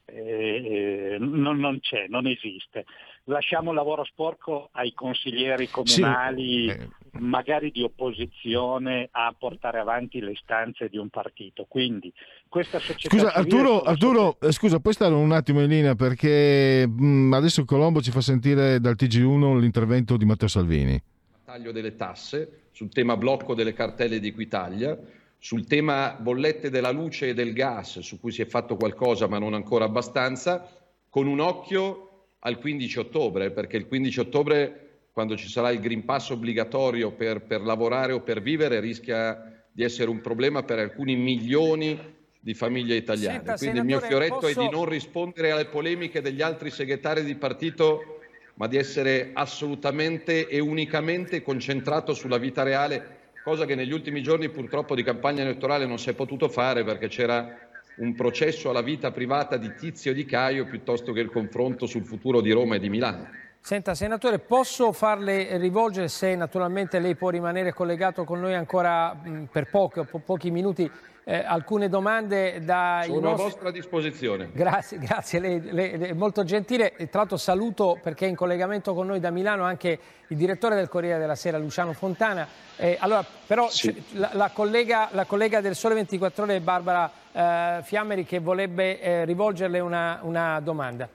eh, non, non c'è, non esiste. Lasciamo il lavoro sporco ai consiglieri comunali, eh. magari di opposizione, a portare avanti le istanze di un partito. Quindi questa società Scusa Arturo, Arturo eh, scusa, puoi stare un attimo in linea perché mh, adesso Colombo ci fa sentire dal TG1 l'intervento di Matteo Salvini. taglio delle tasse, sul tema blocco delle cartelle di Equitalia, sul tema bollette della luce e del gas, su cui si è fatto qualcosa ma non ancora abbastanza, con un occhio al 15 ottobre, perché il 15 ottobre, quando ci sarà il Green Pass obbligatorio per, per lavorare o per vivere, rischia di essere un problema per alcuni milioni di famiglie italiane. Senta, Quindi il mio fioretto è posso- di non rispondere alle polemiche degli altri segretari di partito ma di essere assolutamente e unicamente concentrato sulla vita reale, cosa che negli ultimi giorni purtroppo di campagna elettorale non si è potuto fare perché c'era un processo alla vita privata di Tizio di Caio piuttosto che il confronto sul futuro di Roma e di Milano. Senta, senatore, posso farle rivolgere, se naturalmente lei può rimanere collegato con noi ancora mh, per poco- po- pochi minuti, eh, alcune domande dai Sono a nostri... vostra disposizione. Grazie, grazie, lei, lei- lei è molto gentile. E tra l'altro saluto perché è in collegamento con noi da Milano anche il direttore del Corriere della Sera, Luciano Fontana. Eh, allora, però c'è la, la collega, la collega del Sole 24 Ore, Barbara eh, Fiammeri, che vorrebbe eh, rivolgerle una, una domanda.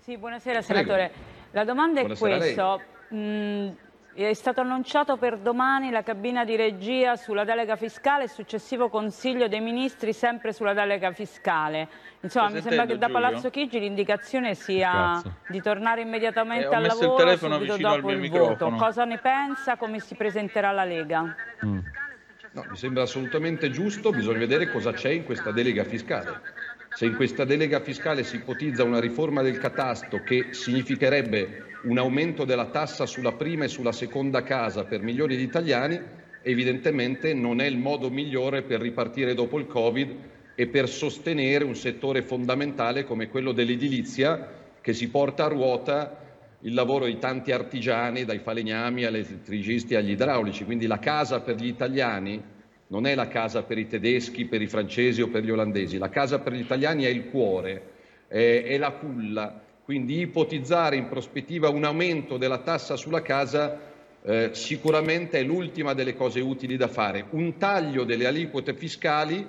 Sì, buonasera senatore. La domanda è Buonasera questa. Mm, è stato annunciato per domani la cabina di regia sulla delega fiscale e successivo consiglio dei ministri sempre sulla delega fiscale. Insomma, mi sembra che da Palazzo Chigi l'indicazione sia di tornare immediatamente Eh, ho al messo il lavoro telefono subito vicino al dopo mio il microfono. voto. Cosa ne pensa? Come si presenterà la Lega? No, mi sembra assolutamente giusto, bisogna vedere cosa c'è in questa delega fiscale. Se in questa delega fiscale si ipotizza una riforma del catasto che significherebbe un aumento della tassa sulla prima e sulla seconda casa per milioni di italiani, evidentemente non è il modo migliore per ripartire dopo il Covid e per sostenere un settore fondamentale come quello dell'edilizia che si porta a ruota il lavoro di tanti artigiani, dai falegnami agli elettricisti agli idraulici. Quindi la casa per gli italiani non è la casa per i tedeschi, per i francesi o per gli olandesi. La casa per gli italiani è il cuore, è, è la culla. Quindi ipotizzare in prospettiva un aumento della tassa sulla casa eh, sicuramente è l'ultima delle cose utili da fare. Un taglio delle aliquote fiscali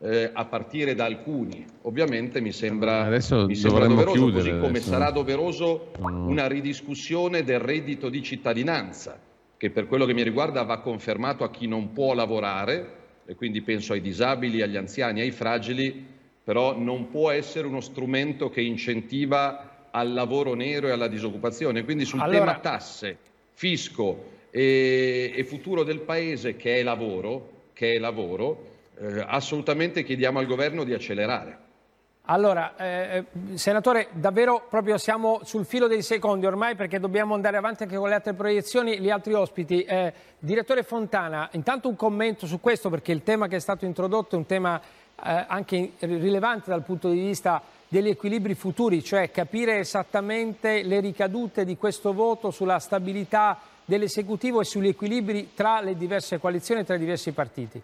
eh, a partire da alcuni, ovviamente mi sembra, Adesso mi sembra doveroso, chiudere così come adesso. sarà doveroso una ridiscussione del reddito di cittadinanza, che per quello che mi riguarda va confermato a chi non può lavorare, e quindi penso ai disabili, agli anziani, ai fragili, però non può essere uno strumento che incentiva al lavoro nero e alla disoccupazione. Quindi sul Allora- tema tasse, fisco e, e futuro del Paese, che è lavoro, che è lavoro eh, assolutamente chiediamo al governo di accelerare. Allora, eh, senatore, davvero proprio siamo sul filo dei secondi ormai perché dobbiamo andare avanti anche con le altre proiezioni, gli altri ospiti. Eh, direttore Fontana, intanto un commento su questo perché il tema che è stato introdotto è un tema eh, anche rilevante dal punto di vista degli equilibri futuri, cioè capire esattamente le ricadute di questo voto sulla stabilità dell'esecutivo e sugli equilibri tra le diverse coalizioni e tra i diversi partiti.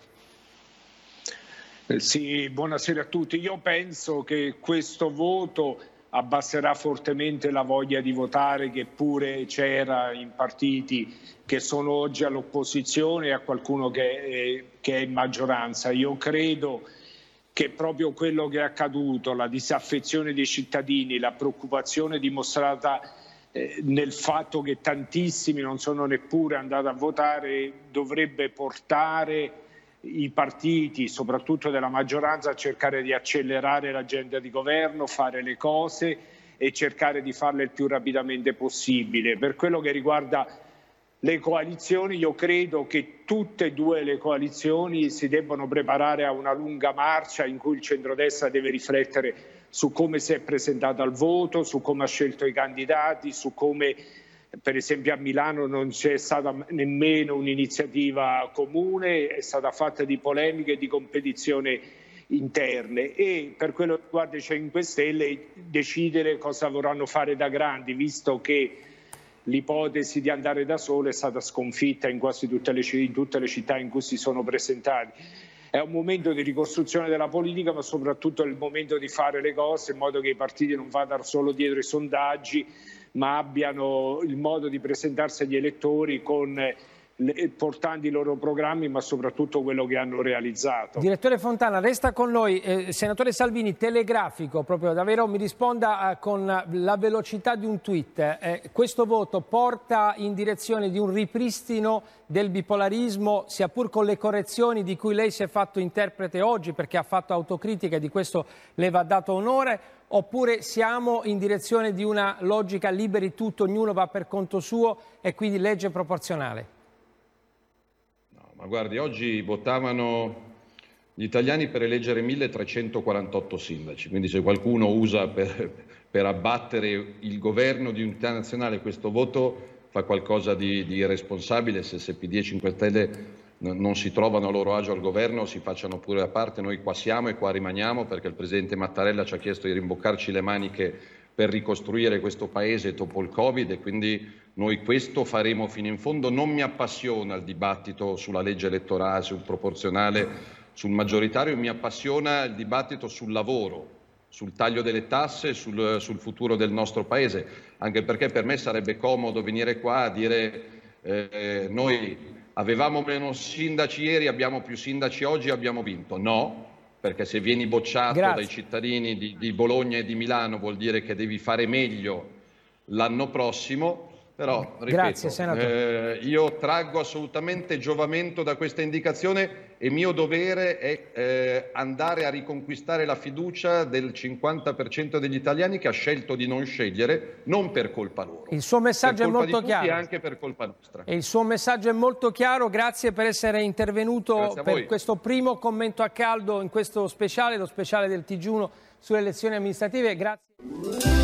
Eh, Sì, buonasera a tutti. Io penso che questo voto abbasserà fortemente la voglia di votare che pure c'era in partiti che sono oggi all'opposizione e a qualcuno che è, che è in maggioranza. Io credo che proprio quello che è accaduto, la disaffezione dei cittadini, la preoccupazione dimostrata eh, nel fatto che tantissimi non sono neppure andati a votare, dovrebbe portare i partiti, soprattutto della maggioranza, a cercare di accelerare l'agenda di governo, fare le cose e cercare di farle il più rapidamente possibile. Per quello che riguarda le coalizioni, io credo che tutte e due le coalizioni si debbano preparare a una lunga marcia in cui il centrodestra deve riflettere su come si è presentato al voto, su come ha scelto i candidati, su come per esempio a Milano non c'è stata nemmeno un'iniziativa comune, è stata fatta di polemiche e di competizione interne e per quello che riguarda i 5 Stelle decidere cosa vorranno fare da grandi, visto che l'ipotesi di andare da solo è stata sconfitta in quasi tutte le, in tutte le città in cui si sono presentati. È un momento di ricostruzione della politica, ma soprattutto è il momento di fare le cose in modo che i partiti non vadano solo dietro i sondaggi, ma abbiano il modo di presentarsi agli elettori con, le, portando i loro programmi, ma soprattutto quello che hanno realizzato. Direttore Fontana, resta con noi. Eh, senatore Salvini, telegrafico, proprio davvero mi risponda eh, con la velocità di un tweet. Eh, questo voto porta in direzione di un ripristino del bipolarismo, sia pur con le correzioni di cui lei si è fatto interprete oggi, perché ha fatto autocritica e di questo le va dato onore, oppure siamo in direzione di una logica liberi tutto, ognuno va per conto suo e quindi legge proporzionale? Ma guardi, oggi votavano gli italiani per eleggere 1348 sindaci, quindi se qualcuno usa per, per abbattere il governo di unità nazionale questo voto fa qualcosa di, di irresponsabile, se, se PD e 5 Stelle non si trovano a loro agio al governo si facciano pure a parte, noi qua siamo e qua rimaniamo perché il Presidente Mattarella ci ha chiesto di rimboccarci le maniche per ricostruire questo Paese dopo il Covid e quindi noi questo faremo fino in fondo. Non mi appassiona il dibattito sulla legge elettorale, sul proporzionale, sul maggioritario, mi appassiona il dibattito sul lavoro, sul taglio delle tasse, sul, sul futuro del nostro Paese, anche perché per me sarebbe comodo venire qua a dire eh, noi avevamo meno sindaci ieri, abbiamo più sindaci oggi, abbiamo vinto. No, perché se vieni bocciato Grazie. dai cittadini di, di Bologna e di Milano vuol dire che devi fare meglio l'anno prossimo. Però, ripeto, Grazie, senatore. eh, io traggo assolutamente giovamento da questa indicazione e mio dovere è eh, andare a riconquistare la fiducia del 50% degli italiani che ha scelto di non scegliere, non per colpa loro. Il suo messaggio è molto chiaro. e anche per colpa nostra. E il suo messaggio è molto chiaro, grazie per essere intervenuto per questo primo commento a caldo in questo speciale, lo speciale del TG1 sulle elezioni amministrative. Grazie.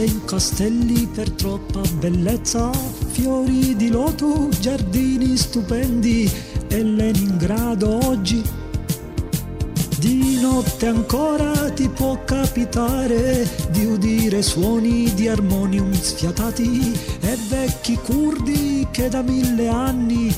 In castelli per troppa bellezza, fiori di loto, giardini stupendi e Leningrado oggi. Di notte ancora ti può capitare di udire suoni di armonium sfiatati e vecchi curdi che da mille anni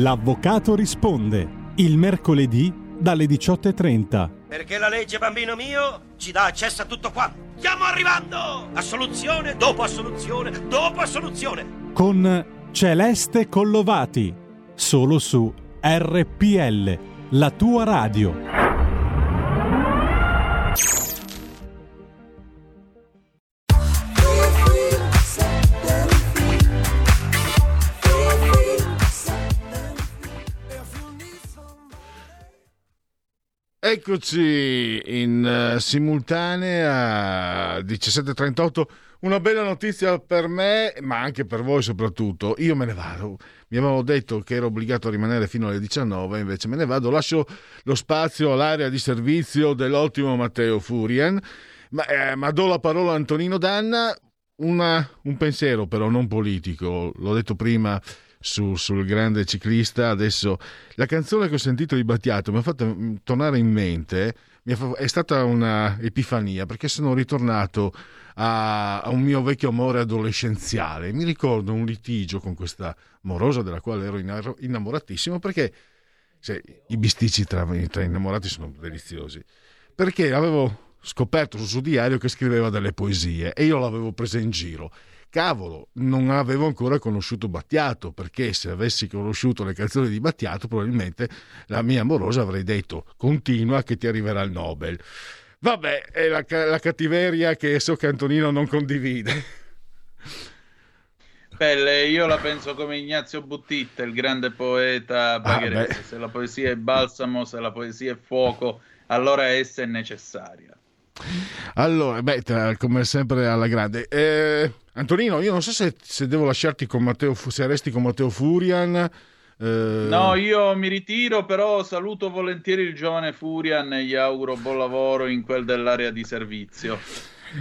L'avvocato risponde il mercoledì dalle 18.30 Perché la legge, bambino mio, ci dà accesso a tutto qua. Stiamo arrivando! Assoluzione dopo assoluzione dopo assoluzione. con Celeste Collovati, solo su RPL, la tua radio. Eccoci in eh, simultanea 17.38. Una bella notizia per me, ma anche per voi soprattutto. Io me ne vado. Mi avevano detto che ero obbligato a rimanere fino alle 19, invece me ne vado. Lascio lo spazio all'area di servizio dell'ottimo Matteo Furian, ma, eh, ma do la parola a Antonino Danna. Una- un pensiero però non politico, l'ho detto prima su- sul grande ciclista. Adesso la canzone che ho sentito di Battiato mi ha fatto mm, tornare in mente, è stata una epifania perché sono ritornato a, un mio vecchio amore adolescenziale. Mi ricordo un litigio con questa morosa della quale ero innamoratissimo perché se, i bisticci tra, tra innamorati sono deliziosi. Perché avevo scoperto sul suo diario che scriveva delle poesie e io l'avevo presa in giro cavolo, non avevo ancora conosciuto Battiato, perché se avessi conosciuto le canzoni di Battiato, probabilmente la mia amorosa avrei detto continua che ti arriverà il Nobel. Vabbè, è la, la cattiveria che so che Antonino non condivide. Belle, io la penso come Ignazio Buttitta, il grande poeta bagherese. Ah, se la poesia è balsamo, se la poesia è fuoco, allora essa è necessaria. Allora, beh, come sempre alla grande. Eh, Antonino, io non so se, se, devo lasciarti con Matteo, se resti con Matteo Furian. Eh... No, io mi ritiro, però saluto volentieri il giovane Furian e gli auguro buon lavoro in quel dell'area di servizio.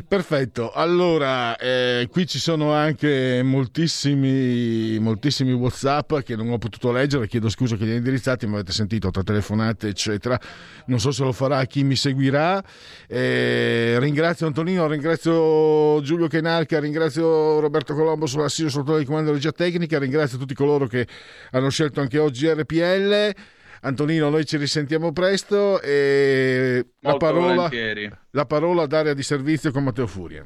Perfetto, allora eh, qui ci sono anche moltissimi, moltissimi Whatsapp che non ho potuto leggere, chiedo scusa che li ho indirizzati, ma avete sentito tra telefonate eccetera, non so se lo farà chi mi seguirà. Eh, ringrazio Antonino, ringrazio Giulio Kenalca, ringrazio Roberto Colombo sull'assilo sotto di comando regia tecnica, ringrazio tutti coloro che hanno scelto anche oggi RPL. Antonino, noi ci risentiamo presto e la parola, la parola ad area di servizio con Matteo Furia.